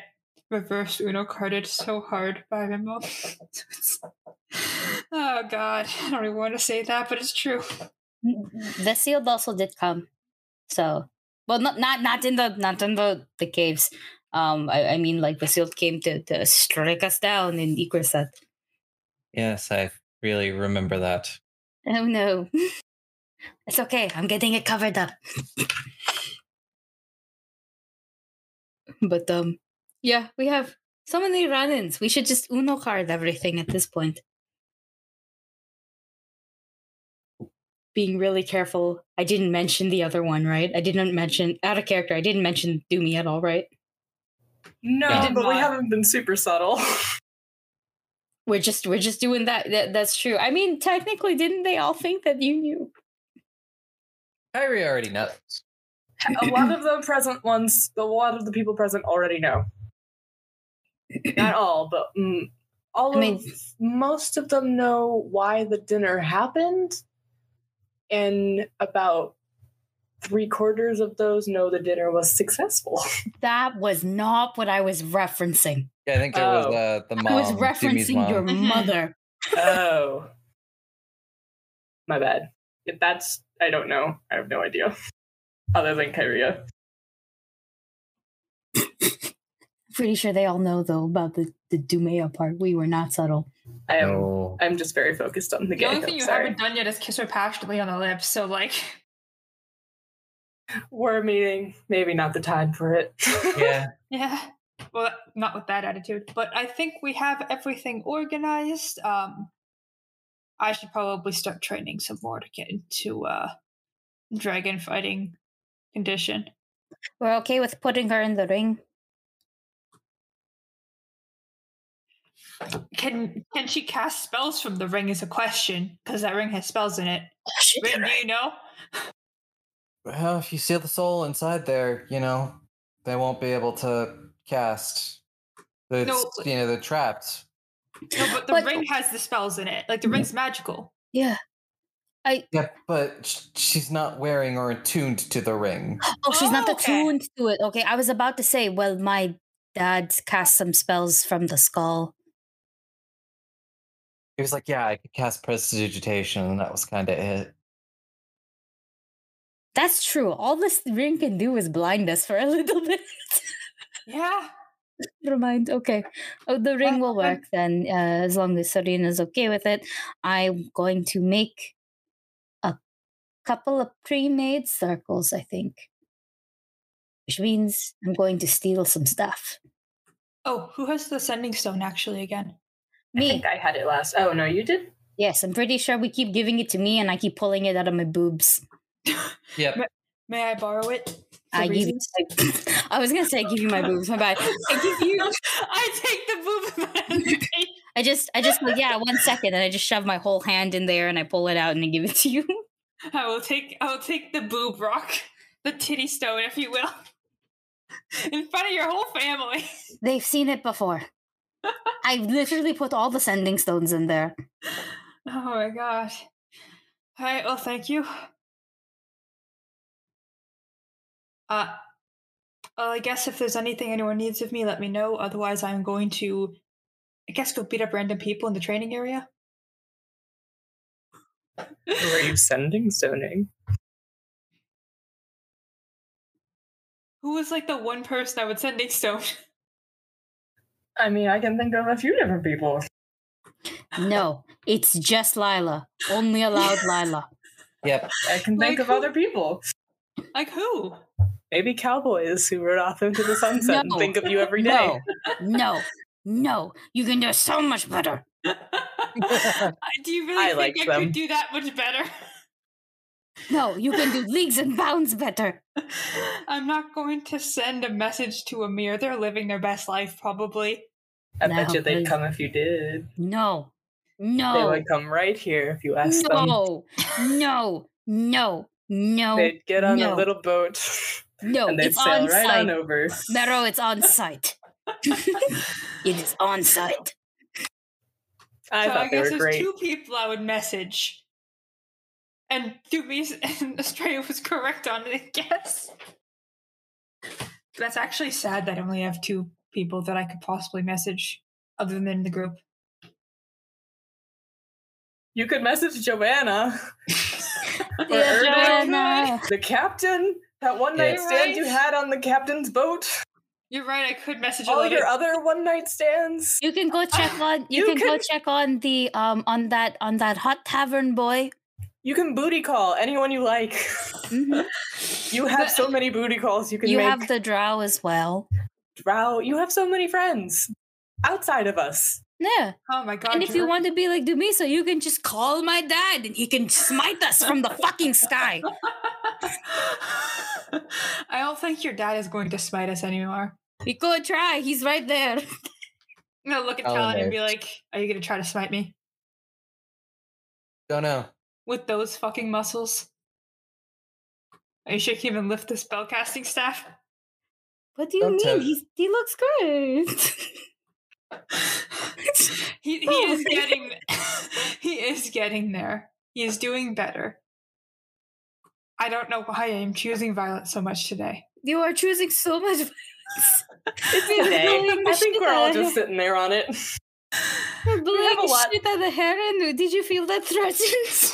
reverse Uno carded so hard by Mimo. oh god, I don't even want to say that, but it's true. Mm, mm, mm, the sealed also did come. So well not not not in the not in the, the caves. Um I, I mean like the sealed came to, to strike us down in Ikrisat. Yes, I really remember that. Oh no. <laughs> It's okay. I'm getting it covered up. <laughs> but um yeah, we have so many run-ins. We should just Uno card everything at this point. Being really careful. I didn't mention the other one, right? I didn't mention out of character. I didn't mention Doomy at all, right? No, Yeah. but we haven't been super subtle. <laughs> We're just we're just doing that. that that's true. I mean, technically, didn't they all think that you knew? Kyria already knows. a lot of the present ones, a lot of the people present already know. Not <clears throat> all, but mm, all I mean- of most of them know why the dinner happened, and about three quarters of those know the dinner was successful. <laughs> That was not what I was referencing. Yeah, I think there was Oh. uh, the mom. I was referencing your mom. Mhm. mother. oh, my bad. If that's, I don't know. I have no idea. Other than Kyria. <laughs> Pretty sure they all know though about the the Dumea part. We were not subtle. I am. No. I'm just very focused on the game. The only thing you Sorry. haven't done yet is kiss her passionately on the lips, so like <laughs> We're meeting. Maybe not the time for it. <laughs> Yeah. Yeah. Well, not with that attitude, but I think we have everything organized. Um, I should probably start training some more to get into uh, dragon fighting condition. We're okay with putting her in the ring. Can can she cast spells from the ring? Is a question because that ring has spells in it. Oh, she Rin, did do you know? Well, if you seal the soul inside there, you know, they won't be able to cast. It's, No, you know, they're trapped. No, but the But- ring has the spells in it. Like the ring's magical. Yeah. I Yeah, but she's not wearing or attuned to the ring. <gasps> Oh, she's not Oh, okay. attuned to it. Okay, I was about to say, well, my dad cast some spells from the skull. He was like, "Yeah, I could cast prestidigitation," and that was kind of it. That's true. All this ring can do is blind us for a <laughs> little bit. Yeah. Never mind. Okay. Oh, the ring will work then, uh, as long as Serena's okay with it. I'm going to make a couple of pre-made circles, I think. Which means I'm going to steal some stuff. Oh, who has the sending stone actually again? I think I had it last. Oh no, you did. Yes, I'm pretty sure we keep giving it to me and I keep pulling it out of my boobs. <laughs> Yep. May I borrow it? For I give you, reasons? <coughs> I was gonna say I give you my boobs, my bad. I give you <laughs> I take the boob. <laughs> I just I just like, yeah, one second and I just shove my whole hand in there and I pull it out and I give it to you. I will take. I will take the boob rock, the titty stone, if you will, in front of your whole family. They've seen it before. I literally put all the sending stones in there. Oh my god. All right. Well, thank you. Uh, well, I guess if there's anything anyone needs of me, let me know. Otherwise, I'm going to, I guess, go beat up random people in the training area. Who are you <laughs> sending stoning? Who was like the one person I would send a stone? I mean, I can think of a few different people. No, it's just Lila. Only allowed Lila. <laughs> Yep. I can think Like of who? other people. like who? Maybe cowboys who rode off into the sunset and think of you every day. No, no, no. You can do so much better. <laughs> <laughs> do you really I think liked I them. could do that much better? No, you can do leagues and bounds better. <laughs> I'm not going to send a message to Amir. They're living their best life, probably. I bet you they'd please. come if you did. No, No. They would come right here if you asked them. no, no, no, no, They'd get on no. a little boat no. and they'd It's sail on right site. on over. Mero, it's on <laughs> site. <laughs> it is on site. I so I thought they guess were there's great. two people I would message. And Doomies <laughs> and Australia was correct on it, I guess. That's actually sad that I only have two people that I could possibly message other than in the group. You could message Joanna, <laughs> Or Joanna. the captain, that one night Yeah. stand you had on the captain's boat, You're right, I could message all your other one night stands. You can go check <laughs> on. You, You can, go check on the um on that on that hot tavern boy. You can booty call anyone you like. Mhm. <laughs> You have so many booty calls you can You make. have the drow as well. Drow, you have so many friends outside of us. Yeah, Oh my god. and if you Drew. want to be like Dumisa, you can just call my dad, and he can smite us from the fucking sky. <laughs> I don't think your dad is going to smite us anymore. We could try. He's right there. I'm gonna look at Talon and be like, Are you gonna try to smite me? Don't know. With those fucking muscles? Are you sure you can even lift the spellcasting staff? What do you Don't mean? tell- He's, he looks great. <laughs> he he Oh is getting <laughs> he is getting there. He is doing better. I don't know why I am choosing violence so much today. you are choosing so much. violence. <laughs> It's You're okay. bullying the I think we're all just sitting there on it. You're bullying have a the lot- shit out of Heron. Did you feel that threatened?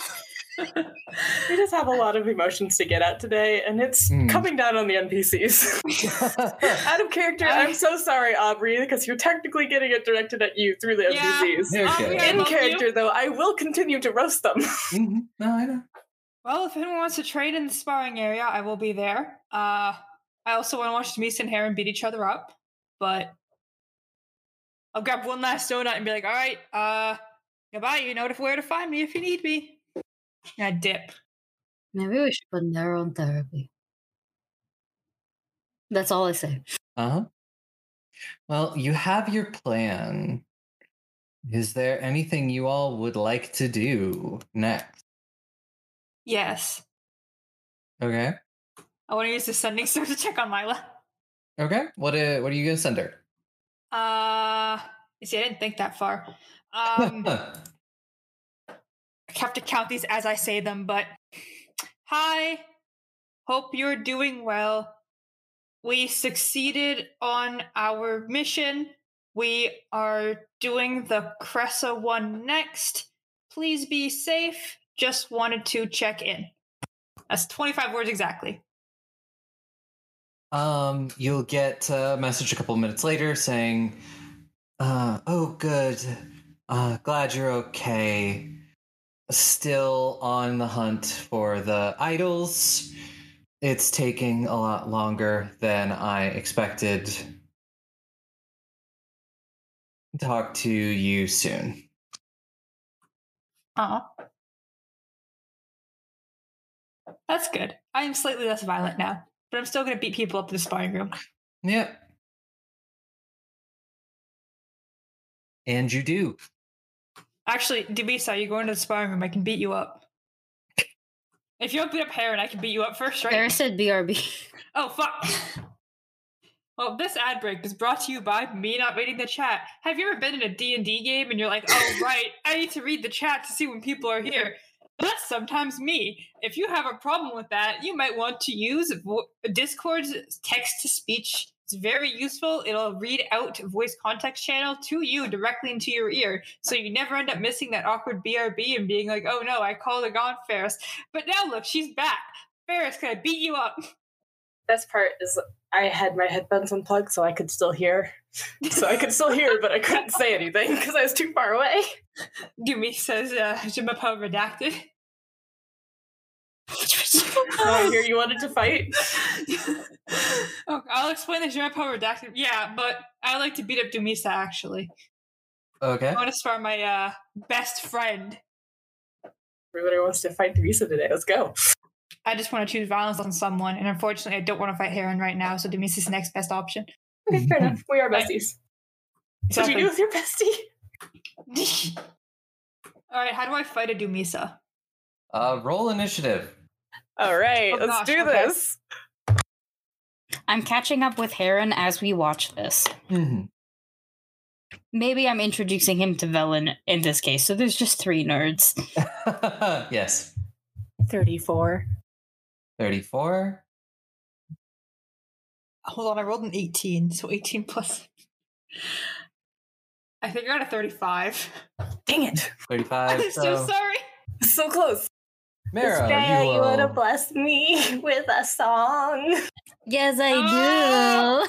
We just have a lot of emotions to get at today, and it's Hmm. coming down on the NPCs. <laughs> Out of character, I- I'm so sorry, Aubrey, because you're technically getting it directed at you through the Yeah. NPCs. They're Aubrey, In love you. character, though, I will continue to roast them. <laughs> Mhm. No, I know. Well, if anyone wants to trade in the sparring area, I will be there. Uh, I also want to watch Dumisa and Heron beat each other up, but I'll grab one last donut and be like, all right, uh, goodbye. You know where to find me if you need me. I dip. Maybe we should put Nero on therapy. That's all I say. Uh huh. Well, you have your plan. Is there anything you all would like to do next? Yes. Okay. I want to use the sending <laughs> stone to check on Lila. Okay. What uh, what are you gonna send her? Uh, you see, I didn't think that far. Um, <laughs> have to count these as I say them, but hi. Hope you're doing well. We succeeded on our mission. We are doing the Cressa one next. Please be safe. Just wanted to check in. That's 25 words exactly. Um, you'll get a message a couple minutes later saying, uh, "Oh, good. Uh, glad you're okay. Still on the hunt for the idols. It's taking a lot longer than I expected. Talk to you soon." Aw. That's good. I am slightly less violent now, but I'm still going to beat people up in the sparring room. Yep. And you do. Actually, Dumisa, you go into the sparring room. I can beat you up. If you don't beat up Heron, I can beat you up first, right? Sarah said BRB. Oh, fuck. <laughs> Well, this ad break is brought to you by me not reading the chat. Have you ever been in a D&D game and you're like, oh, <laughs> right, I need to read the chat to see when people are here? That's sometimes me. If you have a problem with that, you might want to use Discord's text to speech. It's very useful. It'll read out voice context channel to you directly into your ear, so you never end up missing that awkward BRB and being like, "Oh no, I called a gone Ferris." But now look, she's back. Ferris, can I beat you up? Best part is I had my headphones unplugged so I could still hear. <laughs> So I could still hear, but I couldn't say anything because I was too far away. Yumi says, uh, Jimapo redacted. <laughs> Oh, I hear you wanted to fight. <laughs> oh, I'll explain the power redacted. Yeah, but I like to beat up Dumisa actually. Okay. I want to spar my uh, best friend. Everybody wants to fight Dumisa today. Let's go. I just want to choose violence on someone, and unfortunately, I don't want to fight Heron right now, so Dumisa's the next best option. Okay, fair enough. <laughs> We are besties. What do you do with your bestie? All right, how do I fight a Dumisa? Uh, roll initiative. All right, Oh, let's gosh, do okay. this. I'm catching up with Heron as we watch this. Mhm. Maybe I'm introducing him to Velen in this case, so there's just three nerds. <laughs> yes. 34. 34. Hold on, I rolled an 18, so 18 plus. I think I got a 35. Dang it. 35. <laughs> I'm so so, sorry. So close. Mara, Estrella, you, you want to bless me <laughs> with a song? Yes, I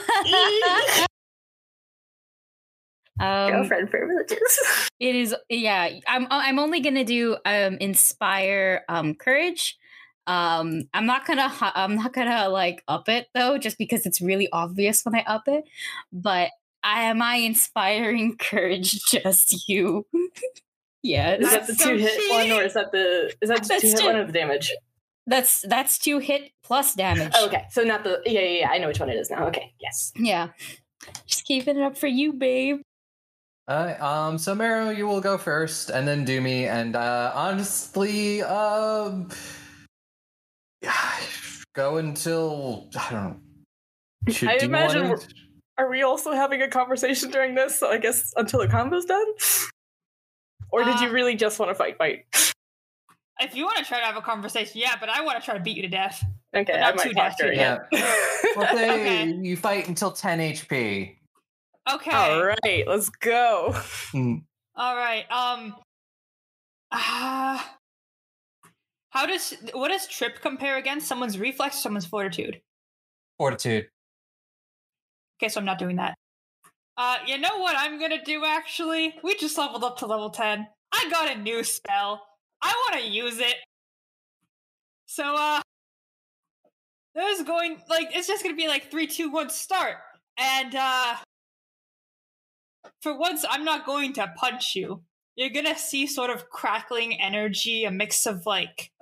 do. <laughs> um, Girlfriend privileges. it is yeah. I'm I'm only gonna do um inspire um courage. Um, I'm not gonna I'm not gonna like up it though, just because it's really obvious when I up it. But I am I inspiring <laughs> courage just you? Yes. Is that the so two hit one, or is that the is that the That's two hit two. one of the damage? That's that's two hit plus damage. Oh, okay, so not the yeah yeah yeah. I know which one it is now. Okay, yes. Yeah. Just keeping it up for you, babe. Alright, um, so Maro, you will go first, and then Doomy, and uh, honestly, um, <sighs> go until I don't know. Should, I do imagine we're- Are we also having a conversation during this? So I guess until the combo's done. Or did you Uh, really just want to fight fight? If you want to try to have a conversation, yeah, but I want to try to beat you to death. Okay, not I might too talk death, during yeah. it. <laughs> We'll say Okay. you fight until 10 HP. Okay. All right, let's go. Mm, All right. Um. Ah. how does what does trip compare against someone's reflex, or someone's fortitude? Fortitude. Okay, so I'm not doing that. Uh, you know what I'm gonna do actually? We just leveled up to level 10. I got a new spell. I wanna use it. So, uh, there's going, like, it's just gonna be like 3, 2, 1, start. And, uh, for once, I'm not going to punch you. You're gonna see sort of crackling energy, a mix of like,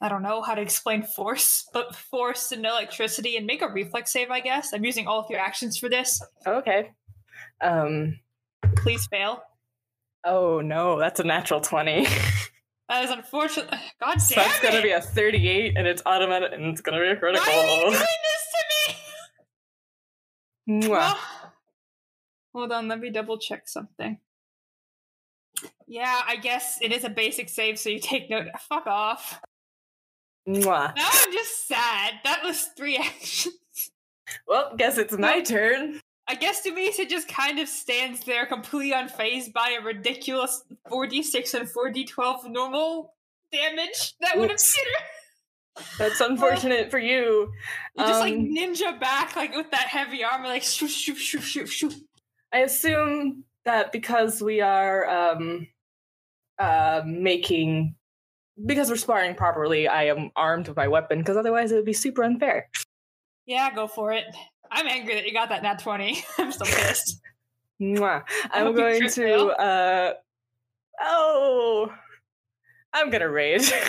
I don't know how to explain force, but force and electricity, and make a reflex save, I guess. I'm using all of your actions for this. Okay. Um, Please fail. Oh no, that's a natural 20. That is unfortunate. <sighs> God damn so that's it! gonna be a 38 and it's automatic and it's gonna be a critical. Why are you doing this to me? Mwah. Well, hold on, let me double check something. Yeah, I guess it is a basic save, so you take note. Fuck off. Mwah. Now I'm just sad. That was three <laughs> actions. Well, guess it's my turn. I guess Dumisa just kind of stands there completely unfazed by a ridiculous 4d6 and 4d12 normal damage that would have hit her. That's <laughs> unfortunate for you. You just like Um, ninja back, like with that heavy armor, like shoo, shoo, shoo, shoo, shoo. I assume that because we are um uh making because we're sparring properly, I am armed with my weapon, because otherwise it would be super unfair. Yeah, go for it. I'm angry that you got that nat 20. <laughs> I'm still pissed. Mwah. I I'm going to uh oh I'm gonna rage. <laughs>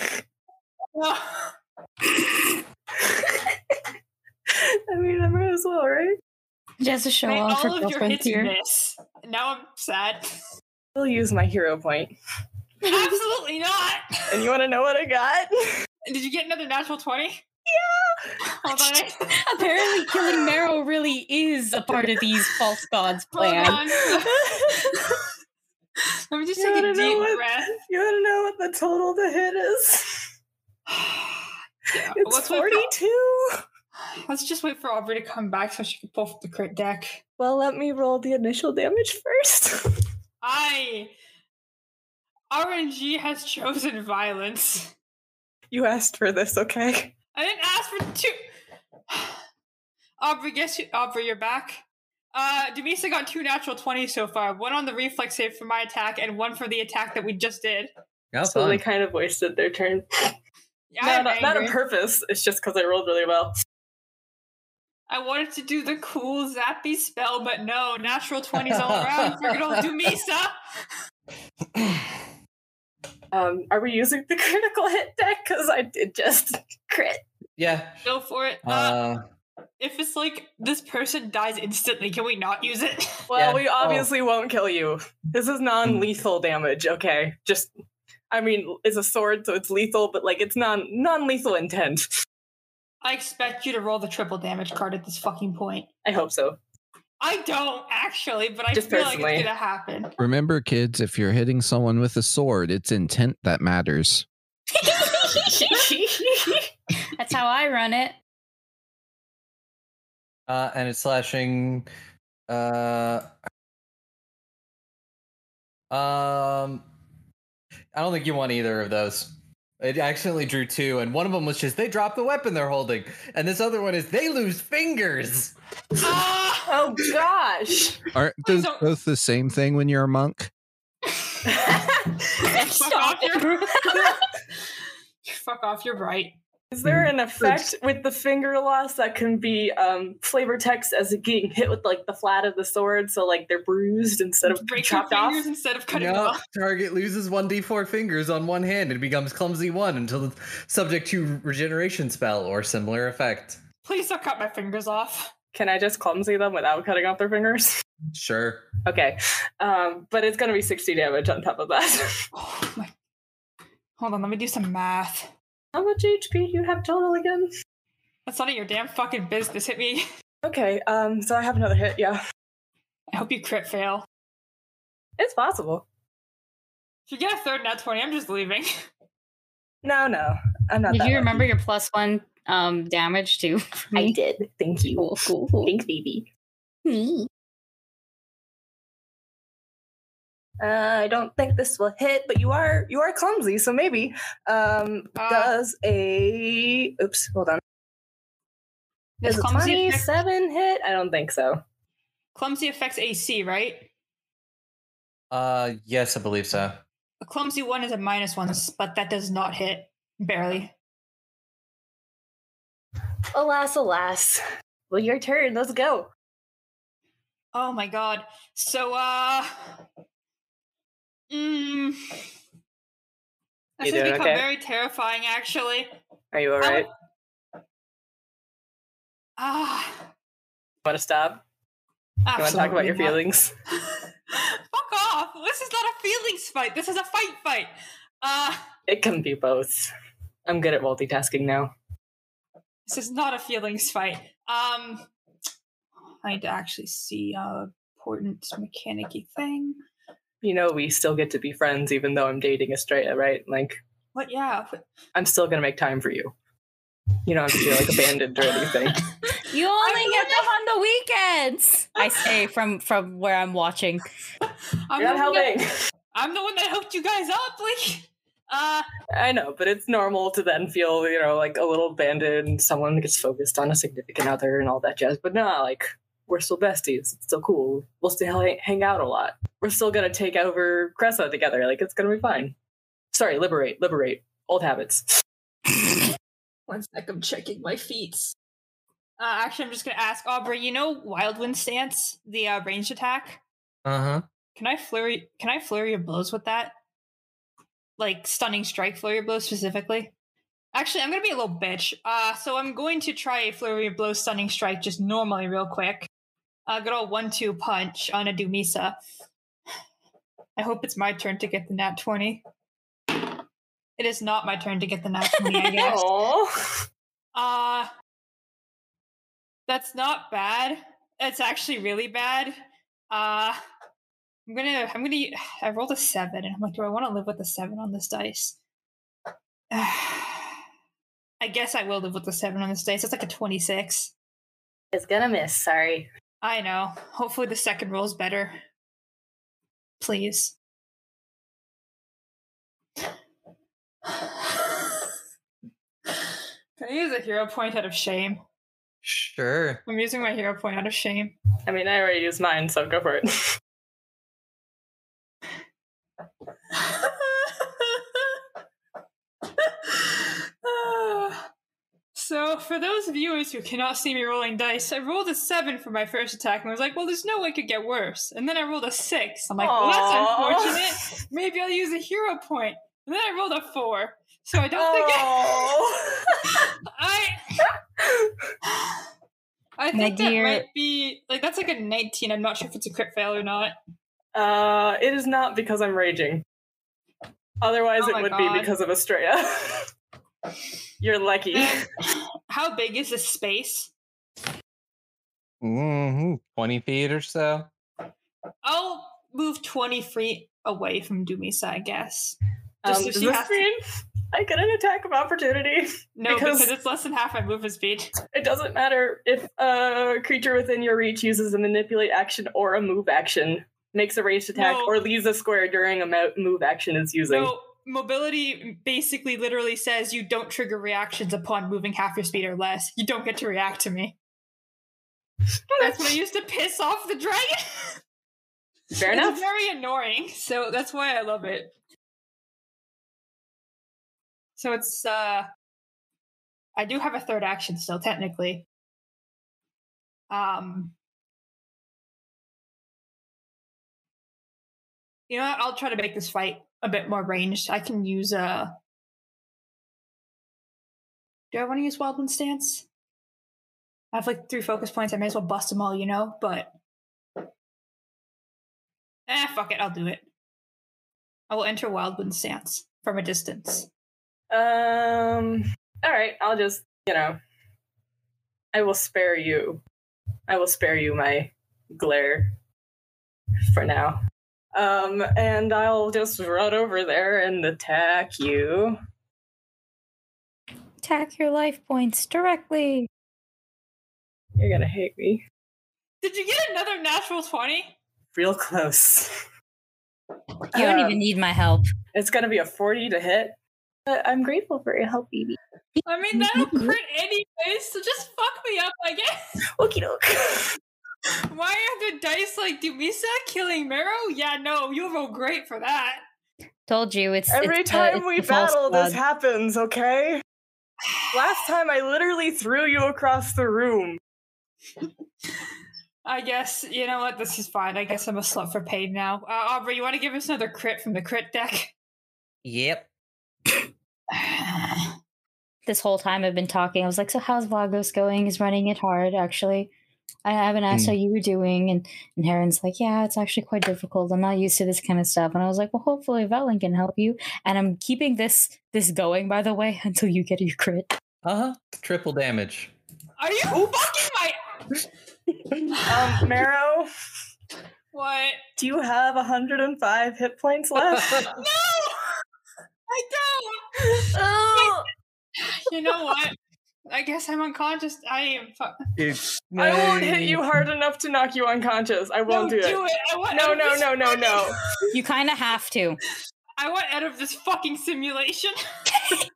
<laughs> I mean I might as well, right? Just to show May off her all of your girlfriend hits here. miss. Now I'm sad. I'll use my hero point. Absolutely not. And you wanna know what I got? Did you get another natural 20? Yeah. Hold on. <laughs> Apparently, killing Marrow really is a part of these false gods Hold plan. on. <laughs> <laughs> Let me just You take a deep what- breath. You wanna know what the total to hit is? <sighs> yeah, It's let's, wait for, 42. let's just wait for Aubrey to come back so she can pull up the crit deck. Well, let me roll the initial damage first. I RNG has chosen violence. you asked for this, okay? I didn't ask for two. <sighs> Aubrey, guess you, Aubrey, you're back. Uh, Dumisa got two natural 20s so far. One on the reflex save for my attack, and one for the attack that we just did. How so fun. they kind of wasted their turn. Yeah, <laughs> No, not, not on purpose. It's just because I rolled really well. I wanted to do the cool zappy spell, but no, natural 20s all around for good old Dumisa. Um, are we using the <laughs> critical hit deck? Because I did just <laughs> crit. yeah. Go for it. Uh, Uh, if it's like this person dies instantly, can we not use it? <laughs> Well, Yeah. we obviously won't kill you. This is non-lethal damage. Okay, just. I mean, it's a sword, so it's lethal, but like it's non non-lethal intent. I expect you to roll the triple damage card at this fucking point. I hope so. I don't actually, but I Just feel like it's gonna happen. <laughs> Remember, kids, if you're hitting someone with a sword, it's intent that matters. <laughs> That's how I run it. uh, and it's slashing. Uh, um, I don't think you want either of those. It accidentally drew two, and one of them was just they drop the weapon they're holding, and this other one is they lose fingers. Ah! <laughs> oh gosh! Aren't those both the same thing when you're a monk? <laughs> Fuck off, you're- <laughs> Fuck off, you're right. Is there an effect with the finger loss that can be um, flavor text as it getting hit with like the flat of the sword, so like they're bruised instead of Break your chopped off? fingers instead of cutting them No, off. target loses one d4 fingers on one hand and becomes clumsy one until it's subject to regeneration spell or similar effect. Please don't cut my fingers off. Can I just clumsy them without cutting off their fingers? Sure. Okay, um, but it's gonna be sixty damage on top of that. <laughs> Oh my. Hold on, let me do some math. How much HP do you have total again? That's none of your damn fucking business. Hit me. <laughs> Okay, um, so I have another hit. Yeah, I hope you crit fail. it's possible. If you get a third nat 20, I'm just leaving. <laughs> No, no, I'm not. Did that you lucky. remember your plus one um damage too? <laughs> I did. Thank you. Cool, cool, cool. Thanks, baby. Hmm. Uh, I don't think this will hit, but you are you are clumsy, so maybe. Um, Uh, does a oops? Hold on. Does Does a clumsy affect, twenty-seven hit? I don't think so. clumsy affects AC, right? Uh, yes, I believe so. A clumsy one is a minus one, but that does not hit. Barely. Alas, alas. Well, your turn. Let's go. Oh my god. So, uh. Mm, this You has become okay? very terrifying, actually. Are you all right? I right? would- Ah. Want to stop? You want to talk about your not. feelings? <laughs> Fuck off. This is not a feelings fight. This is a fight fight. Uh, It can be both. I'm good at multitasking now. this is not a feelings fight. Um, I need to actually see a important mechanicy thing. You know, we still get to be friends even though I'm dating Estrella, right? Like, What? Yeah. I'm still gonna make time for you. You don't have to feel like abandoned or anything. <laughs> You only get them on the weekends. I say from from where I'm watching. I'm You're the not one that- helping. I'm the one that hooked you guys up. Like, uh, I know, but it's normal to then feel, you know, like a little abandoned. Someone gets focused on a significant other and all that jazz. But no, like we're still besties. It's still cool. We'll still hang- hang out a lot. We're still gonna take over Cressa together. Like it's gonna be fine. Sorry, liberate, liberate old habits. one sec. I'm checking my feet. Uh, actually, I'm just gonna ask Aubrey. You know, Wild Wind Stance, the uh, ranged attack. Uh huh. Can I flurry? Can I flurry of blows with that? Like stunning strike flurry of blows specifically. Actually, I'm gonna be a little bitch. Uh, so I'm going to try a flurry of blows, stunning strike, just normally, real quick. Uh, good old one-two punch on a Dumisa. I hope it's my turn to get the nat twenty. It is not my turn to get the nat twenty. I <laughs> guess. Uh that's not bad. It's actually really bad. Uh I'm gonna I'm gonna I rolled a seven and I'm like, do I want to live with a seven on this dice? <sighs> I guess I will live with the seven on this dice. It's like a 26. it's gonna miss. Sorry. I know. Hopefully the second roll is better. Please. Can I use a hero point out of shame? Sure. I'm using my hero point out of shame. I mean, I already used mine, so go for it. <laughs> so, for those viewers who cannot see me rolling dice, I rolled a seven for my first attack and I was like, well, there's no way it could get worse. And then I rolled a six. I'm like, well, that's unfortunate. Maybe I'll use a hero point. And then I rolled a four. So I don't think <laughs> Oh. I. I think that might be like that's like a 19. I'm not sure if it's a crit fail or not. Uh, it is not because I'm raging. Otherwise, Oh it would God. be because of Estrella. <laughs> You're lucky. <laughs> How big is this space? hmm 20 feet or so. I'll move 20 feet away from Dumisa, I guess. Um, so does she this has to- mean I get an attack of opportunity? No, Because- because, it's less than half my movement speed. It doesn't matter if a creature within your reach uses a manipulate action or a move action, makes a ranged attack, No. or leaves a square during a move action is using. So mobility basically literally says you don't trigger reactions upon moving half your speed or less. You don't get to react to me. <laughs> That's what I used to piss off the dragon. <laughs> Fair it's enough. very annoying, so that's why I love it. So it's uh I do have a third action still technically. Um You know what? I'll try to make this fight a bit more ranged. I can use a. Do I want to use Wild Wind Stance? I have like three focus points. I may as well bust them all, you know, but Eh, fuck it, I'll do it. I will enter Wildwind Stance from a distance. Um. All right. I'll just, you know, I will spare you. I will spare you my glare for now. Um, and I'll just run over there and attack you. Attack your life points directly. You're gonna hate me. Did you get another natural 20? Real close. You don't Um, even need my help. It's gonna be a 40 to hit. But I'm grateful for your help, Evie. I mean, that'll crit anyways, so just fuck me up, I guess. Okie doke. <laughs> Why are the dice like Dumisa killing Mero? Yeah, no, you roll great for that. Told you it's Every it's the- time it's we battle, this happens, okay? Last time I literally threw you across the room. I guess, you know what, this is fine. I guess I'm a slut for pain now. Uh, Aubrey, you want to give us another crit from the crit deck? Yep. <sighs> this whole time I've been talking. I was like, so how's Lagos going? Is running it hard, actually. I haven't asked Mm. how you were doing. And, and Heron's like, yeah, it's actually quite difficult. I'm not used to this kind of stuff. And I was like, well, hopefully Velen can help you. And I'm keeping this this going, by the way, <laughs> until you get your crit. Uh huh. Triple damage. Are you fucking my Um, Marrow, <laughs> what? do you have 105 hit points <laughs> left? No, I don't. oh, You know what? I guess I'm unconscious. I am. Fu- I won't hit you hard enough to knock you unconscious. I won't no, do it. I want No, out no, no, no, no. You kind of have to. I want out of this fucking simulation. <laughs>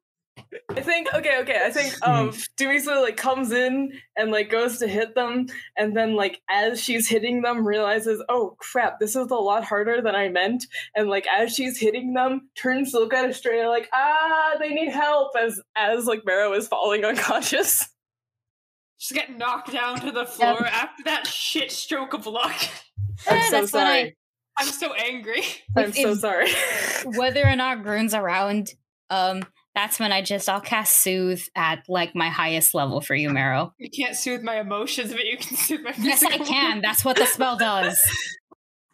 I think okay, okay. I think um Dumisa like comes in and like goes to hit them, and then like as she's hitting them, realizes, oh crap, this is a lot harder than I meant. And like as she's hitting them, turns to look at Estrella like, ah, they need help as as like Marrow is falling unconscious. Just get knocked down to the floor after that shit stroke of luck. <laughs> I'm Eh, so that's when I- sorry. I'm so angry. I'm If- so sorry. <laughs> Whether or not Grun's around, um, that's when I just I'll cast Soothe at like my highest level for you, Marrow. You can't soothe my emotions, but you can <laughs> soothe my Yes, I physical. can. <laughs> That's what the spell does.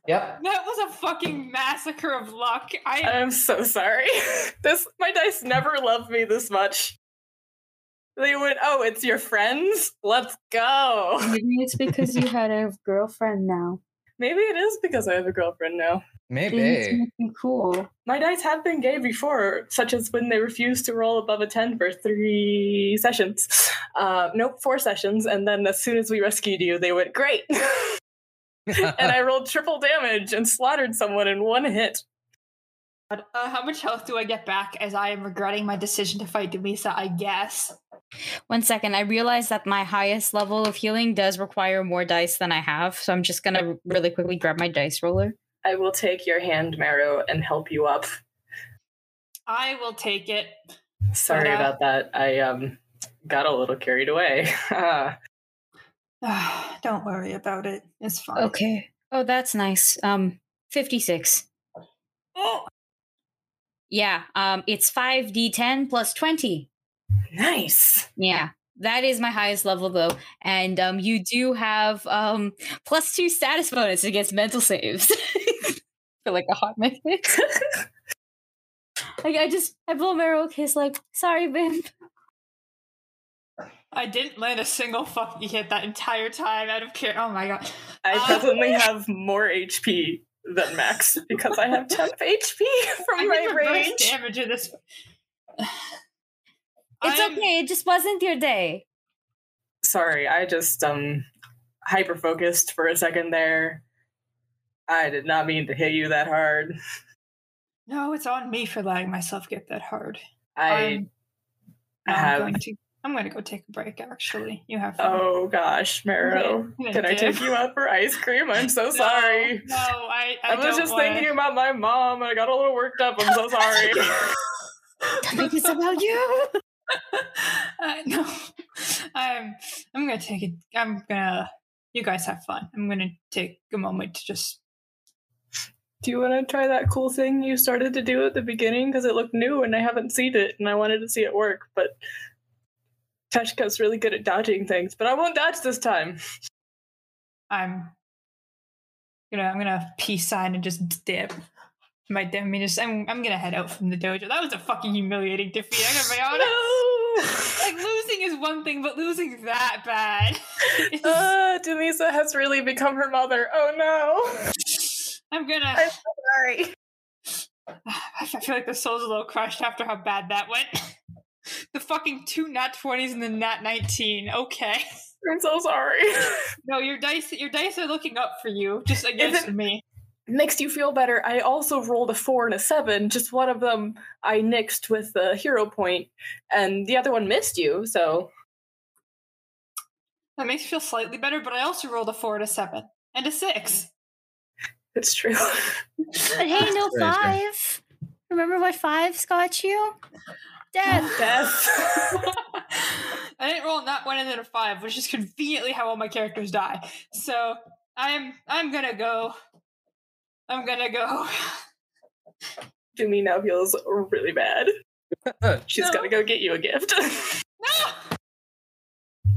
Yep. That was a fucking massacre of luck. I I'm so sorry. <laughs> This my dice never loved me this much. They went, oh, it's your friends? Let's go. Maybe it's because you had a girlfriend now. Maybe it is because I have a girlfriend now. Maybe. cool. My dice have been gay before, such as when they refused to roll above a 10 for three sessions. Uh, nope, four sessions. And then as soon as we rescued you, they went, great. <laughs> and I <laughs> rolled triple damage and slaughtered someone in one hit. uh, how much health do I get back as I am regretting my decision to fight Dumisa? I guess. One second. I realize that my highest level of healing does require more dice than I have, so I'm just gonna really quickly grab my dice roller. I will take your hand, Marrow, and help you up. I will take it. Sorry But, uh, about that. I um got a little carried away. <sighs> <sighs> Don't worry about it. It's fine. Okay. Oh, that's nice. Um, fifty-six. Oh, Yeah. Um, it's five d10 plus twenty. nice. Yeah. That is my highest level though. And um you do have um plus two status bonus against mental saves. <laughs> For like a hot minute. <laughs> like I just I blow my roll kiss like, sorry, Bim. I didn't land a single fucking hit that entire time out of care. Oh my god. I presently <laughs> have more HP than Max <laughs> because I have 10 HP from did my range. damage in this. <sighs> It's I'm- okay, it just wasn't your day. Sorry, I just um hyper focused for a second there. I did not mean to hit you that hard. No, it's on me for letting myself get that hard. I I'm- no, I'm have going to. I'm going to go take a break. Actually, you have fun. Oh gosh, Marrow. I'm Can I take you out for ice cream? I'm so <laughs> No, sorry. No, I. I, I, was don't just wanna- thinking about my mom. I got a little worked up. I'm so sorry. Don't think it's about you. <laughs> uh, no, I'm. I'm gonna take it. I'm gonna. You guys have fun. I'm gonna take a moment to just. Do you want to try that cool thing you started to do at the beginning? Because it looked new and I haven't seen it and I wanted to see it work. But Teshka's really good at dodging things, but I won't dodge this time. I'm. Gonna. I'm gonna peace sign and just dip. My I mean, just I'm. I'm gonna head out from the dojo. That was a fucking humiliating defeat. I'm gonna be honest. no! Like losing is one thing, but losing that bad. <laughs> is- uh, Denisa has really become her mother. Oh no. <laughs> I'm gonna. I'm so Sorry. <sighs> I feel like the soul's a little crushed after how bad that went. <laughs> the fucking two nat 20s and the nat 19. Okay. <laughs> I'm so sorry. <laughs> No, your dice your dice are looking up for you, just against it- me. Makes you feel better. I also rolled a four and a seven. Just one of them I nixed with the hero point, and the other one missed you. So That makes me feel slightly better, but I also rolled a four and a seven. And a six. It's true. But hey, no five. Remember what fives got you? Death. <laughs> Death. <laughs> I didn't roll not one and then a five, which is conveniently how all my characters die. So I'm I'm gonna go. I'm gonna go. <laughs> Jimmy now feels really bad. She's No. gotta go get you a gift. No!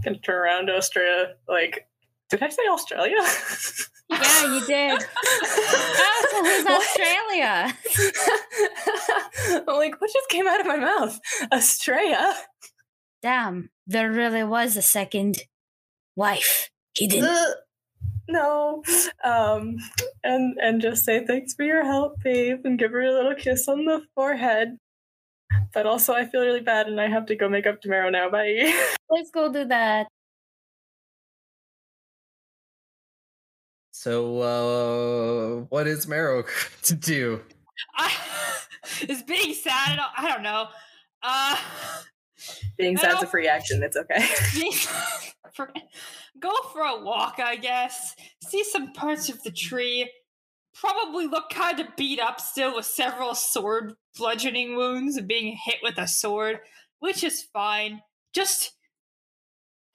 Gonna turn around to Austria, like, Did I say Australia? Yeah, you did. <laughs> Oh, so who's Australia? I'm <laughs> like, what just came out of my mouth? Australia? Damn, there really was a second wife. He didn't. Ugh. no. Um, and and just say thanks for your help, babe, and give her a little kiss on the forehead. But also, I feel really bad, and I have to go make up tomorrow now. Bye. <laughs> Let's go do that. So, uh, what is Marrow <laughs> to do? I, <laughs> it's being sad. I don't, I don't know. Uh, Being sad's a free action. It's okay. <laughs> for, go for a walk, I guess. See some parts of the tree. Probably look kind of beat up still with several sword bludgeoning wounds and being hit with a sword, which is fine. Just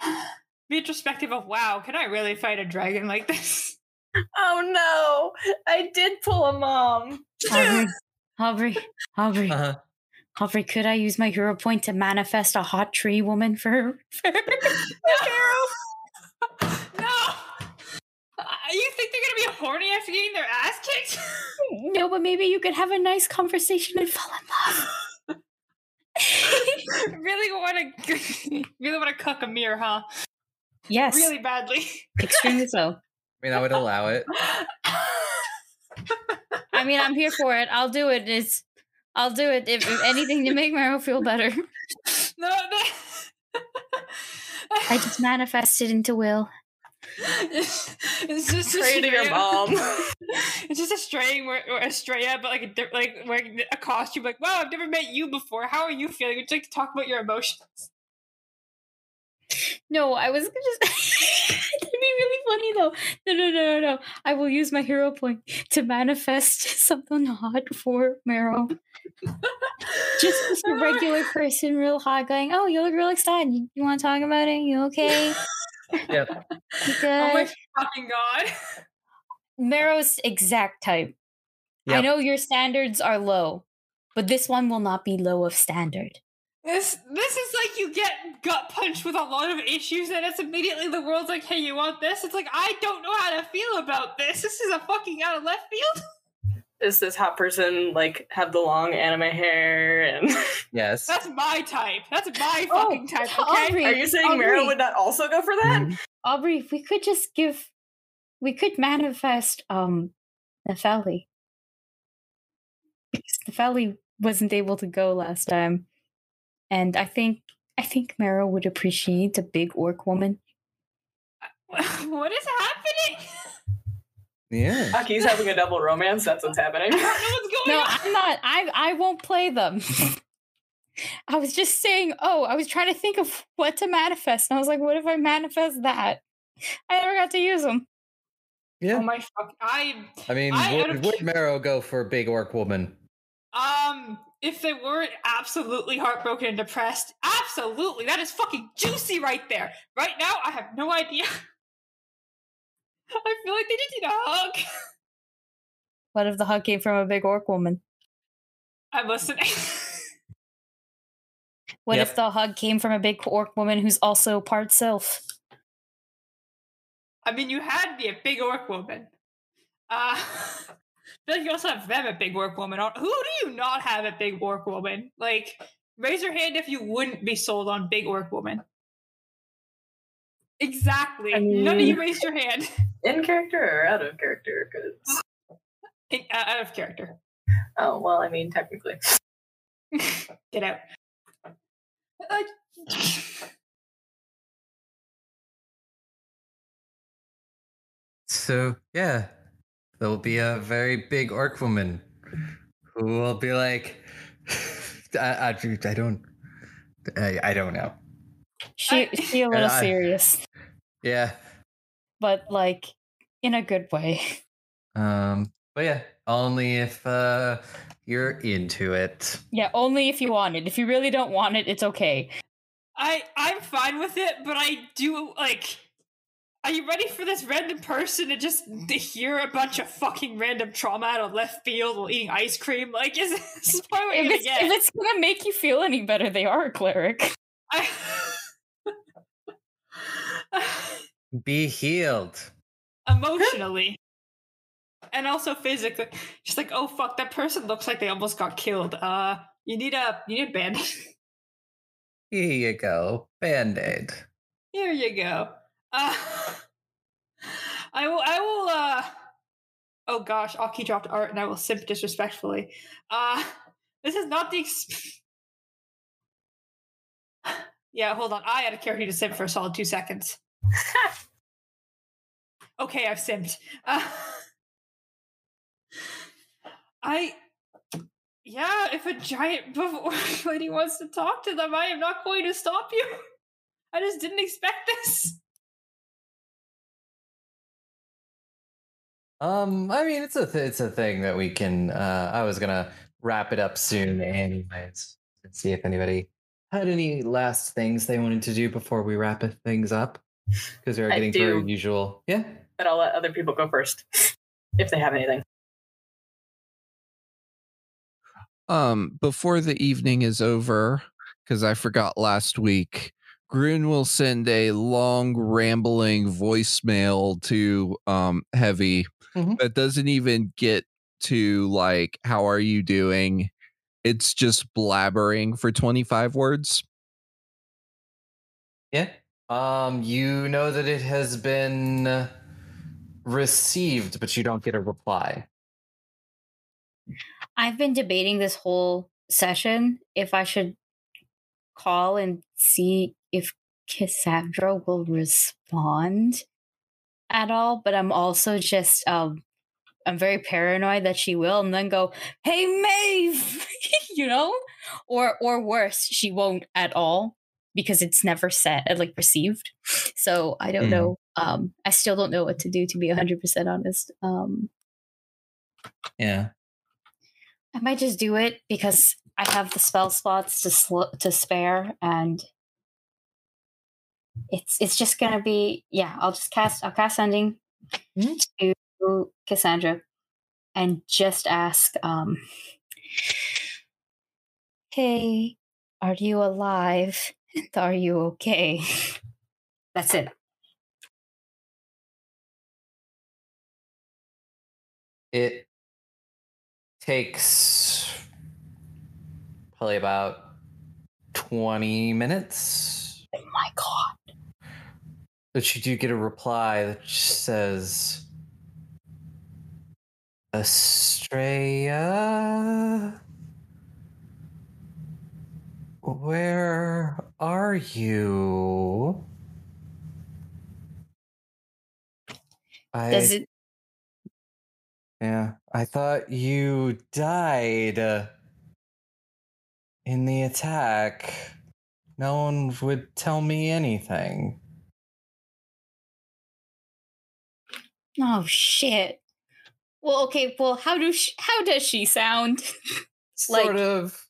<sighs> be introspective of wow, can I really fight a dragon like this? Oh no! I did pull a mom. Aubrey, <laughs> Aubrey, Aubrey, Uh-huh. Aubrey, could I use my hero point to manifest a hot tree woman for her? <laughs> for her? <laughs> no! no! Uh, you think they're gonna be horny after getting their ass kicked? no, but maybe you could have a nice conversation and fall in love. really want to, really want to cuck a mirror, huh? yes, Really badly. extremely so. I mean, I would allow it. I mean, I'm here for it. I'll do it. It's, I'll do it if, if anything to make Meryl feel better. <laughs> no, no. I just manifested into Will. it's just a Pray to your mom. it's just a string where, where Estrella, but like a like wearing a costume. Like, wow, I've never met you before. How are you feeling? Would you like to talk about your emotions? No, I was just. <laughs> That'd be really funny though. No, no, no, no, no. I will use my hero point to manifest <laughs> something hot for Meryl. Just just <laughs> a regular person, real hot, going, "Oh, you look real excited. You, you want to talk about it? You okay? Yeah. You Oh my fucking god! Meryl's exact type. I know your standards are low, but this one will not be low of standard. This this is like you get gut punched with a lot of issues, and it's immediately the world's like, "Hey, you want this?" It's like I don't know how to feel about this. This is a fucking out of left field. <laughs> Is this hot person like have the long anime hair and <laughs> Yes. That's my type. That's my Oh, fucking type. Okay. Aubrey. are you saying Aubrey. Meryl would not also go for that? Mhm. Aubrey, we could just give, we could manifest um Nepheli. Because Nepheli wasn't able to go last time, and I think I think Meryl would appreciate a big orc woman. <laughs> what is happening? Yeah. Aki's having a double romance. That's what's happening. I don't know what's <laughs> going No, on. I'm not. I I won't play them. <laughs> I was just saying. Oh, I was trying to think of what to manifest, and I was like, what if I manifest that? I never got to use them. Yeah. Oh my fuck! I I mean, I would, don't- would Marrow go for a big orc woman? um, if they weren't absolutely heartbroken and depressed, absolutely, that is fucking juicy right there. Right now, I have no idea. <laughs> I feel like they just need a hug. <laughs> What if the hug came from a big orc woman? I'm listening. <laughs> What Yep. if the hug came from a big orc woman who's also part sylph? I mean, you had me a big orc woman. Uh, I feel like you also have them a big Work woman. Who do you not have a big Work woman? Like, raise your hand if you wouldn't be sold on big Work woman. Exactly. I None of you raised your hand. <laughs> In character or out of character? 'Cause- <laughs> In- uh, out of character. oh well, I mean technically. <laughs> Get out. Uh, So yeah, there'll be a very big orc woman who will be like, <laughs> I, I, I don't, I, I don't know. She she a <laughs> little I- serious, Yeah. but like in a good way. Um. But yeah, only if uh you're into it. Yeah, only if you want it. If you really don't want it, it's okay. I I'm fine with it, but I do like. Are you ready for this random person to just to hear a bunch of fucking random trauma out of left field while eating ice cream? Like, is this is <laughs> probably what If you're it's, gonna if get? it's gonna make you feel any better, they are a cleric. I... <laughs> Be healed. emotionally and also physically. She's like, "Oh fuck, that person looks like they almost got killed. Uh, you need a you need a band. Here you go. Band aid. Here you go. Uh, <laughs> I will. I will. Uh, oh gosh, Aki dropped art, and I will simp disrespectfully. Uh, this is not the. Ex- <sighs> yeah, hold on. I had a character to simp for a solid two seconds. <laughs> okay, I've simped. Uh, I. Yeah, if a giant <laughs> lady wants to talk to them, I am not going to stop you. I just didn't expect this. Um, I mean, it's a th- it's a thing that we can. Uh, I was gonna wrap it up soon, anyways. Let's see if anybody had any last things they wanted to do before we wrap things up, because we're I getting to our do. usual. Yeah. But I'll let other people go first if they have anything. Um, before the evening is over, because I forgot last week, Grun will send a long rambling voicemail to um Heavy Mhm. that doesn't even get to like how are you doing? It's just blabbering for 25 words. Yeah. Um, you know that it has been uh, received, but you don't get a reply. I've been debating this whole session if I should call and see if Cassandra will respond at all, but I'm also just um I'm very paranoid that she will and then go, "Hey Maeve," <laughs> you know? Or or worse, she won't at all because it's never set like received. So I don't Hmm. know. Um I still don't know what to do to be 100% honest. Um Yeah. I might just do it because I have the spell spots to sl- to spare, and it's it's just gonna be yeah. I'll just cast I'll cast sending Mhm. to Cassandra, and just ask, um, "Hey, are you alive? And <laughs> are you okay?" That's it. It takes probably about 20 minutes. Oh my god! But you do get a reply that says, Estrella, where are you? I, Does it? yeah, I thought you died uh, in the attack. No one would tell me anything. Oh shit! Well, okay. Well, how do sh- how does she sound? <laughs> Like- Sort of.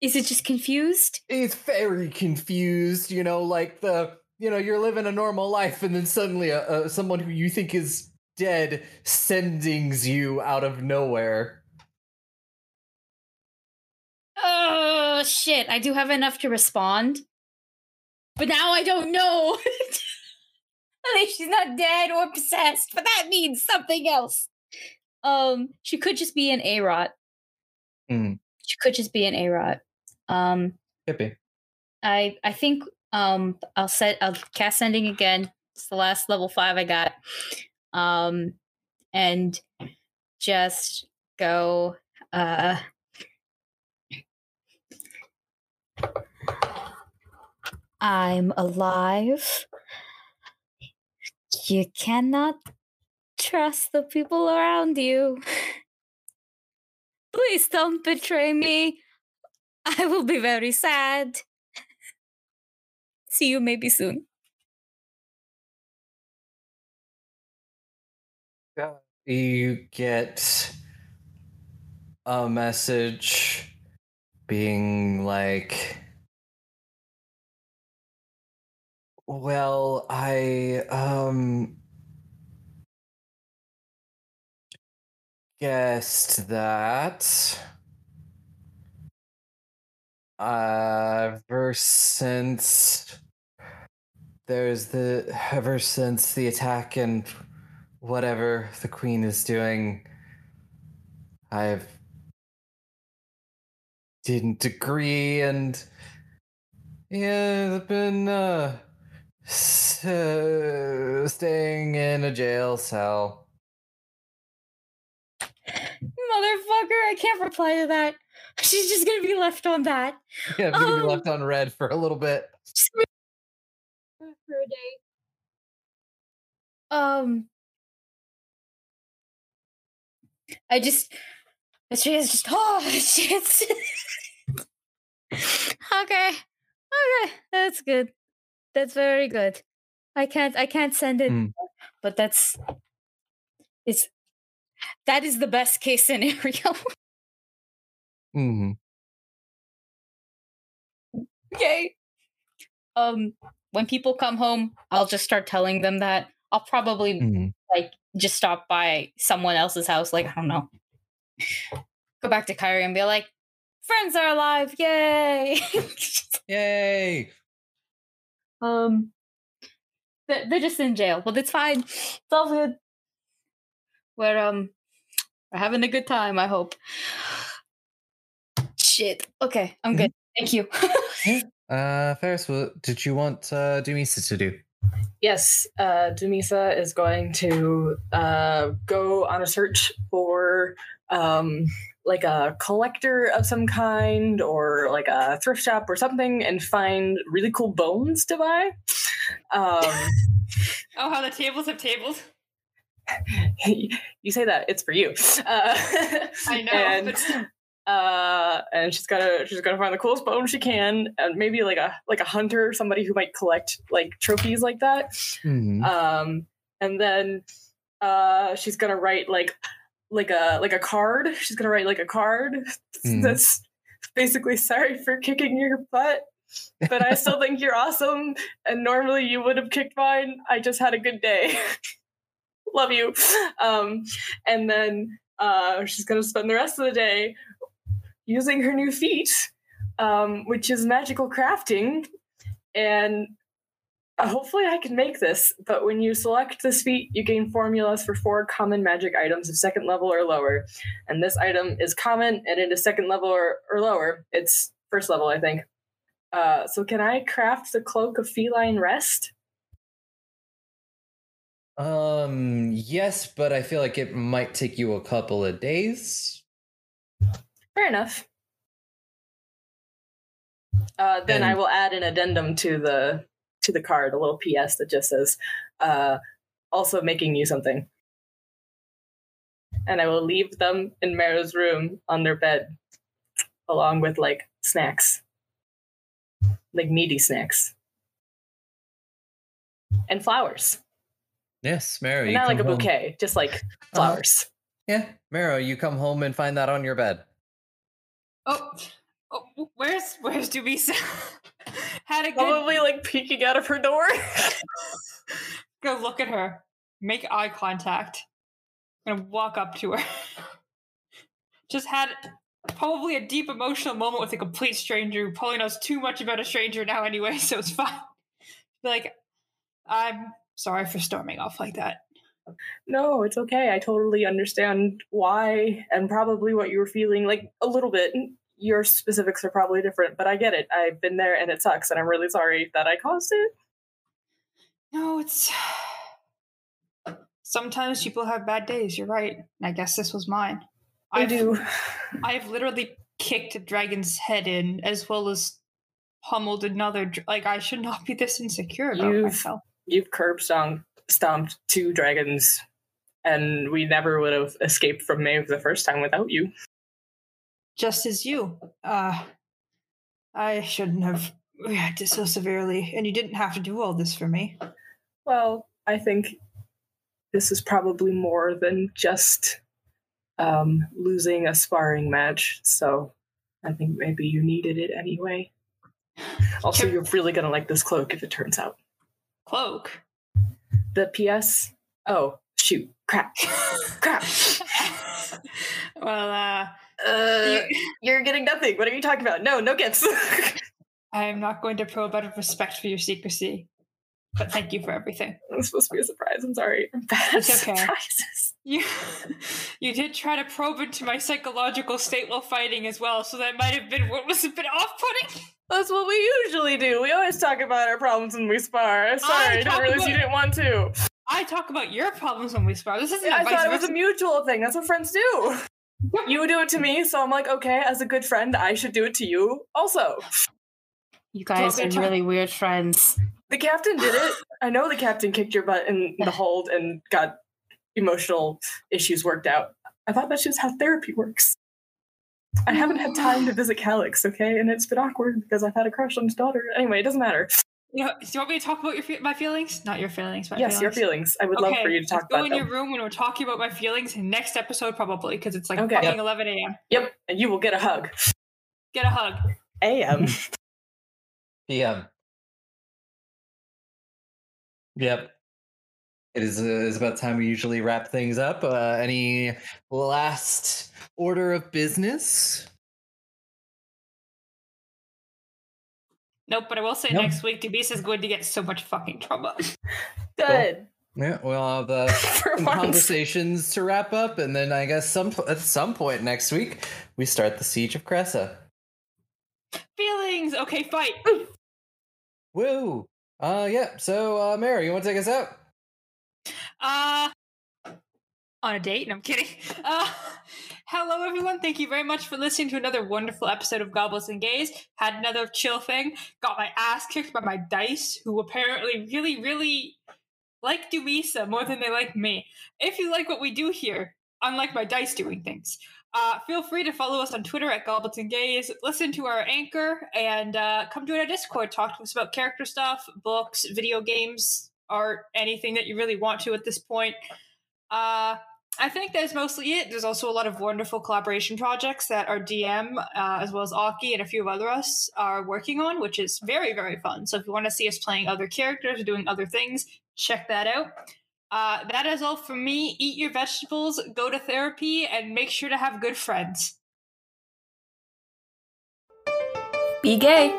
Is it just confused? He's very confused, you know, like the, you know, you're living a normal life and then suddenly a, a, someone who you think is dead sendings you out of nowhere. Oh shit! I do have enough to respond, but now I don't know. <laughs> At least she's not dead or possessed, but that means something else. Um, she could just be an Arot. Hmm. She could just be an Arot. Um, Hippie. I I think um I'll set I'll cast sending again. It's the last level five I got. Um, and just go. Uh, I'm alive. You cannot trust the people around you. Please don't betray me. I will be very sad. See you maybe soon. You get a message being like, well, I, um, guessed that. Uh, ever since there's the ever since the attack and whatever the queen is doing, I've didn't agree and yeah, I've been uh, s- uh staying in a jail cell. Motherfucker, I can't reply to that. She's just gonna be left on that. Yeah, I'm gonna be Um, left on red for a little bit. For a day. Um I just she is just oh <laughs> shit. <laughs> okay. Okay. That's good. That's very good. I can't I can't send it Mm. but that's it's that is the best case <laughs> scenario. hmm Yay. Um, when people come home, I'll just start telling them that. I'll probably hmm like just stop by someone else's house, like I don't know. Go back to Kyria and be like, friends are alive, yay! <laughs> Yay! Um they're, they're just in jail, but it's fine. It's all good. We're um we're having a good time, I hope. Shit. Okay, I'm good. Thank you. <laughs> Uh, Ferris, what did you want uh, Dumisa to do? Yes, uh, Dumisa is going to uh, go on a search for um, like a collector of some kind or like a thrift shop or something and find really cool bones to buy. Um, <laughs> Oh, how the tables have tables. <laughs> you say that it's for you. Uh, I <laughs> know, And, but. Uh, and she's gonna she's gonna find the coolest bone she can, and maybe like a like a hunter, somebody who might collect like trophies like that. Mm-hmm. um and then uh she's gonna write like like a like a card she's gonna write like a card Mhm. <laughs> that's basically sorry for kicking your butt but i still think you're awesome and normally you would have kicked mine i just had a good day <laughs> love you um and then uh she's gonna spend the rest of the day using her new feat um which is magical crafting and uh, hopefully I can make this, but when you select this feat, you gain formulas for four common magic items of second level or lower. And this item is common and it is second level or, or lower. It's first level, I think. Uh, so can I craft the cloak of feline rest? Um, yes, but I feel like it might take you a couple of days. Fair enough. Uh, then I will add an addendum to the to the card, a little PS that just says, uh, "Also making you something." And I will leave them in Mero's room on their bed, along with like snacks, like meaty snacks, and flowers. Yes. And you not like a home- bouquet, just like flowers. Yeah, Maro, you come home and find that on your bed. Oh, oh, where's where's Dumisa? <laughs> Had a good Probably like peeking out of her door. <laughs> go look at her, make eye contact, and walk up to her. <laughs> Just had probably a deep emotional moment with a complete stranger who probably knows too much about a stranger now anyway, so it's fine. Like, I'm sorry for storming off like that. No, it's okay. I totally understand why and probably what you were feeling. Like a little bit. Your specifics are probably different, but I get it. I've been there and it sucks, and I'm really sorry that I caused it. No, it's sometimes people have bad days. You're right. And I guess this was mine. I do. I've literally kicked a dragon's head in, as well as pummeled another. dr- Like I should not be this insecure about You've- myself. You've curb stomped, stomped two dragons, and we never would have escaped from Maeve the first time without you. Just as you. Uh, I shouldn't have reacted so severely, and you didn't have to do all this for me. Well, I think this is probably more than just um, losing a sparring match, so I think maybe you needed it anyway. Also, you're really gonna like this cloak if it turns out. Cloak. The PS. Oh shoot! Crap! Crap! <laughs> well, uh, Uh, you- you're getting nothing. What are you talking about? No, no gifts. <laughs> I am not going to probe out of respect for your secrecy. But thank you for everything. It was supposed to be a surprise. I'm sorry. I'm bad It's okay. surprises. You, <laughs> you did try to probe into my psychological state while fighting as well, so that might have been what was a bit off-putting. That's what we usually do. We always talk about our problems when we spar. Sorry, I didn't realize about- you didn't want to. I talk about your problems when we spar. This isn't I a vice thought it was a mutual thing. That's what friends do. <laughs> You do it to me, so I'm like, okay, as a good friend, I should do it to you also. You guys are talk- really weird friends. The captain did it. <sighs> I know the captain kicked your butt in the <sighs> hold and got emotional issues worked out. I thought that's just how therapy works. I haven't had time to <sighs> visit Calix, okay? And it's been awkward because I've had a crush on his daughter. Anyway, it doesn't matter. You know, do you want me to talk about your fe- my feelings? Not your feelings, my yes, feelings. your feelings. I would love for you to talk let's go in them. your room when we're talking about my feelings. Next episode, probably, because it's like Okay. fucking Yep. 11 a.m. Yep, and you will get a hug. Get a hug. AM. Yeah. <laughs> Yep. It is, uh, is about time we usually wrap things up. Uh, any last order of business? Nope, but I will say Nope. next week, Dumisa is going to get so much fucking trouble. <laughs> Good. Yeah, we'll have <laughs> uh, some once. conversations to wrap up, and then I guess some at some point next week we start the siege of Cressa. feelings. Okay, fight. Woo! Uh, yeah. So, uh, Mary, you want to take us out? Uh, on a date? No, I'm kidding. <laughs> Uh, hello, everyone. Thank you very much for listening to another wonderful episode of Goblins and Gays. Had another chill thing. Got my ass kicked by my dice, who apparently really, really like Dumisa more than they like me. If you like what we do here, unlike my dice doing things, uh, feel free to follow us on Twitter at Goblins and Gays. Listen to our anchor and uh, come join our Discord. Talk to us about character stuff, books, video games, art, anything that you really want to at this point. Uh, I think that's mostly it. There's also a lot of wonderful collaboration projects that our DM, uh, as well as Aki and a few of other us, are working on, which is very, very fun. So if you want to see us playing other characters or doing other things, check that out. Uh, that is all from me. Eat your vegetables, go to therapy, and make sure to have good friends. Be gay.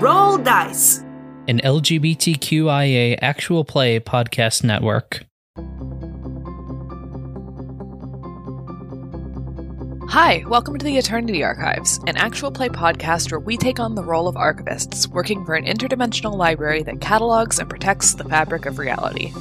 Roll dice. an LGBTQIA actual play podcast network. Hi, welcome to the Eternity Archives, an actual play podcast where we take on the role of archivists, working for an interdimensional library that catalogs and protects the fabric of reality.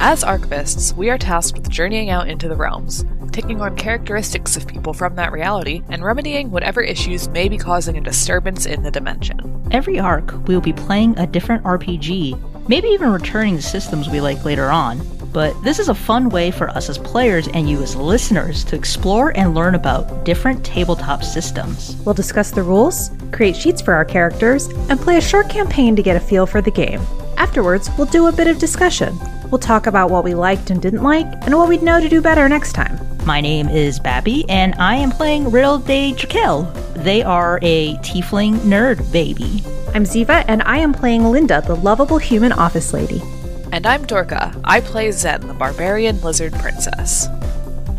As archivists, we are tasked with journeying out into the realms, taking on characteristics of people from that reality, and remedying whatever issues may be causing a disturbance in the dimension. Every arc, we will be playing a different RPG, maybe even returning to systems we like later on. But this is a fun way for us as players and you as listeners to explore and learn about different tabletop systems. We'll discuss the rules, create sheets for our characters, and play a short campaign to get a feel for the game. Afterwards, we'll do a bit of discussion. We'll talk about what we liked and didn't like, and what we'd know to do better next time. My name is Babby, and I am playing Riddle de Jaquel. They are a tiefling nerd baby. I'm Ziva, and I am playing Linda, the lovable human office lady. And I'm Dorka. I play Zen, the barbarian lizard princess.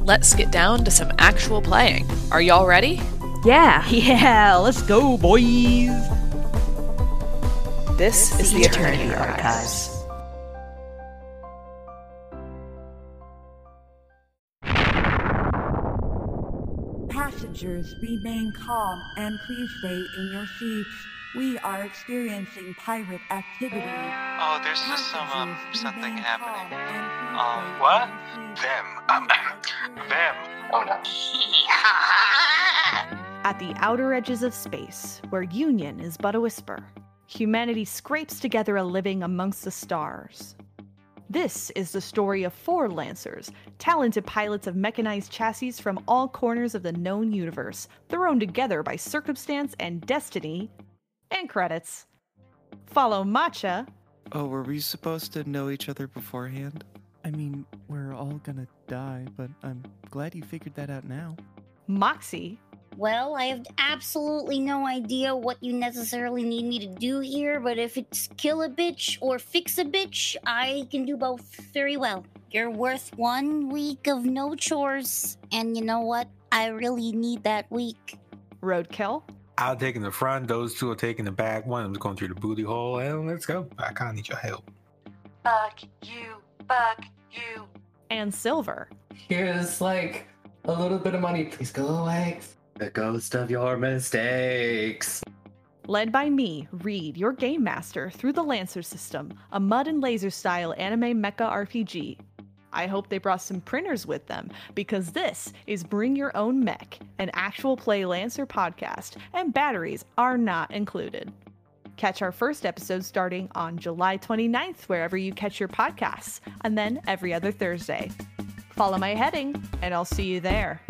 Let's get down to some actual playing. Are y'all ready? Yeah. <laughs> Yeah, let's go, boys! This is the Eternity Archives. Archives. Passengers, remain calm and please stay in your seats. We are experiencing pirate activity. Oh, there's just some um something happening. calm Um, what? in your seats. Them. Um, them. Oh no. At the outer edges of space, where union is but a whisper, humanity scrapes together a living amongst the stars. This is the story of four Lancers, talented pilots of mechanized chassis from all corners of the known universe, thrown together by circumstance and destiny, and credits. Follow Matcha, Oh, were we supposed to know each other beforehand? I mean, we're all gonna die, but I'm glad you figured that out now. Moxie, Well, I have absolutely no idea what you necessarily need me to do here, but if it's kill a bitch or fix a bitch, I can do both very well. You're worth one week of no chores, and you know what? I really need that week. Roadkill, I'll take in the front. Those two are taking the back. One of them's going through the booty hole. And let's go. I kind of need your help. Fuck you. Fuck you. And Silver. Here's like a little bit of money. Please go away. The ghost of your mistakes. Led by me, Reed, your game master, through the Lancer system, a mud and laser style anime mecha RPG. I hope they brought some printers with them because this is Bring Your Own Mech, an actual play Lancer podcast, and batteries are not included. Catch our first episode starting on July 29th, wherever you catch your podcasts, and then every other Thursday. Follow my heading, and I'll see you there.